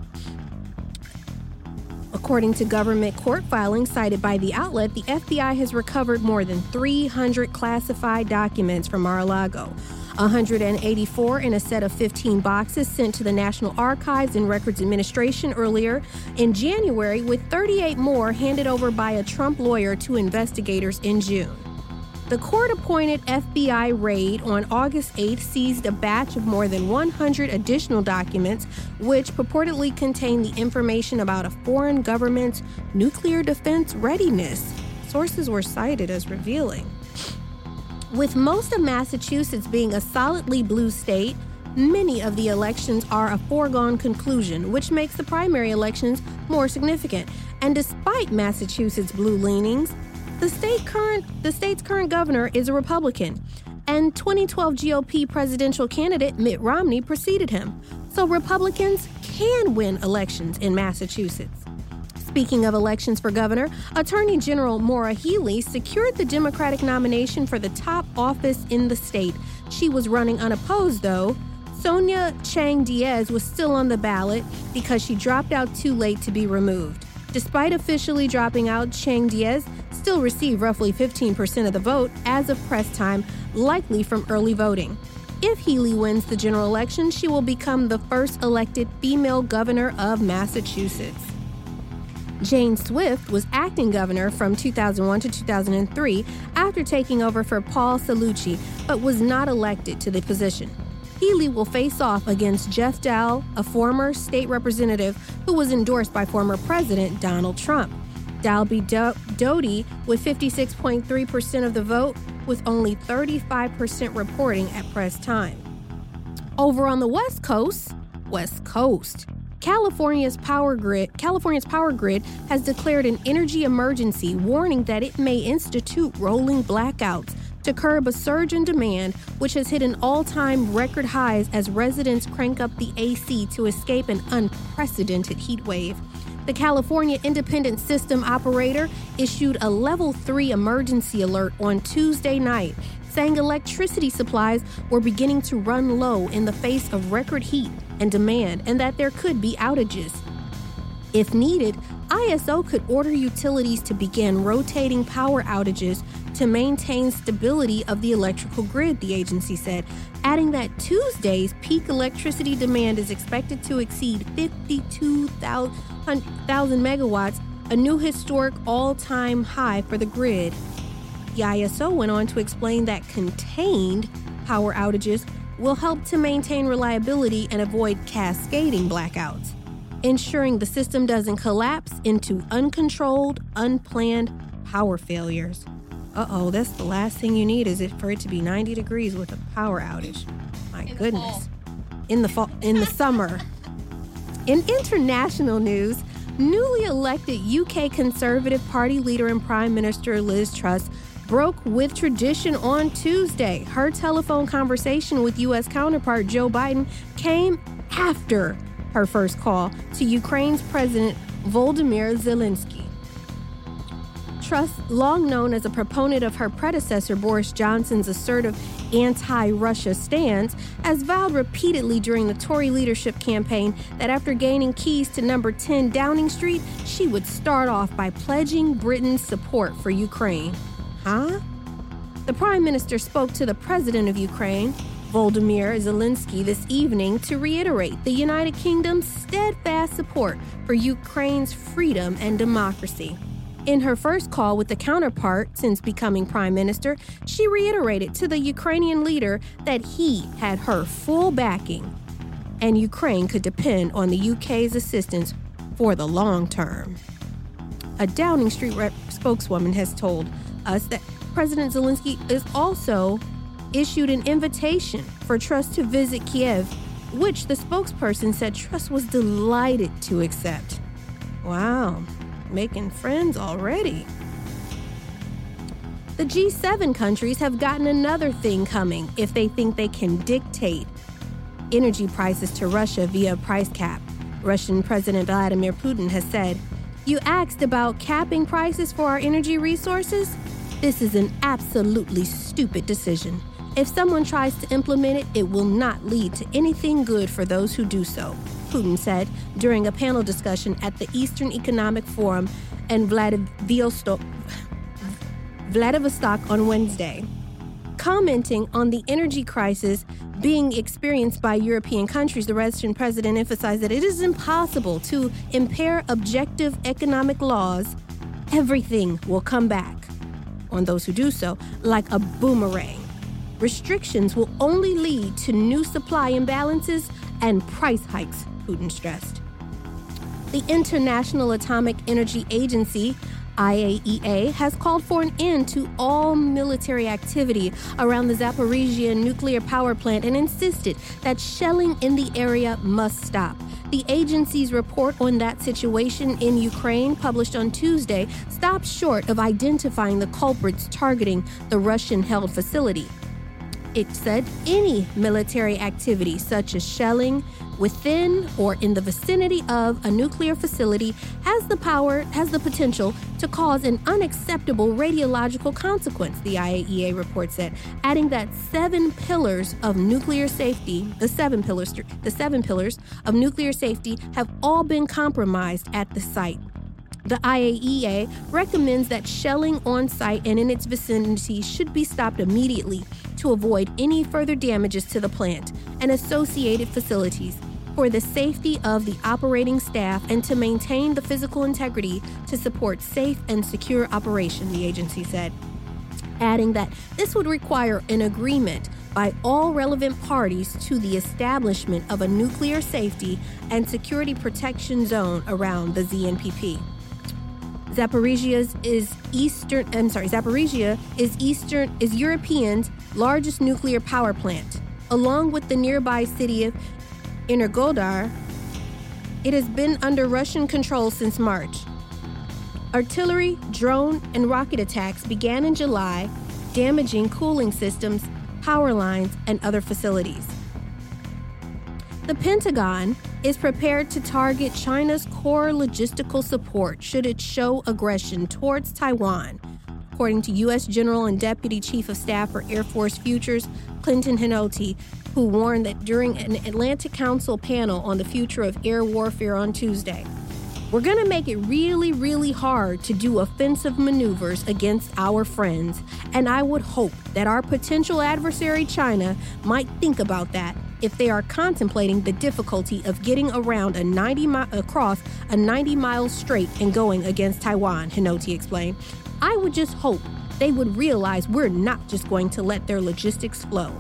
According to government court filings cited by the outlet, the FBI has recovered more than 300 classified documents from Mar a Lago. 184 in a set of 15 boxes sent to the National Archives and Records Administration earlier in January, with 38 more handed over by a Trump lawyer to investigators in June. The court appointed FBI raid on August 8th seized a batch of more than 100 additional documents, which purportedly contained the information about a foreign government's nuclear defense readiness. Sources were cited as revealing. With most of Massachusetts being a solidly blue state, many of the elections are a foregone conclusion, which makes the primary elections more significant. And despite Massachusetts' blue leanings, the state current the state's current governor is a Republican, and 2012 GOP presidential candidate Mitt Romney preceded him. So Republicans can win elections in Massachusetts. Speaking of elections for governor, Attorney General Maura Healey secured the Democratic nomination for the top office in the state. She was running unopposed, though. Sonia Chang Diaz was still on the ballot because she dropped out too late to be removed. Despite officially dropping out, Chang Diaz still received roughly 15% of the vote as of press time, likely from early voting. If Healey wins the general election, she will become the first elected female governor of Massachusetts. Jane Swift was acting governor from 2001 to 2003 after taking over for Paul Cellucci, but was not elected to the position. Healey will face off against Geoff Diehl, a former state representative who was endorsed by former President Donald Trump. Diehl beat Do- Doughty with 56.3% of the vote, with only 35% reporting at press time. Over on the West Coast, West Coast, California's power grid, California's power grid has declared an energy emergency, warning that it may institute rolling blackouts to curb a surge in demand, which has hit an all-time record highs as residents crank up the AC to escape an unprecedented heat wave. The California Independent System Operator issued a level 3 emergency alert on Tuesday night, saying electricity supplies were beginning to run low in the face of record heat and demand and that there could be outages. If needed, ISO could order utilities to begin rotating power outages to maintain stability of the electrical grid, the agency said, adding that Tuesday's peak electricity demand is expected to exceed 52,000 megawatts, a new historic all time high for the grid. The ISO went on to explain that contained power outages will help to maintain reliability and avoid cascading blackouts. ensuring the system doesn't collapse into uncontrolled, unplanned power failures. Uh oh, that's the last thing you need is it for it to be 90 degrees with a power outage. My goodness. In the fall, in the summer. In international news, newly elected UK Conservative Party leader and Prime Minister Liz Truss broke with tradition on Tuesday. Her telephone conversation with U.S. counterpart Joe Biden came after her first call to Ukraine's President Volodymyr Zelensky. Truss, long known as a proponent of her predecessor Boris Johnson's assertive anti Russia stance, has vowed repeatedly during the Tory leadership campaign that after gaining keys to number 10 Downing Street, she would start off by pledging Britain's support for Ukraine. Huh? The Prime Minister spoke to the President of Ukraine, Volodymyr Zelensky, this evening to reiterate the United Kingdom's steadfast support for Ukraine's freedom and democracy. In her first call with the counterpart since becoming prime minister, she reiterated to the Ukrainian leader that he had her full backing and Ukraine could depend on the UK's assistance for the long term. A Downing Street rep- spokeswoman has told us that President Zelensky is also issued an invitation for Truss to visit Kiev, which the spokesperson said Truss was delighted to accept. Wow, making friends already. The G7 countries have gotten another thing coming if they think they can dictate energy prices to Russia via a price cap. Russian President Vladimir Putin has said, You asked about capping prices for our energy resources? This is an absolutely stupid decision. If someone tries to implement it, it will not lead to anything good for those who do so, Putin said during a panel discussion at the Eastern Economic Forum in Vladivostok, on Wednesday. Commenting on the energy crisis being experienced by European countries, the Russian president emphasized that it is impossible to impair objective economic laws. Everything will come back on those who do so like a boomerang. Restrictions will only lead to new supply imbalances and price hikes, Putin stressed. The International Atomic Energy Agency IAEA has called for an end to all military activity around the Zaporizhia nuclear power plant and insisted that shelling in the area must stop. The agency's report on that situation in Ukraine, published on Tuesday, stops short of identifying the culprits targeting the Russian held facility. It said any military activity, such as shelling, within or in the vicinity of a nuclear facility has the power, has the potential to cause an unacceptable radiological consequence, the IAEA report said, adding that seven pillars of nuclear safety, the seven pillars, the seven pillars of nuclear safety have all been compromised at the site. The IAEA recommends that shelling on site and in its vicinity should be stopped immediately to avoid any further damages to the plant and associated facilities for the safety of the operating staff and to maintain the physical integrity to support safe and secure operation, the agency said. Adding that this would require an agreement by all relevant parties to the establishment of a nuclear safety and security protection zone around the ZNPP. Zaporizhia is eastern I'm sorry, Zaporizhia is eastern is European's largest nuclear power plant, along with the nearby city of Energodar, it has been under Russian control since March. Artillery, drone, and rocket attacks began in July, damaging cooling systems, power lines, and other facilities. The Pentagon is prepared to target China's core logistical support should it show aggression towards Taiwan, according to U.S. General and Deputy Chief of Staff for Air Force Futures Clinton Hinote who warned that during an Atlantic Council panel on the future of air warfare on Tuesday. We're going to make it really, really hard to do offensive maneuvers against our friends, and I would hope that our potential adversary, China, might think about that if they are contemplating the difficulty of getting around a 90 mi- across a 90 mile straight and going against Taiwan, Hinote explained. I would just hope they would realize we're not just going to let their logistics flow.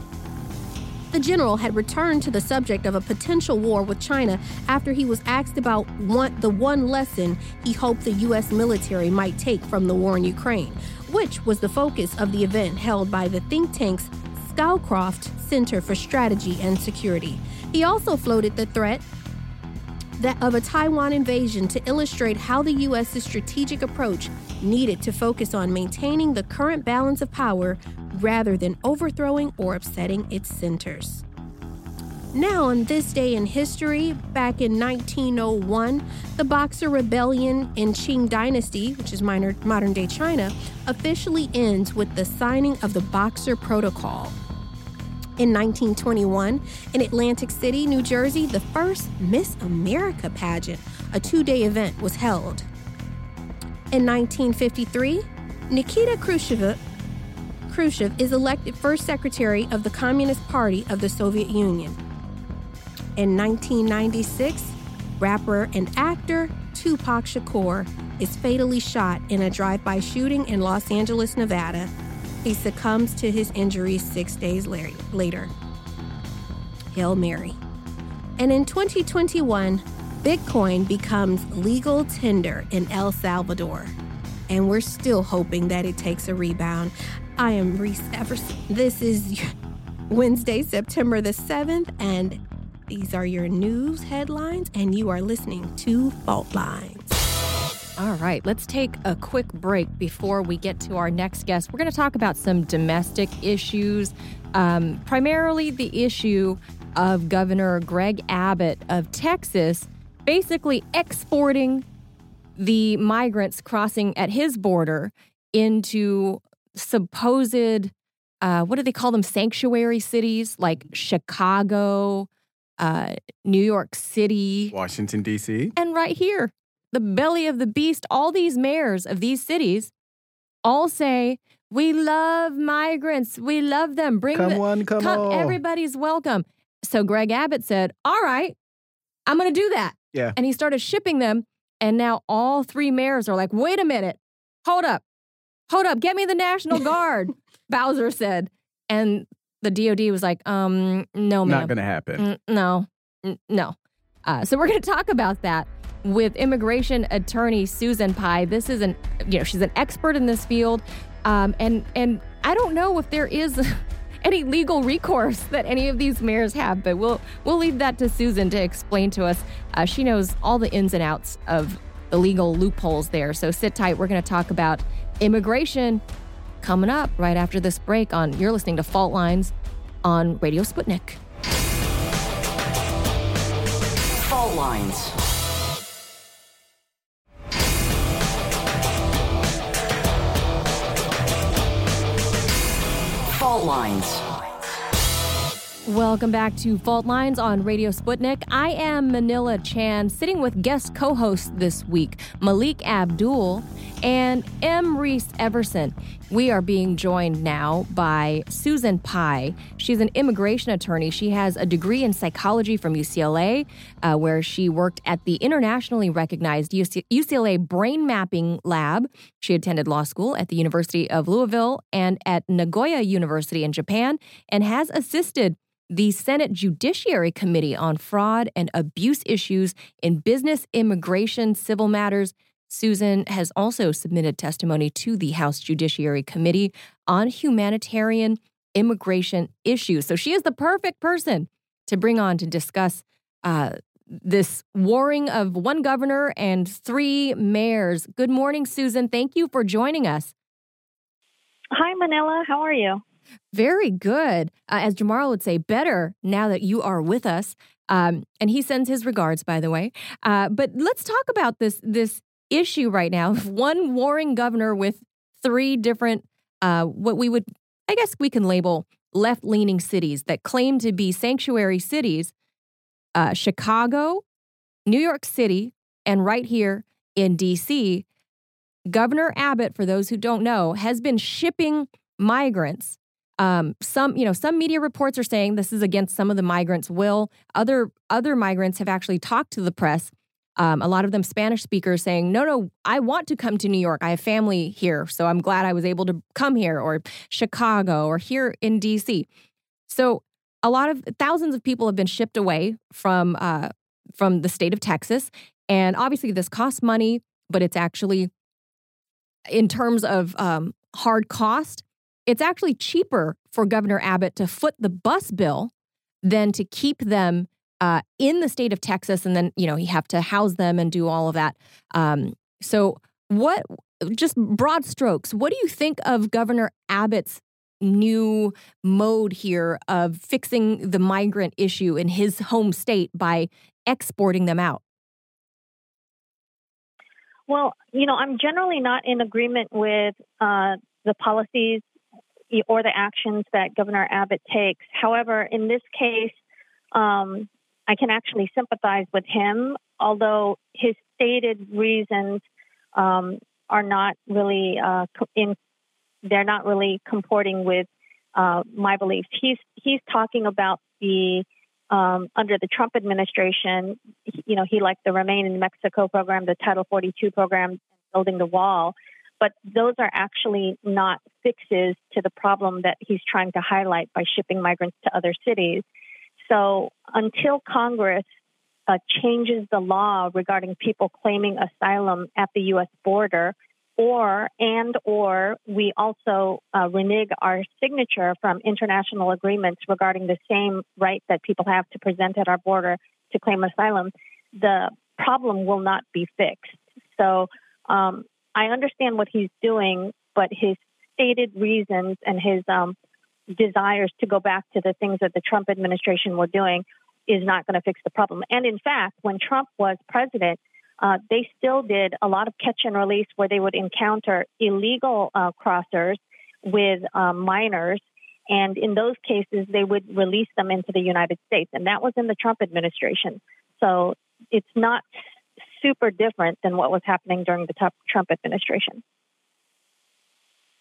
The general had returned to the subject of a potential war with China after he was asked about one, the one lesson he hoped the U.S. military might take from the war in Ukraine, which was the focus of the event held by the think tank's Scowcroft Center for Strategy and Security. He also floated the threat that of a Taiwan invasion to illustrate how the U.S.'s strategic approach needed to focus on maintaining the current balance of power rather than overthrowing or upsetting its centers. Now, on this day in history, back in 1901, the Boxer Rebellion in Qing Dynasty, which is minor, modern day China, officially ends with the signing of the Boxer Protocol. In 1921, in Atlantic City, New Jersey, the first Miss America pageant, a two day event, was held. In 1953, Nikita Khrushchev, Khrushchev is elected first secretary of the Communist Party of the Soviet Union. In 1996, rapper and actor Tupac Shakur is fatally shot in a drive by shooting in Los Angeles, Nevada he succumbs to his injuries six days later. Hail Mary. And in 2021, Bitcoin becomes legal tender in El Salvador. And we're still hoping that it takes a rebound. I am Reese Everson. This is Wednesday, September the 7th, and these are your news headlines, and you are listening to Fault Lines. All right, let's take a quick break before we get to our next guest. We're going to talk about some domestic issues, um, primarily the issue of Governor Greg Abbott of Texas basically exporting the migrants crossing at his border into supposed, uh, what do they call them, sanctuary cities like Chicago, uh, New York City, Washington, D.C., and right here the belly of the beast, all these mayors of these cities all say, We love migrants. We love them. Bring come the, one, come, come all. Everybody's welcome. So Greg Abbott said, All right, I'm going to do that. Yeah. And he started shipping them. And now all three mayors are like, Wait a minute. Hold up. Hold up. Get me the National Guard, Bowser said. And the DOD was like, um, no, ma'am. Not going to happen. Mm, no, mm, no. Uh, so we're going to talk about that with immigration attorney Susan Pai. This is an, you know, she's an expert in this field, um, and and I don't know if there is. any legal recourse that any of these mayors have, but we'll we'll leave that to Susan to explain to us. Uh, she knows all the ins and outs of the legal loopholes there. So sit tight. We're going to talk about immigration coming up right after this break. On you're listening to Fault Lines on Radio Sputnik. Fault Lines. Lines. Welcome back to Fault Lines on Radio Sputnik. I am Manila Chan, sitting with guest co host this week, Malik Abdul and M. Reese Everson. We are being joined now by Susan Pai. She's an immigration attorney. She has a degree in psychology from UCLA, uh, where she worked at the internationally recognized UCLA Brain Mapping Lab. She attended law school at the University of Louisville and at Nagoya University in Japan, and has assisted the Senate Judiciary Committee on Fraud and Abuse Issues in Business, Immigration, Civil Matters. Susan has also submitted testimony to the House Judiciary Committee on humanitarian immigration issues. So she is the perfect person to bring on to discuss uh, this warring of one governor and three mayors. Good morning, Susan. Thank you for joining us. Hi, Manila. How are you? Very good. Uh, as Jamarl would say, better now that you are with us. Um, and he sends his regards, by the way. Uh, but let's talk about this this issue right now. One warring governor with three different, uh, what we would, I guess, we can label left leaning cities that claim to be sanctuary cities: uh, Chicago, New York City, and right here in D.C. Governor Abbott, for those who don't know, has been shipping migrants um, some, you know, some media reports are saying this is against some of the migrants' will. Other other migrants have actually talked to the press. Um, a lot of them Spanish speakers saying, "No, no, I want to come to New York. I have family here, so I'm glad I was able to come here, or Chicago, or here in D.C." So a lot of thousands of people have been shipped away from uh, from the state of Texas, and obviously this costs money, but it's actually in terms of um, hard cost, it's actually cheaper for Governor Abbott to foot the bus bill than to keep them uh, in the state of Texas, and then you know you have to house them and do all of that. Um, so, what? Just broad strokes. What do you think of Governor Abbott's new mode here of fixing the migrant issue in his home state by exporting them out? Well, you know, I'm generally not in agreement with uh, the policies or the actions that Governor Abbott takes. However, in this case, um, I can actually sympathize with him, although his stated reasons um, are not really uh, in. They're not really comporting with uh, my beliefs. He's he's talking about the um, under the Trump administration. You know, he liked the Remain in Mexico program, the Title 42 program, building the wall. But those are actually not fixes to the problem that he's trying to highlight by shipping migrants to other cities. So until Congress uh, changes the law regarding people claiming asylum at the U.S. border, or and or we also uh, renege our signature from international agreements regarding the same right that people have to present at our border to claim asylum, the problem will not be fixed. So um, I understand what he's doing, but his stated reasons and his um, desires to go back to the things that the Trump administration were doing is not going to fix the problem. And in fact, when Trump was president, uh, they still did a lot of catch and release where they would encounter illegal uh, crossers with um, minors. And in those cases, they would release them into the United States. And that was in the Trump administration. So it's not super different than what was happening during the Trump administration.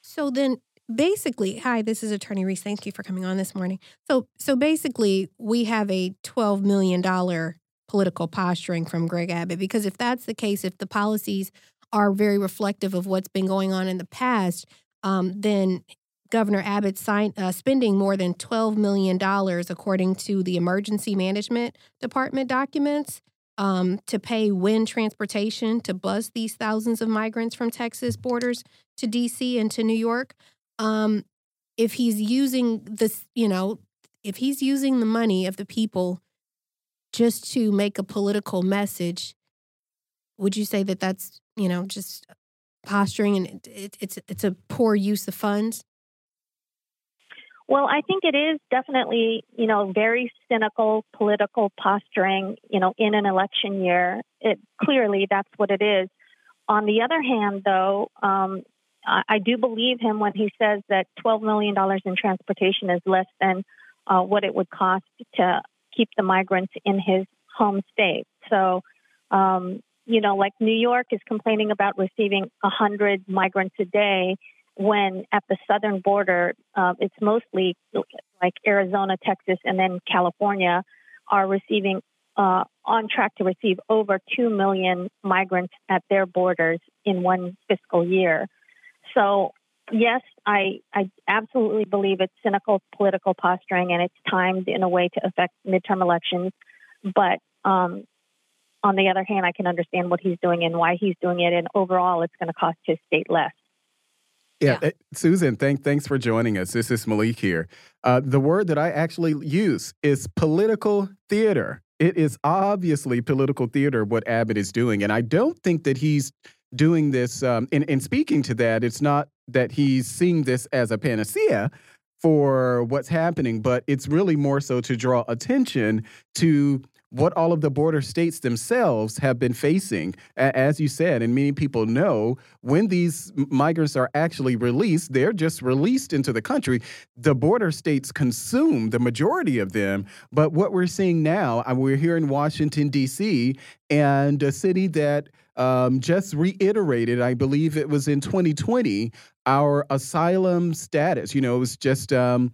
So then basically, hi, this is Attorney Reese. Thank you for coming on this morning. So, so basically, we have a twelve million dollar political posturing from Greg Abbott because if that's the case, if the policies are very reflective of what's been going on in the past, um, then Governor Abbott uh, spending more than $12 million, according to the Emergency Management Department documents, um, to pay Wynne transportation to bus these thousands of migrants from Texas borders to DC and to New York um, if he's using this, you know, if he's using the money of the people just to make a political message, would you say that that's, you know, just posturing and it, it, it's it's a poor use of funds? Well, I think it is definitely, you know, very cynical political posturing, you know, in an election year. It clearly that's what it is. On the other hand, though, um, I do believe him when he says that $12 million in transportation is less than uh, what it would cost to keep the migrants in his home state. So, um, you know, like New York is complaining about receiving 100 migrants a day when at the southern border, uh, it's mostly like Arizona, Texas, and then California are receiving uh, on track to receive over 2 million migrants at their borders in one fiscal year. So, yes, I, I absolutely believe it's cynical political posturing and it's timed in a way to affect midterm elections. But um, on the other hand, I can understand what he's doing and why he's doing it. And overall, it's going to cost his state less. Yeah, yeah. Uh, Susan, thank, thanks for joining us. This is Malik here. Uh, the word that I actually use is political theater. It is obviously political theater what Abbott is doing. And I don't think that he's doing this. Um, and, and speaking to that, it's not that he's seeing this as a panacea for what's happening, but it's really more so to draw attention to what all of the border states themselves have been facing. As you said, and many people know, when these migrants are actually released, they're just released into the country. The border states consume the majority of them. But what we're seeing now, we're here in Washington, D.C., and a city that um, just reiterated, I believe it was in 2020, our asylum status. You know, it was just. Um,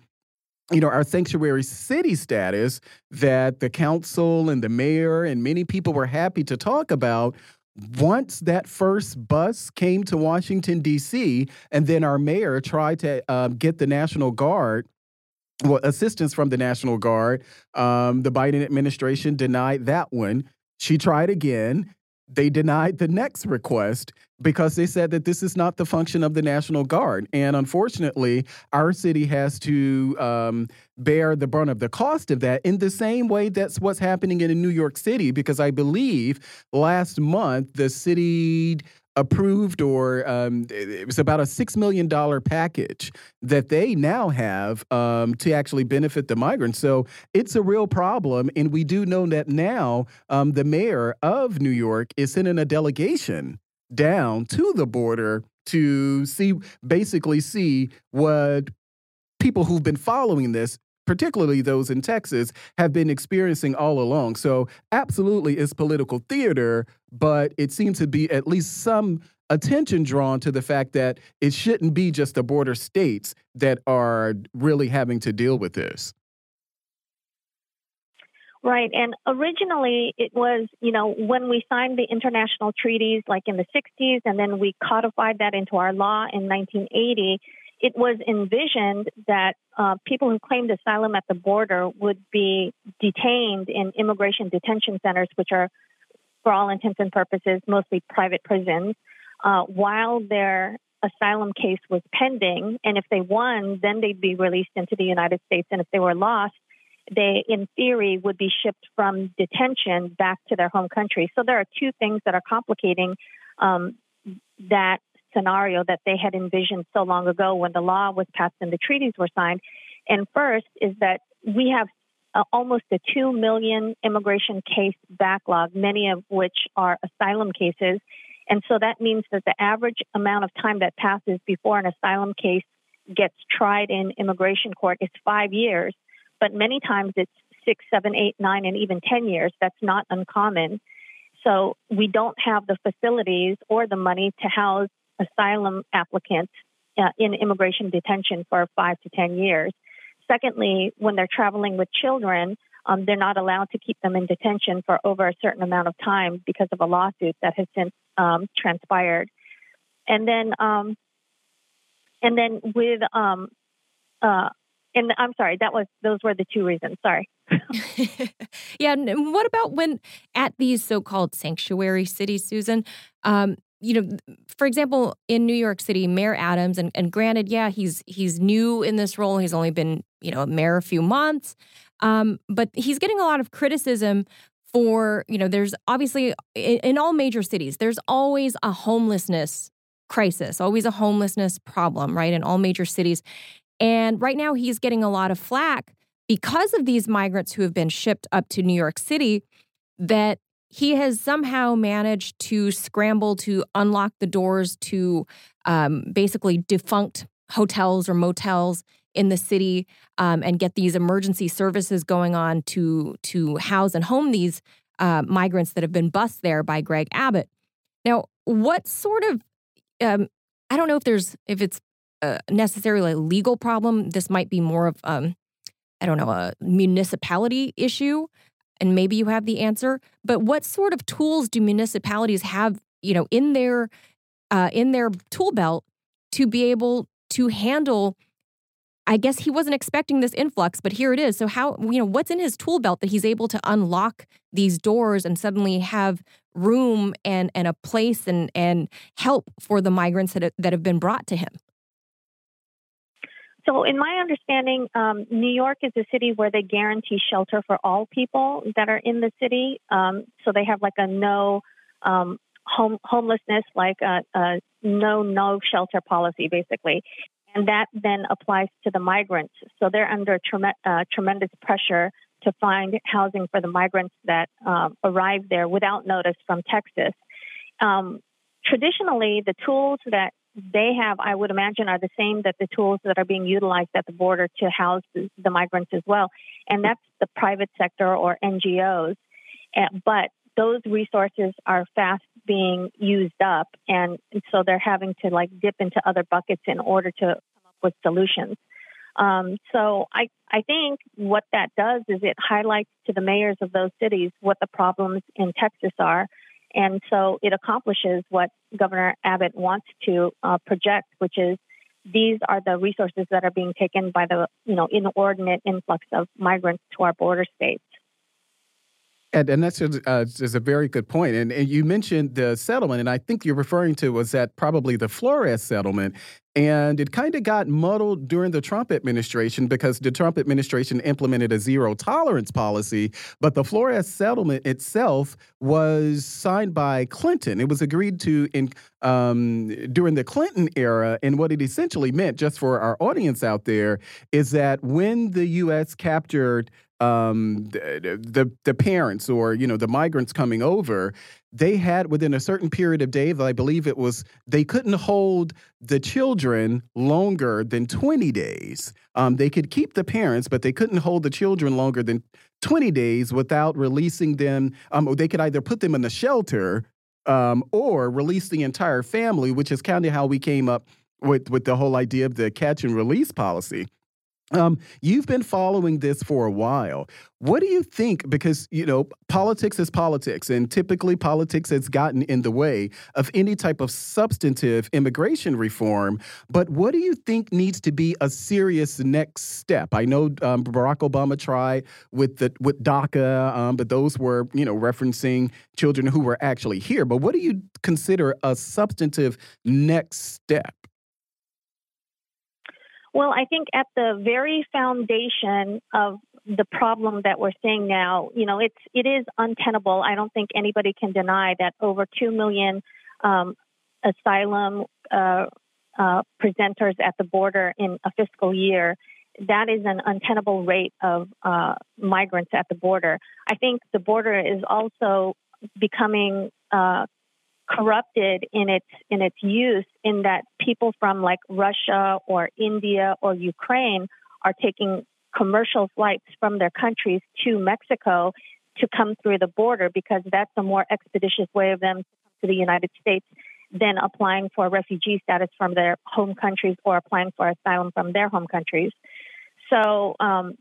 you know, our sanctuary city status that the council and the mayor and many people were happy to talk about once that first bus came to Washington, D.C., and then our mayor tried to uh, get the National Guard well, assistance from the National Guard. Um, the Biden administration denied that one. She tried again. They denied the next request because they said that this is not the function of the National Guard. And unfortunately, our city has to um, bear the brunt of the cost of that in the same way that's what's happening in New York City, because I believe last month the city approved or um, it was about a $6 million package that they now have um, to actually benefit the migrants. So it's a real problem. And we do know that now um, the mayor of New York is sending a delegation down to the border to see, basically see what people who've been following this particularly those in Texas, have been experiencing all along. So, absolutely, it's political theater, but it seems to be at least some attention drawn to the fact that it shouldn't be just the border states that are really having to deal with this. Right. And originally it was, you know, when we signed the international treaties like in the 60s and then we codified that into our law in 1980, it was envisioned that uh, people who claimed asylum at the border would be detained in immigration detention centers, which are, for all intents and purposes, mostly private prisons, uh, while their asylum case was pending. And if they won, then they'd be released into the United States. And if they were lost, they, in theory, would be shipped from detention back to their home country. So there are two things that are complicating um, that scenario that they had envisioned so long ago when the law was passed and the treaties were signed. And first is that we have uh, almost a 2 million immigration case backlog, many of which are asylum cases. And so that means that the average amount of time that passes before an asylum case gets tried in immigration court is five years, but many times it's six, seven, eight, nine, and even 10 years. That's not uncommon. So we don't have the facilities or the money to house asylum applicants uh, in immigration detention for five to 10 years. Secondly, when they're traveling with children, um, they're not allowed to keep them in detention for over a certain amount of time because of a lawsuit that has since um, transpired. And then, um, and then with, um, uh, and I'm sorry, that was those were the two reasons. Sorry. yeah. And What about when at these so-called sanctuary cities, Susan? Um, you know, for example, in New York City, Mayor Adams, and, and granted, yeah, he's he's new in this role. He's only been, you know, a mayor a few months, um, but he's getting a lot of criticism for, you know, there's obviously in, in all major cities, there's always a homelessness crisis, always a homelessness problem, right? In all major cities, and right now he's getting a lot of flack because of these migrants who have been shipped up to New York City. That he has somehow managed to scramble to unlock the doors to um, basically defunct hotels or motels in the city um, and get these emergency services going on to to house and home these uh, migrants that have been bused there by Greg Abbott. Now, what sort of um, I don't know if there's if it's uh, necessarily a legal problem. This might be more of um, I don't know a municipality issue and maybe you have the answer. But what sort of tools do municipalities have, you know, in their uh, in their tool belt to be able to handle? I guess he wasn't expecting this influx, but here it is. So how you know what's in his tool belt that he's able to unlock these doors and suddenly have room and and a place and and help for the migrants that that have been brought to him. So, in my understanding, um, New York is a city where they guarantee shelter for all people that are in the city. Um, so they have like a no um, home homelessness, like a, a, no no shelter policy, basically, and that then applies to the migrants. So they're under uh, tremendous pressure to find housing for the migrants that um, arrive there without notice from Texas. Um, traditionally, the tools that they have, I would imagine, are the same that the tools that are being utilized at the border to house the, migrants as well. And that's the private sector or NGOs. But those resources are fast being used up. And so they're having to like dip into other buckets in order to come up with solutions. Um, so I, I think what that does is it highlights to the mayors of those cities what the problems in Texas are and so it accomplishes what Governor Abbott wants to uh, project, which is these are the resources that are being taken by the you know inordinate influx of migrants to our border states. And, and that's a, uh, is a very good point. And, and you mentioned the settlement, and I think you're referring to was that probably the Flores settlement. And it kind of got muddled during the Trump administration because the Trump administration implemented a zero tolerance policy. But the Flores settlement itself was signed by Clinton. It was agreed to in um, during the Clinton era. And what it essentially meant, just for our audience out there, is that when the U.S. captured um, the, the, the parents or you know the migrants coming over, they had within a certain period of days, I believe it was they couldn't hold the children longer than twenty days. Um, they could keep the parents, but they couldn't hold the children longer than twenty days without releasing them. Um, they could either put them in a shelter um, or release the entire family, which is kind of how we came up with with the whole idea of the catch and release policy. Um, you've been following this for a while. What do you think? Because, you know, politics is politics, and typically politics has gotten in the way of any type of substantive immigration reform. But what do you think needs to be a serious next step? I know um, Barack Obama tried with the with DACA, um, but those were, you know, referencing children who were actually here. But what do you consider a substantive next step? Well, I think at the very foundation of the problem that we're seeing now, you know, it's it is untenable. I don't think anybody can deny that over two million um, asylum uh, uh, presenters at the border in a fiscal year. That is an untenable rate of uh, migrants at the border. I think the border is also becoming uh, corrupted in its in its use in that people from like Russia or India or Ukraine are taking commercial flights from their countries to Mexico to come through the border because that's a more expeditious way of them to come to the United States than applying for refugee status from their home countries or applying for asylum from their home countries. So um,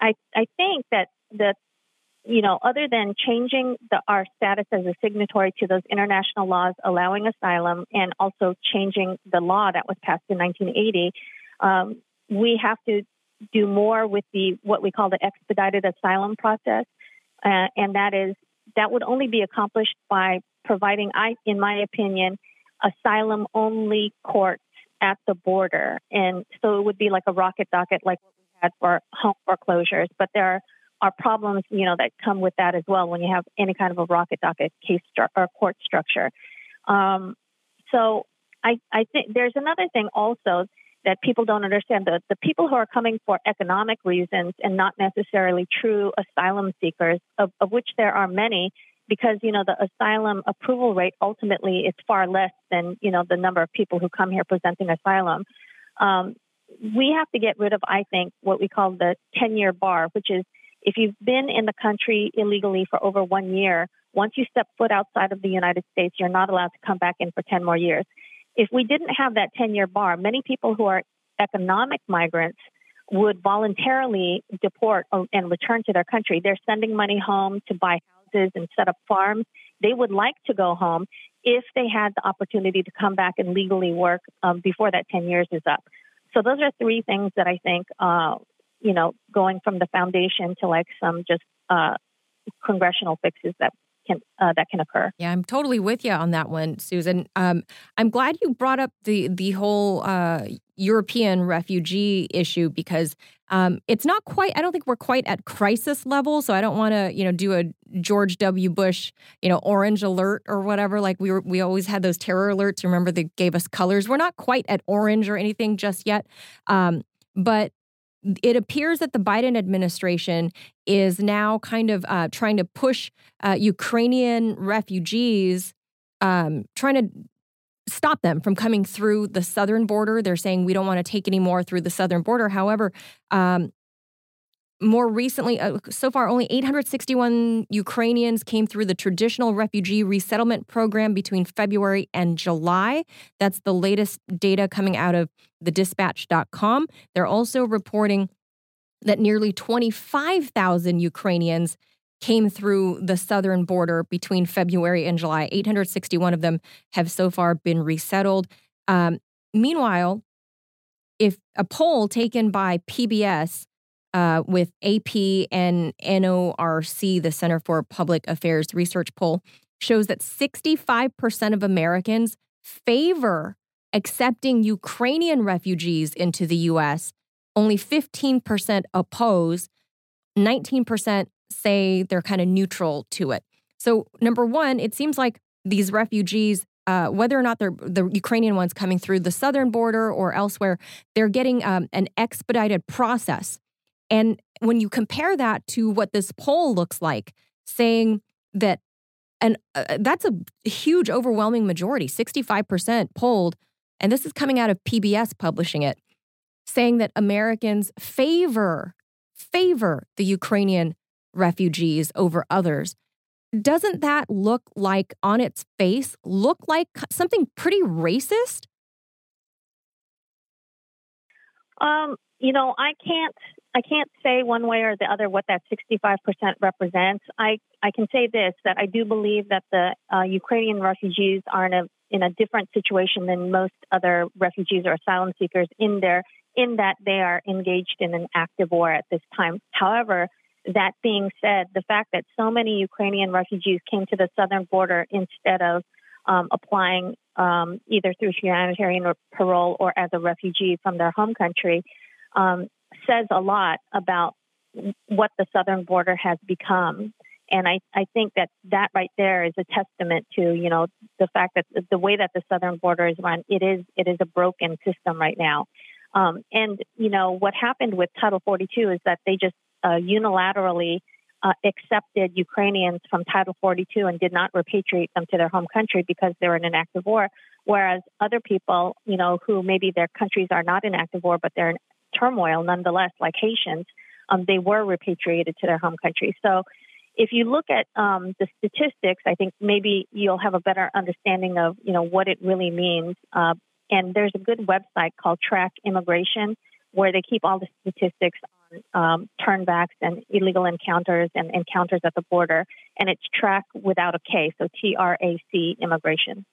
I I think that the you know, other than changing the, our status as a signatory to those international laws allowing asylum and also changing the law that was passed in 1980, um, we have to do more with the what we call the expedited asylum process, uh, and that is that would only be accomplished by providing, I, in my opinion, asylum only courts at the border, and so it would be like a rocket docket, like what we had for home foreclosures, but there are are problems, you know, that come with that as well when you have any kind of a rocket docket case stru- or court structure. Um, so I, I think there's another thing also that people don't understand. The, the people who are coming for economic reasons and not necessarily true asylum seekers, of, of which there are many, because you know the asylum approval rate ultimately is far less than you know the number of people who come here presenting asylum. Um, we have to get rid of, I think, what we call the 10 year bar, which is if you've been in the country illegally for over one year, once you step foot outside of the United States, you're not allowed to come back in for 10 more years. If we didn't have that 10 year bar, many people who are economic migrants would voluntarily deport and return to their country. They're sending money home to buy houses and set up farms. They would like to go home if they had the opportunity to come back and legally work um, before that 10 years is up. So those are three things that I think uh, you know, going from the foundation to like some just uh, congressional fixes that can uh, that can occur. Yeah, I'm totally with you on that one, Susan. Um, I'm glad you brought up the the whole uh, European refugee issue because um, it's not quite. I don't think we're quite at crisis level. So I don't want to, you know, do a George W. Bush, you know, orange alert or whatever. Like we were, we always had those terror alerts. Remember, they gave us colors. We're not quite at orange or anything just yet. Um, but it appears that the Biden administration is now kind of uh, trying to push uh, Ukrainian refugees, um, trying to stop them from coming through the southern border. They're saying we don't want to take any more through the southern border. However, um, more recently, uh, so far, only 861 Ukrainians came through the traditional refugee resettlement program between February and July. That's the latest data coming out of the dispatch.com. They're also reporting that nearly 25,000 Ukrainians came through the southern border between February and July. 861 of them have so far been resettled. Um, meanwhile, if a poll taken by PBS uh, with AP and NORC, the Center for Public Affairs research poll, shows that 65% of Americans favor accepting Ukrainian refugees into the US. Only 15% oppose, 19% say they're kind of neutral to it. So, number one, it seems like these refugees, uh, whether or not they're the Ukrainian ones coming through the southern border or elsewhere, they're getting um, an expedited process. And when you compare that to what this poll looks like, saying that, and uh, that's a huge, overwhelming majority, 65% polled, and this is coming out of PBS publishing it, saying that Americans favor favor the Ukrainian refugees over others. Doesn't that look like, on its face, look like something pretty racist? Um, you know, I can't I can't say one way or the other what that 65% represents. I, I can say this that I do believe that the uh, Ukrainian refugees are in a in a different situation than most other refugees or asylum seekers in there in that they are engaged in an active war at this time. However, that being said, the fact that so many Ukrainian refugees came to the southern border instead of um, applying um, either through humanitarian or parole or as a refugee from their home country um, says a lot about what the southern border has become. And I, I think that that right there is a testament to, you know, the fact that the way that the southern border is run, it is it is a broken system right now. Um, and you know what happened with Title 42 is that they just uh, unilaterally uh, accepted Ukrainians from Title 42 and did not repatriate them to their home country because they were in an active war. Whereas other people, you know, who maybe their countries are not in active war but they're in turmoil nonetheless, like Haitians, um, they were repatriated to their home country. So if you look at um, the statistics, I think maybe you'll have a better understanding of you know what it really means. Uh, and there's a good website called TRAC Immigration where they keep all the statistics on um, turnbacks and illegal encounters and encounters at the border. And it's Track without a K, so T R A C Immigration.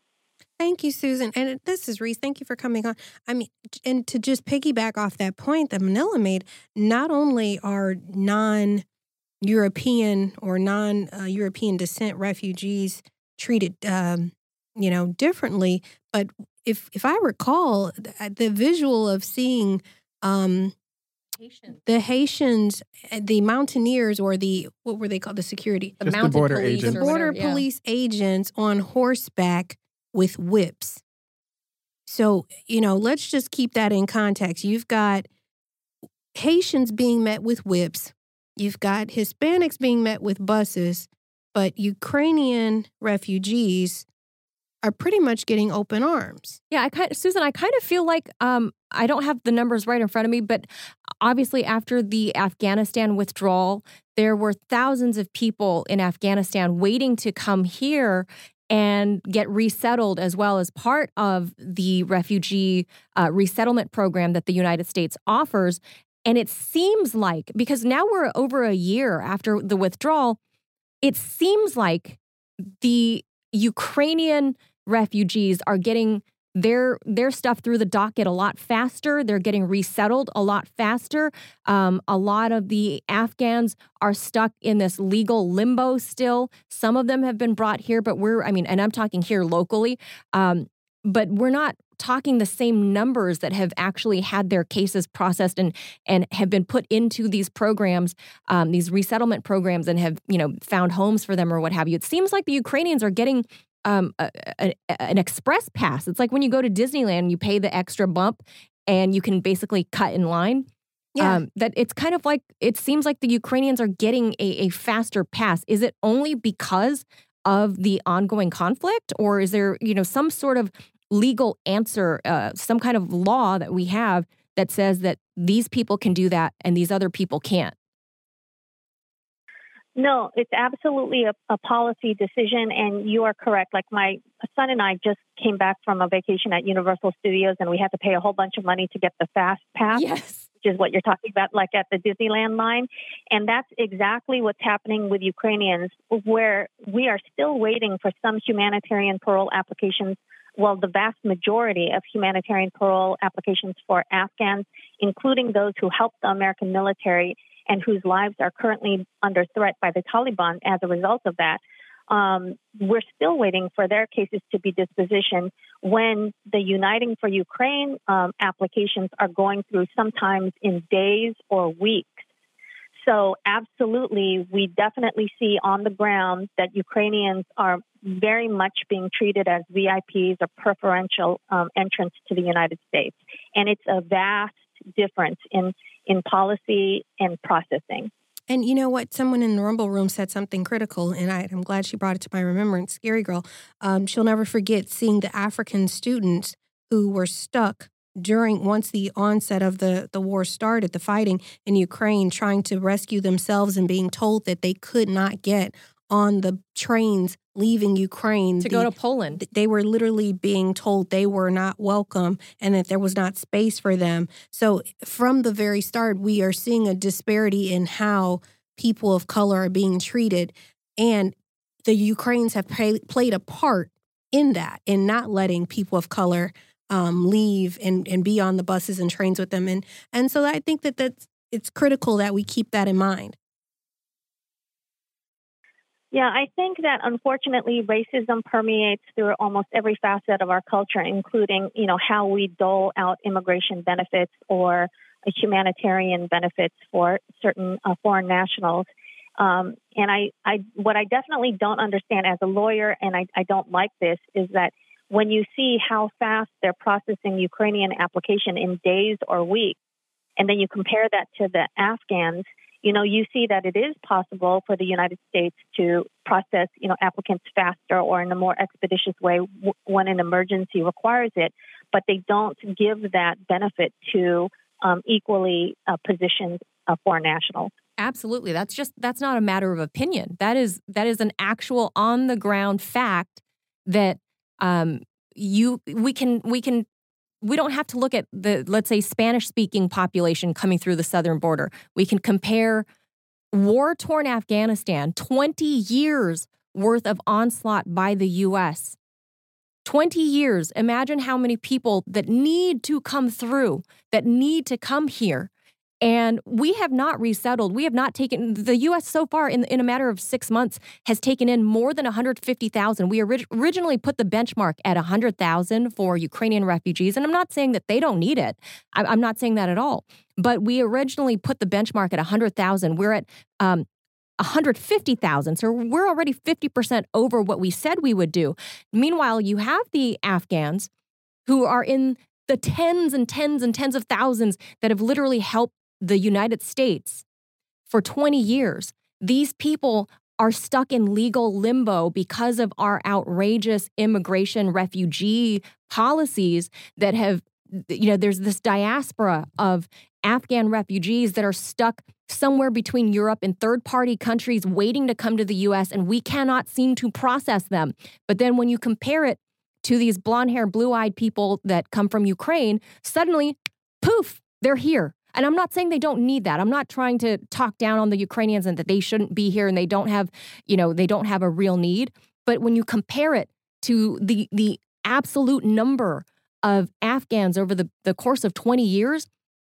Thank you, Susan. And this is Reese. Thank you for coming on. I mean, and to just piggyback off that point that Manila made, not only are non European or non European descent refugees treated, um, you know, differently, but if if I recall, the visual of seeing um, Haitians. the Haitians, eh, the mountaineers, or the what were they called? The security, the mountain the border police, agents. the border whatever, police yeah. agents on horseback with whips. So, you know, let's just keep that in context. You've got Haitians being met with whips, you've got Hispanics being met with buses, but Ukrainian refugees are pretty much getting open arms. Yeah, I kind of, Susan, I kind of feel like um, I don't have the numbers right in front of me, but obviously after the Afghanistan withdrawal, there were thousands of people in Afghanistan waiting to come here and get resettled as well as part of the refugee uh, resettlement program that the United States offers. And it seems like, because now we're over a year after the withdrawal, it seems like the Ukrainian refugees are getting their their stuff through the docket a lot faster. They're getting resettled a lot faster. Um, a lot of the Afghans are stuck in this legal limbo still. Some of them have been brought here, but we're I mean, and I'm talking here locally. Um, but we're not talking the same numbers that have actually had their cases processed and and have been put into these programs, um, these resettlement programs, and have you know found homes for them or what have you. It seems like the Ukrainians are getting um, a, a, an express pass. It's like when you go to Disneyland, you pay the extra bump and you can basically cut in line. Yeah. Um, that it's kind of like it seems like the Ukrainians are getting a, a faster pass. Is it only because of the ongoing conflict, or is there you know some sort of legal answer, uh, some kind of law that we have that says that these people can do that and these other people can't? No, it's absolutely a, a, policy decision, and you are correct. Like my son and I just came back from a vacation at Universal Studios, and we had to pay a whole bunch of money to get the fast pass. Yes. Which is what you're talking about, like at the Disneyland line. And that's exactly what's happening with Ukrainians, where we are still waiting for some humanitarian parole applications well, the vast majority of humanitarian parole applications for Afghans, including those who helped the American military and whose lives are currently under threat by the Taliban as a result of that, um, we're still waiting for their cases to be dispositioned when the Uniting for Ukraine um, applications are going through sometimes in days or weeks. So, absolutely, we definitely see on the ground that Ukrainians are very much being treated as VIPs or preferential um, entrants to the United States. And it's a vast difference in, in policy and processing. And you know what? Someone in the Rumble Room said something critical, and I, am glad she brought it to my remembrance. Scary Girl. Um, she'll never forget seeing the African students who were stuck during once the onset of the, the war started, the fighting in Ukraine, trying to rescue themselves and being told that they could not get on the trains leaving Ukraine to the, go to Poland. They were literally being told they were not welcome and that there was not space for them. So from the very start, we are seeing a disparity in how people of color are being treated. And the Ukrainians have pay, played a part in that, in not letting people of color um, leave and, and be on the buses and trains with them. And, and so I think that that's, it's critical that we keep that in mind. Yeah, I think that unfortunately racism permeates through almost every facet of our culture, including, you know, how we dole out immigration benefits or humanitarian benefits for certain uh, foreign nationals. Um, and I, I, what I definitely don't understand as a lawyer, and I, I don't like this, is that when you see how fast they're processing Ukrainian application in days or weeks, and then you compare that to the Afghans, you know, you see that it is possible for the United States to process, you know, applicants faster or in a more expeditious way when an emergency requires it, but they don't give that benefit to um, equally uh, positioned uh, foreign nationals. Absolutely, that's just that's not a matter of opinion. That is that is an actual on the ground fact that um, you we can we can we don't have to look at the let's say Spanish speaking population coming through the southern border. We can compare war torn Afghanistan, 20 years worth of onslaught by the US. 20 years. Imagine how many people that need to come through, that need to come here and we have not resettled. We have not taken, the U.S. so far in, in a matter of six months has taken in more than 150,000. We orig- originally put the benchmark at 100,000 for Ukrainian refugees. And I'm not saying that they don't need it. I, I'm not saying that at all. But we originally put the benchmark at 100,000. We're at um, 150,000. So we're already 50% over what we said we would do. Meanwhile, you have the Afghans who are in the tens and tens and tens of thousands that have literally helped the United States for 20 years. These people are stuck in legal limbo because of our outrageous immigration refugee policies that have, you know, there's this diaspora of Afghan refugees that are stuck somewhere between Europe and third party countries waiting to come to the US, and we cannot seem to process them. But then when you compare it to these blonde hair, blue eyed people that come from Ukraine, suddenly, poof, they're here. And I'm not saying they don't need that. I'm not trying to talk down on the Ukrainians and that they shouldn't be here and they don't have, you know, they don't have a real need. But when you compare it to the the absolute number of Afghans over the, the course of 20 years,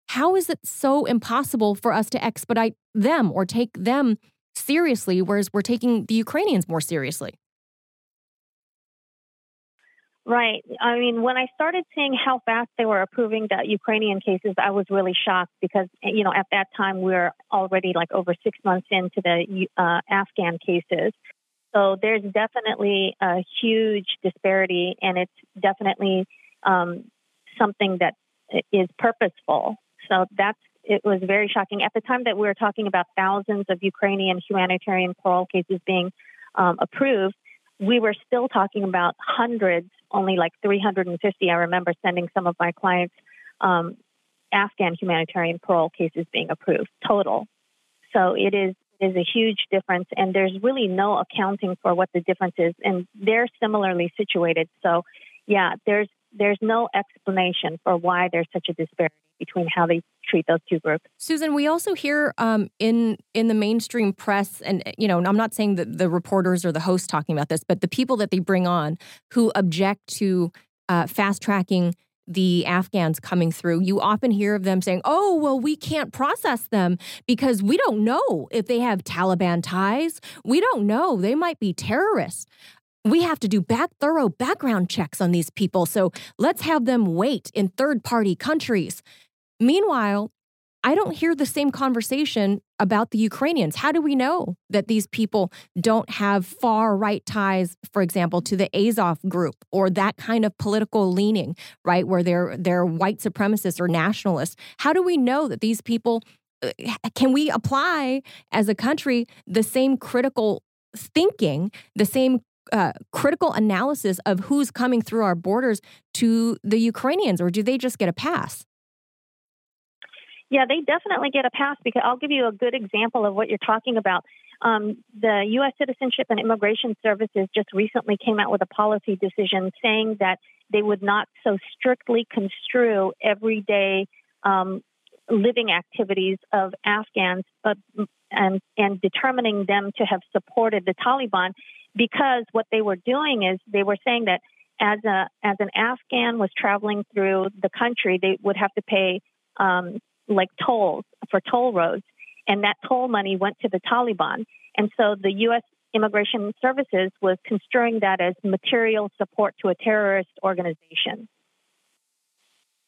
how is it so impossible for us to expedite them or take them seriously, whereas we're taking the Ukrainians more seriously? Right. I mean, when I started seeing how fast they were approving the Ukrainian cases, I was really shocked because, you know, at that time we were already like over six months into the uh, Afghan cases. So there's definitely a huge disparity, and it's definitely um, something that is purposeful. So that's it was very shocking at the time that we were talking about thousands of Ukrainian humanitarian parole cases being um, approved we were still talking about hundreds, only like 350. I remember sending some of my clients um, Afghan humanitarian parole cases being approved total. So it is is a huge difference, and there's really no accounting for what the difference is. And they're similarly situated. So, yeah, there's there's no explanation for why there's such a disparity between how they treat those two groups. Susan, we also hear um, in in the mainstream press, and you know, I'm not saying that the reporters or the hosts talking about this, but the people that they bring on who object to uh, fast tracking the Afghans coming through, you often hear of them saying, oh, well, we can't process them because we don't know if they have Taliban ties. We don't know. They might be terrorists. We have to do back thorough background checks on these people. So let's have them wait in third party countries. Meanwhile, I don't hear the same conversation about the Ukrainians. How do we know that these people don't have far right ties, for example, to the Azov group or that kind of political leaning, right, where they're they're white supremacists or nationalists? How do we know that these people uh, can we apply as a country the same critical thinking, the same uh, critical analysis of who's coming through our borders to the Ukrainians, or do they just get a pass? Yeah, they definitely get a pass because I'll give you a good example of what you're talking about. Um, the U.S. Citizenship and Immigration Services just recently came out with a policy decision saying that they would not so strictly construe everyday um, living activities of Afghans, but and and determining them to have supported the Taliban because what they were doing is they were saying that as a as an Afghan was traveling through the country, they would have to pay um, like tolls for toll roads, and that toll money went to the Taliban. And so the U.S. Immigration Services was construing that as material support to a terrorist organization.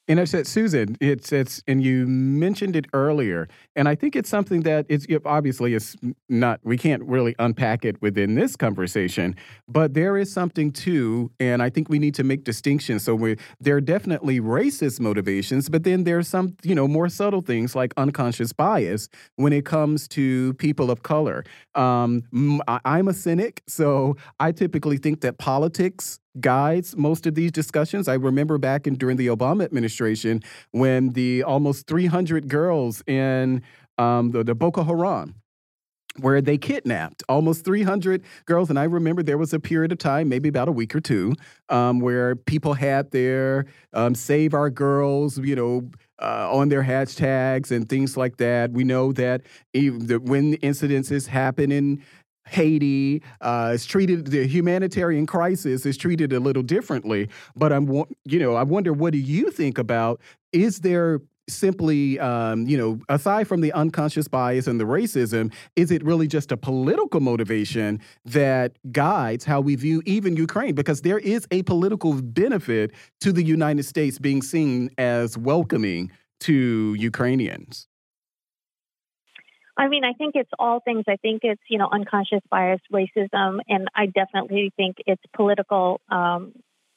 And I said, Susan, it's it's, and you mentioned it earlier, and I think it's something that it's obviously it's not. We can't really unpack it within this conversation, but there is something too, and I think we need to make distinctions. So we there are definitely racist motivations, but then there's some you know more subtle things like unconscious bias when it comes to people of color. Um, I'm a cynic, so I typically think that politics guides most of these discussions. I remember back in during the Obama administration when the almost 300 girls in um, the, the Boko Haram where they kidnapped almost 300 girls. And I remember there was a period of time, maybe about a week or two, um, where people had their um, Save Our Girls, you know, uh, on their hashtags and things like that. We know that even the, when incidences happen in Haiti uh, is treated the humanitarian crisis is treated a little differently. But I'm you know I wonder what do you think about is there simply, um, you know, aside from the unconscious bias and the racism, is it really just a political motivation that guides how we view even Ukraine? Because there is a political benefit to the United States being seen as welcoming to Ukrainians. I mean, I think it's all things. I think it's, you know, unconscious bias, racism, and I definitely think it's political, um,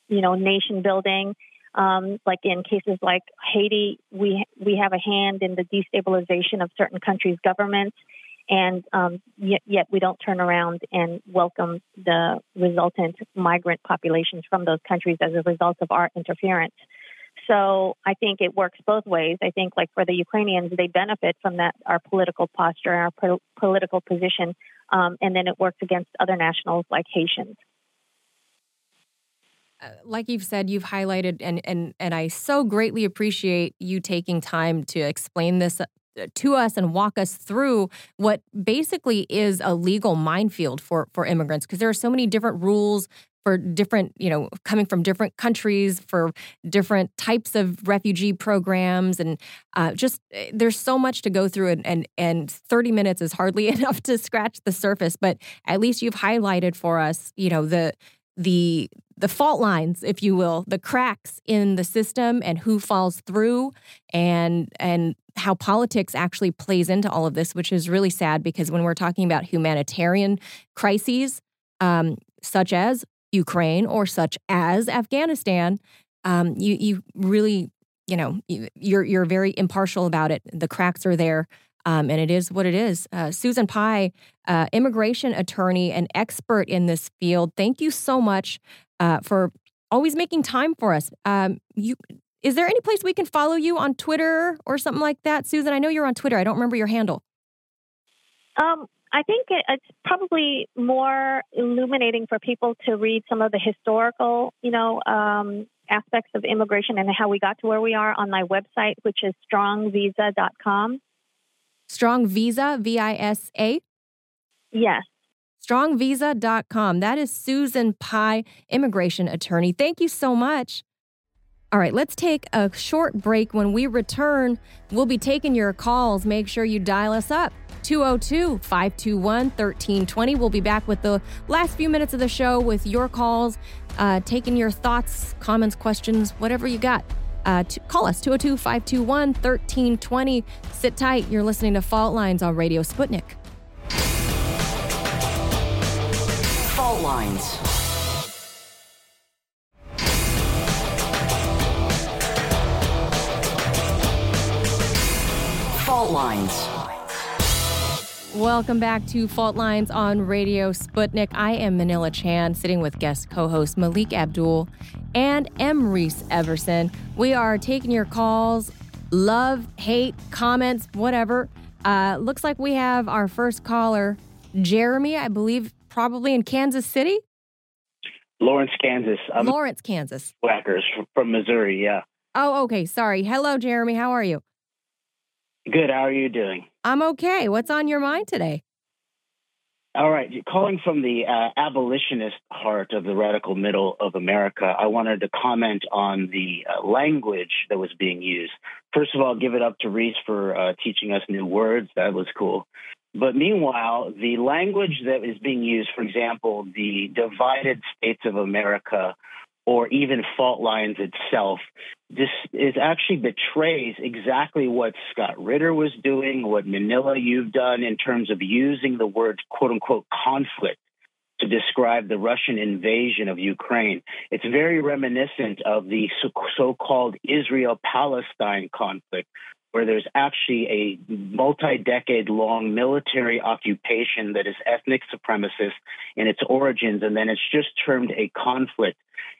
you know, nation building. Um, like in cases like Haiti, we we have a hand in the destabilization of certain countries' governments, and um, yet, yet we don't turn around and welcome the resultant migrant populations from those countries as a result of our interference. So I think it works both ways. I think, like for the Ukrainians, they benefit from that our political posture, and our po- political position, um, and then it works against other nationals like Haitians. Uh, like you've said, you've highlighted, and and and I so greatly appreciate you taking time to explain this uh, to us and walk us through what basically is a legal minefield for for immigrants because there are so many different rules for different, you know, coming from different countries, for different types of refugee programs, and uh, just eh, there's so much to go through, and, and and 30 minutes is hardly enough to scratch the surface. But at least you've highlighted for us, you know, the the the fault lines, if you will, the cracks in the system, and who falls through, and and how politics actually plays into all of this, which is really sad because when we're talking about humanitarian crises, um, such as Ukraine or such as Afghanistan, um, you you really you know you're you're very impartial about it. The cracks are there, um, and it is what it is. Uh, Susan Pai, uh, immigration attorney and expert in this field. Thank you so much uh, for always making time for us. Um, you. Is there any place we can follow you on Twitter or something like that, Susan? I know you're on Twitter. I don't remember your handle. Um, I think it's probably more illuminating for people to read some of the historical, you know, um, aspects of immigration and how we got to where we are on my website, which is strongvisa.com. Strong Visa, V I S A? Yes. Strongvisa.com. That is Susan Pai, immigration attorney. Thank you so much. All right, let's take a short break. When we return, we'll be taking your calls. Make sure you dial us up. 202 521 1320. We'll be back with the last few minutes of the show with your calls, uh, taking your thoughts, comments, questions, whatever you got. Uh, call us 202 521 1320. Sit tight. You're listening to Fault Lines on Radio Sputnik. Fault lines. Fault lines. Welcome back to Fault Lines on Radio Sputnik. I am Manila Chan, sitting with guest co host Malik Abdul and M. Reese Everson. We are taking your calls, love, hate, comments, whatever. Uh, looks like we have our first caller, Jeremy, I believe, probably in Kansas City. Lawrence, Kansas. I'm Lawrence, Kansas. Whackers from Missouri. Yeah. Oh, okay. Sorry. Hello, Jeremy. How are you? Good. How are you doing? I'm okay. What's on your mind today? All right. Calling from the uh, abolitionist heart of the radical middle of America, I wanted to comment on the uh, language that was being used. First of all, give it up to Reese for uh, teaching us new words. That was cool. But meanwhile, the language that is being used, for example, the divided states of America, or even fault lines itself, this is actually betrays exactly what Scott Ritter was doing, what Manila you've done in terms of using the word quote unquote conflict to describe the Russian invasion of Ukraine. It's very reminiscent of the so called Israel Palestine conflict, where there's actually a multi decade long military occupation that is ethnic supremacist in its origins, and then it's just termed a conflict.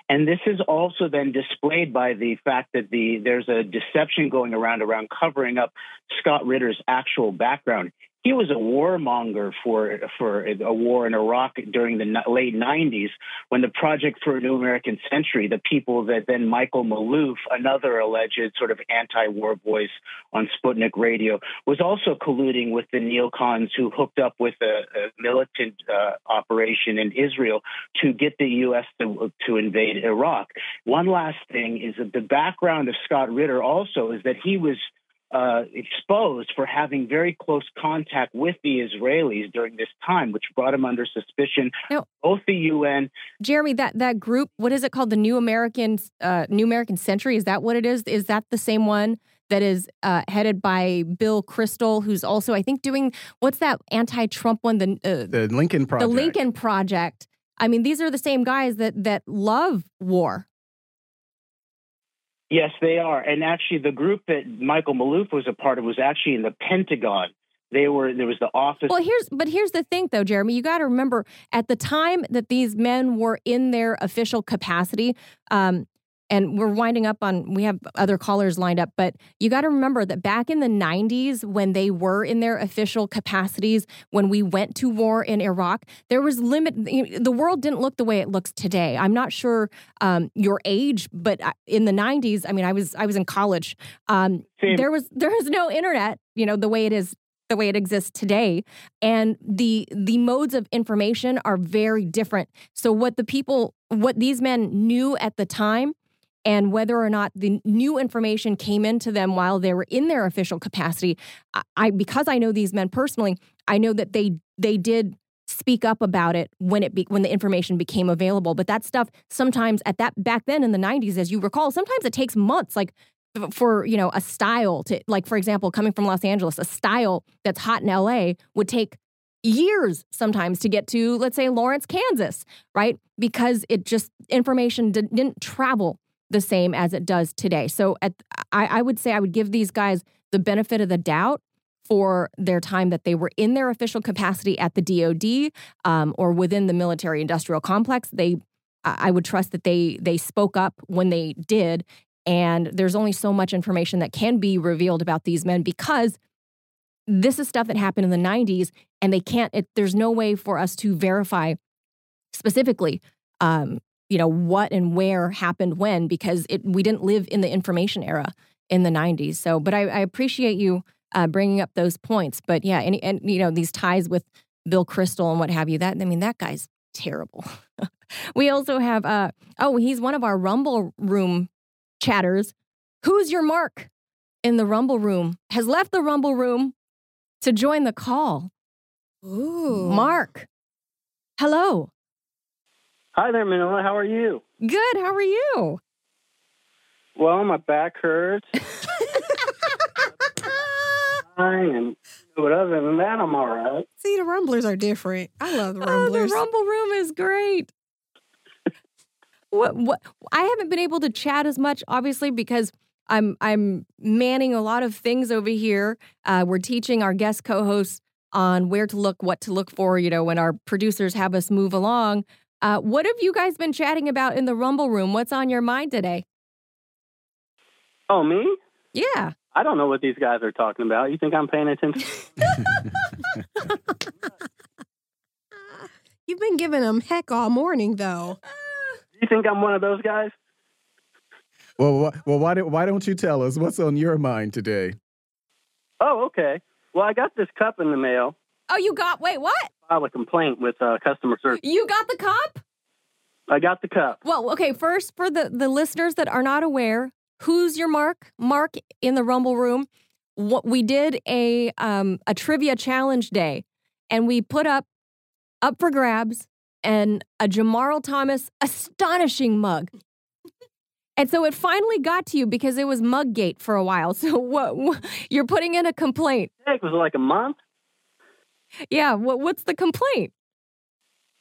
And this is also then displayed by the fact that the there's a deception going around around covering up Scott Ritter's actual background. He was a warmonger for for a war in Iraq during the late 90s when the Project for a New American Century, the people that then Michael Maloof, another alleged sort of anti-war voice on Sputnik Radio, was also colluding with the neocons who hooked up with a, a militant uh, operation in Israel to get the U.S. to, to invade Iraq. One last thing is that the background of Scott Ritter also is that he was uh, exposed for having very close contact with the Israelis during this time, which brought him under suspicion. No. Both the UN, Jeremy, that that group, what is it called? The New American uh, New American Century. Is that what it is? Is that the same one? That is uh, headed by Bill Kristol, who's also, I think, doing what's that anti-Trump one? The uh, The Lincoln Project. the Lincoln Project. I mean, these are the same guys that that love war. Yes, they are. And actually, the group that Michael Maloof was a part of was actually in the Pentagon. They were there was the office. Well, here's but here's the thing though, Jeremy. You got to remember at the time that these men were in their official capacity. Um, and we're winding up on we have other callers lined up but you got to remember that back in the 90s when they were in their official capacities when we went to war in iraq there was limit the world didn't look the way it looks today. I'm not sure um, your age but in the 90s i mean i was i was in college um, there was there was no internet you know the way it is the way it exists today. And the the modes of information are very different. So what the people what these men knew at the time and whether or not the new information came into them while they were in their official capacity I- because i know these men personally i know that they they did speak up about it when it be, when the information became available. But that stuff sometimes at that back then in the 90s as you recall sometimes it takes months like for you know a style to like for example coming from los angeles a style that's hot in la would take years sometimes to get to let's say lawrence kansas right? Because it just information did, didn't travel the same as it does today. So at, I, I would say i would give these guys the benefit of the doubt for their time that they were in their official capacity at the dod um, or within the military industrial complex. They I would trust that they they spoke up when they did. And there's only so much information that can be revealed about these men because this is stuff that happened in the 90s and they can't it, there's no way for us to verify specifically um, you know what and where happened when because it we didn't live in the information era in the 90s so but i, I appreciate you uh, bringing up those points but yeah and, and you know these ties with bill Kristol and what have you that i mean that guy's terrible we also have uh oh he's one of our rumble room chatters. Who's your mark in the Rumble Room? Has left the Rumble Room to join the call. Ooh. Mark, hello. Hi there, Manila. How are you? Good. How are you? Well, my back hurts. and but other than that, I'm all right. See, the Rumblers are different. I love the rumblers. Oh, the Rumble Room is great. what what I haven't been able to chat as much, obviously, because I'm I'm manning a lot of things over here. Uh, we're teaching our guest co-hosts on where to look, what to look for. You know, when our producers have us move along. Uh, what have you guys been chatting about in the Rumble Room? What's on your mind today? Oh, me? Yeah. I don't know what these guys are talking about. You think I'm paying attention? You've been giving them heck all morning, though. you think I'm one of those guys? Well, wh- well, why don't why don't you tell us what's on your mind today? Oh, okay. Well, I got this cup in the mail. Oh, you got wait, what? Filed a complaint with uh, customer service. You got the cup? I got the cup. Well, okay, first for the the listeners that are not aware, who's your mark? Mark in the Rumble Room. What we did a um a trivia challenge day and we put up up for grabs and a Jamarl Thomas astonishing mug. And so it finally got to you because it was Muggate for a while. So what, what you're putting in a complaint. Heck, was like a month? Yeah, what what's the complaint?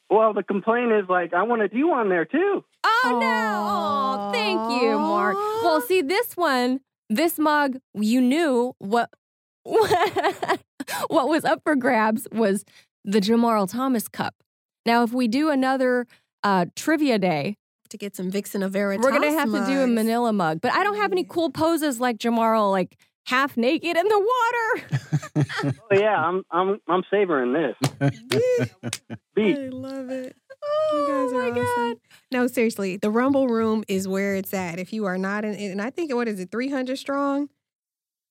Well, the complaint is like I wanted you on there too. Oh no! Oh, thank you, Mark. Well, see this one, this mug, you knew what what was up for grabs was the Jamarl Thomas Cup. Now, if we do another uh, trivia day, To get some Vixen of Veritas. we're gonna have to do a. Manila mug. But I don't have any cool poses like Jamarl, like half naked in the water. Oh yeah, I'm I'm I'm savoring this. Beat. I love it. you guys are awesome. No, seriously, the Rumble Room is where it's at. If you are not in, and I think what is it, three hundred strong?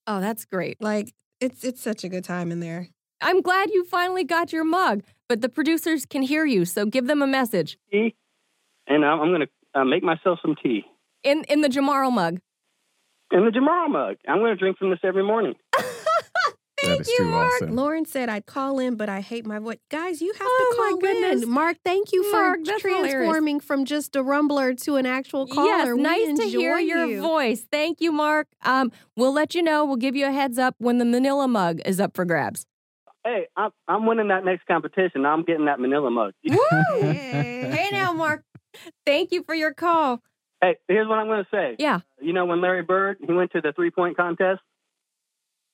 Oh, that's great. Like it's it's such a good time in there. I'm glad you finally got your mug, but the producers can hear you, so give them a message Tea, and I'm, I'm gonna uh, make myself some tea in in the Jamarl mug. In the Jamarl mug. I'm gonna drink from this every morning. that is too awesome. Lauren said I'd call in, but I hate my voice. Guys, you have Oh, to my call goodness. in. Mark, thank you for Mark, that's hilarious. transforming from just a rumbler to an actual caller. Yes, We nice to hear enjoy your voice. Thank you, Mark. Um, we'll let you know. We'll give you a heads up when the Manila mug is up for grabs. Hey, I'm I'm winning that next competition. I'm getting that Manila mug. Woo! hey now, Mark. Thank you for your call. Hey, here's what I'm gonna say. Yeah. You know when Larry Bird he went to the three point contest,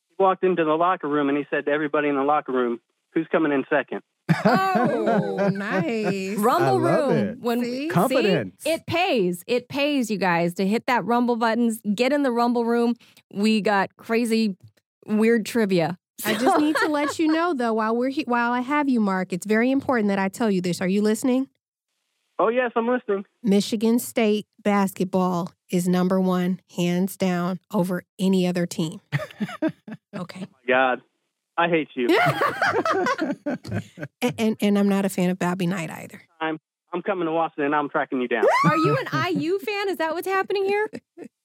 he walked into the locker room and he said to everybody in the locker room, "Who's coming in second? Oh, nice. Rumble I love Room. it. When See? Confidence. See? it pays. It pays you guys to hit that Rumble buttons. Get in the Rumble Room. We got crazy, weird trivia. I just need to let you know, though, while we're he- while I have you, Mark, it's very important that I tell you this. Are you listening? Oh yes, I'm listening. Michigan State basketball is number one, hands down, over any other team. Okay. Oh my God, I hate you. And, and and I'm not a fan of Bobby Knight either. I'm I'm coming to Washington. and I'm tracking you down. Are you an IU fan? Is that what's happening here?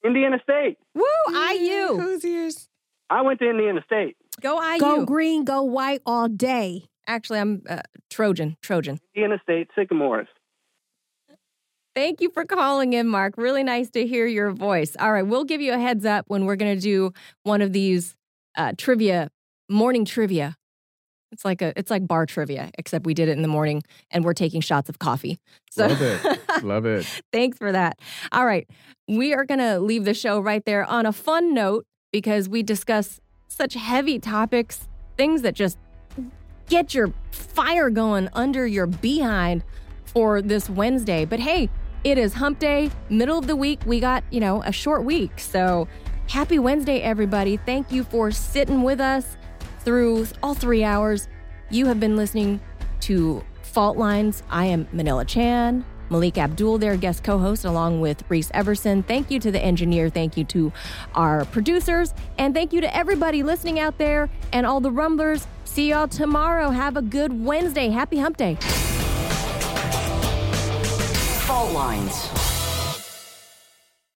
Indiana State. Woo, IU. Who's yours? I went to Indiana State. Go IU. Go green, go white all day. Actually, I'm uh, Trojan. Trojan. Indiana State Sycamores. Thank you for calling in, Mark. Really nice to hear your voice. All right, we'll give you a heads up when we're going to do one of these uh, trivia, morning trivia. It's like a, it's like bar trivia, except we did it in the morning and we're taking shots of coffee. So Love it. Love it. Thanks for that. All right. We are going to leave the show right there on a fun note because we discuss such heavy topics, things that just get your fire going under your behind for this Wednesday. But hey, it is hump day, middle of the week. We got, you know, a short week. So happy Wednesday, everybody. Thank you for sitting with us through all three hours. You have been listening to Fault Lines. I am Manila Chan. Malik Abdul, their guest co host, along with Reese Everson. Thank you to the engineer. Thank you to our producers. And thank you to everybody listening out there and all the rumblers. See y'all tomorrow. Have a good Wednesday. Happy hump day. Fault lines.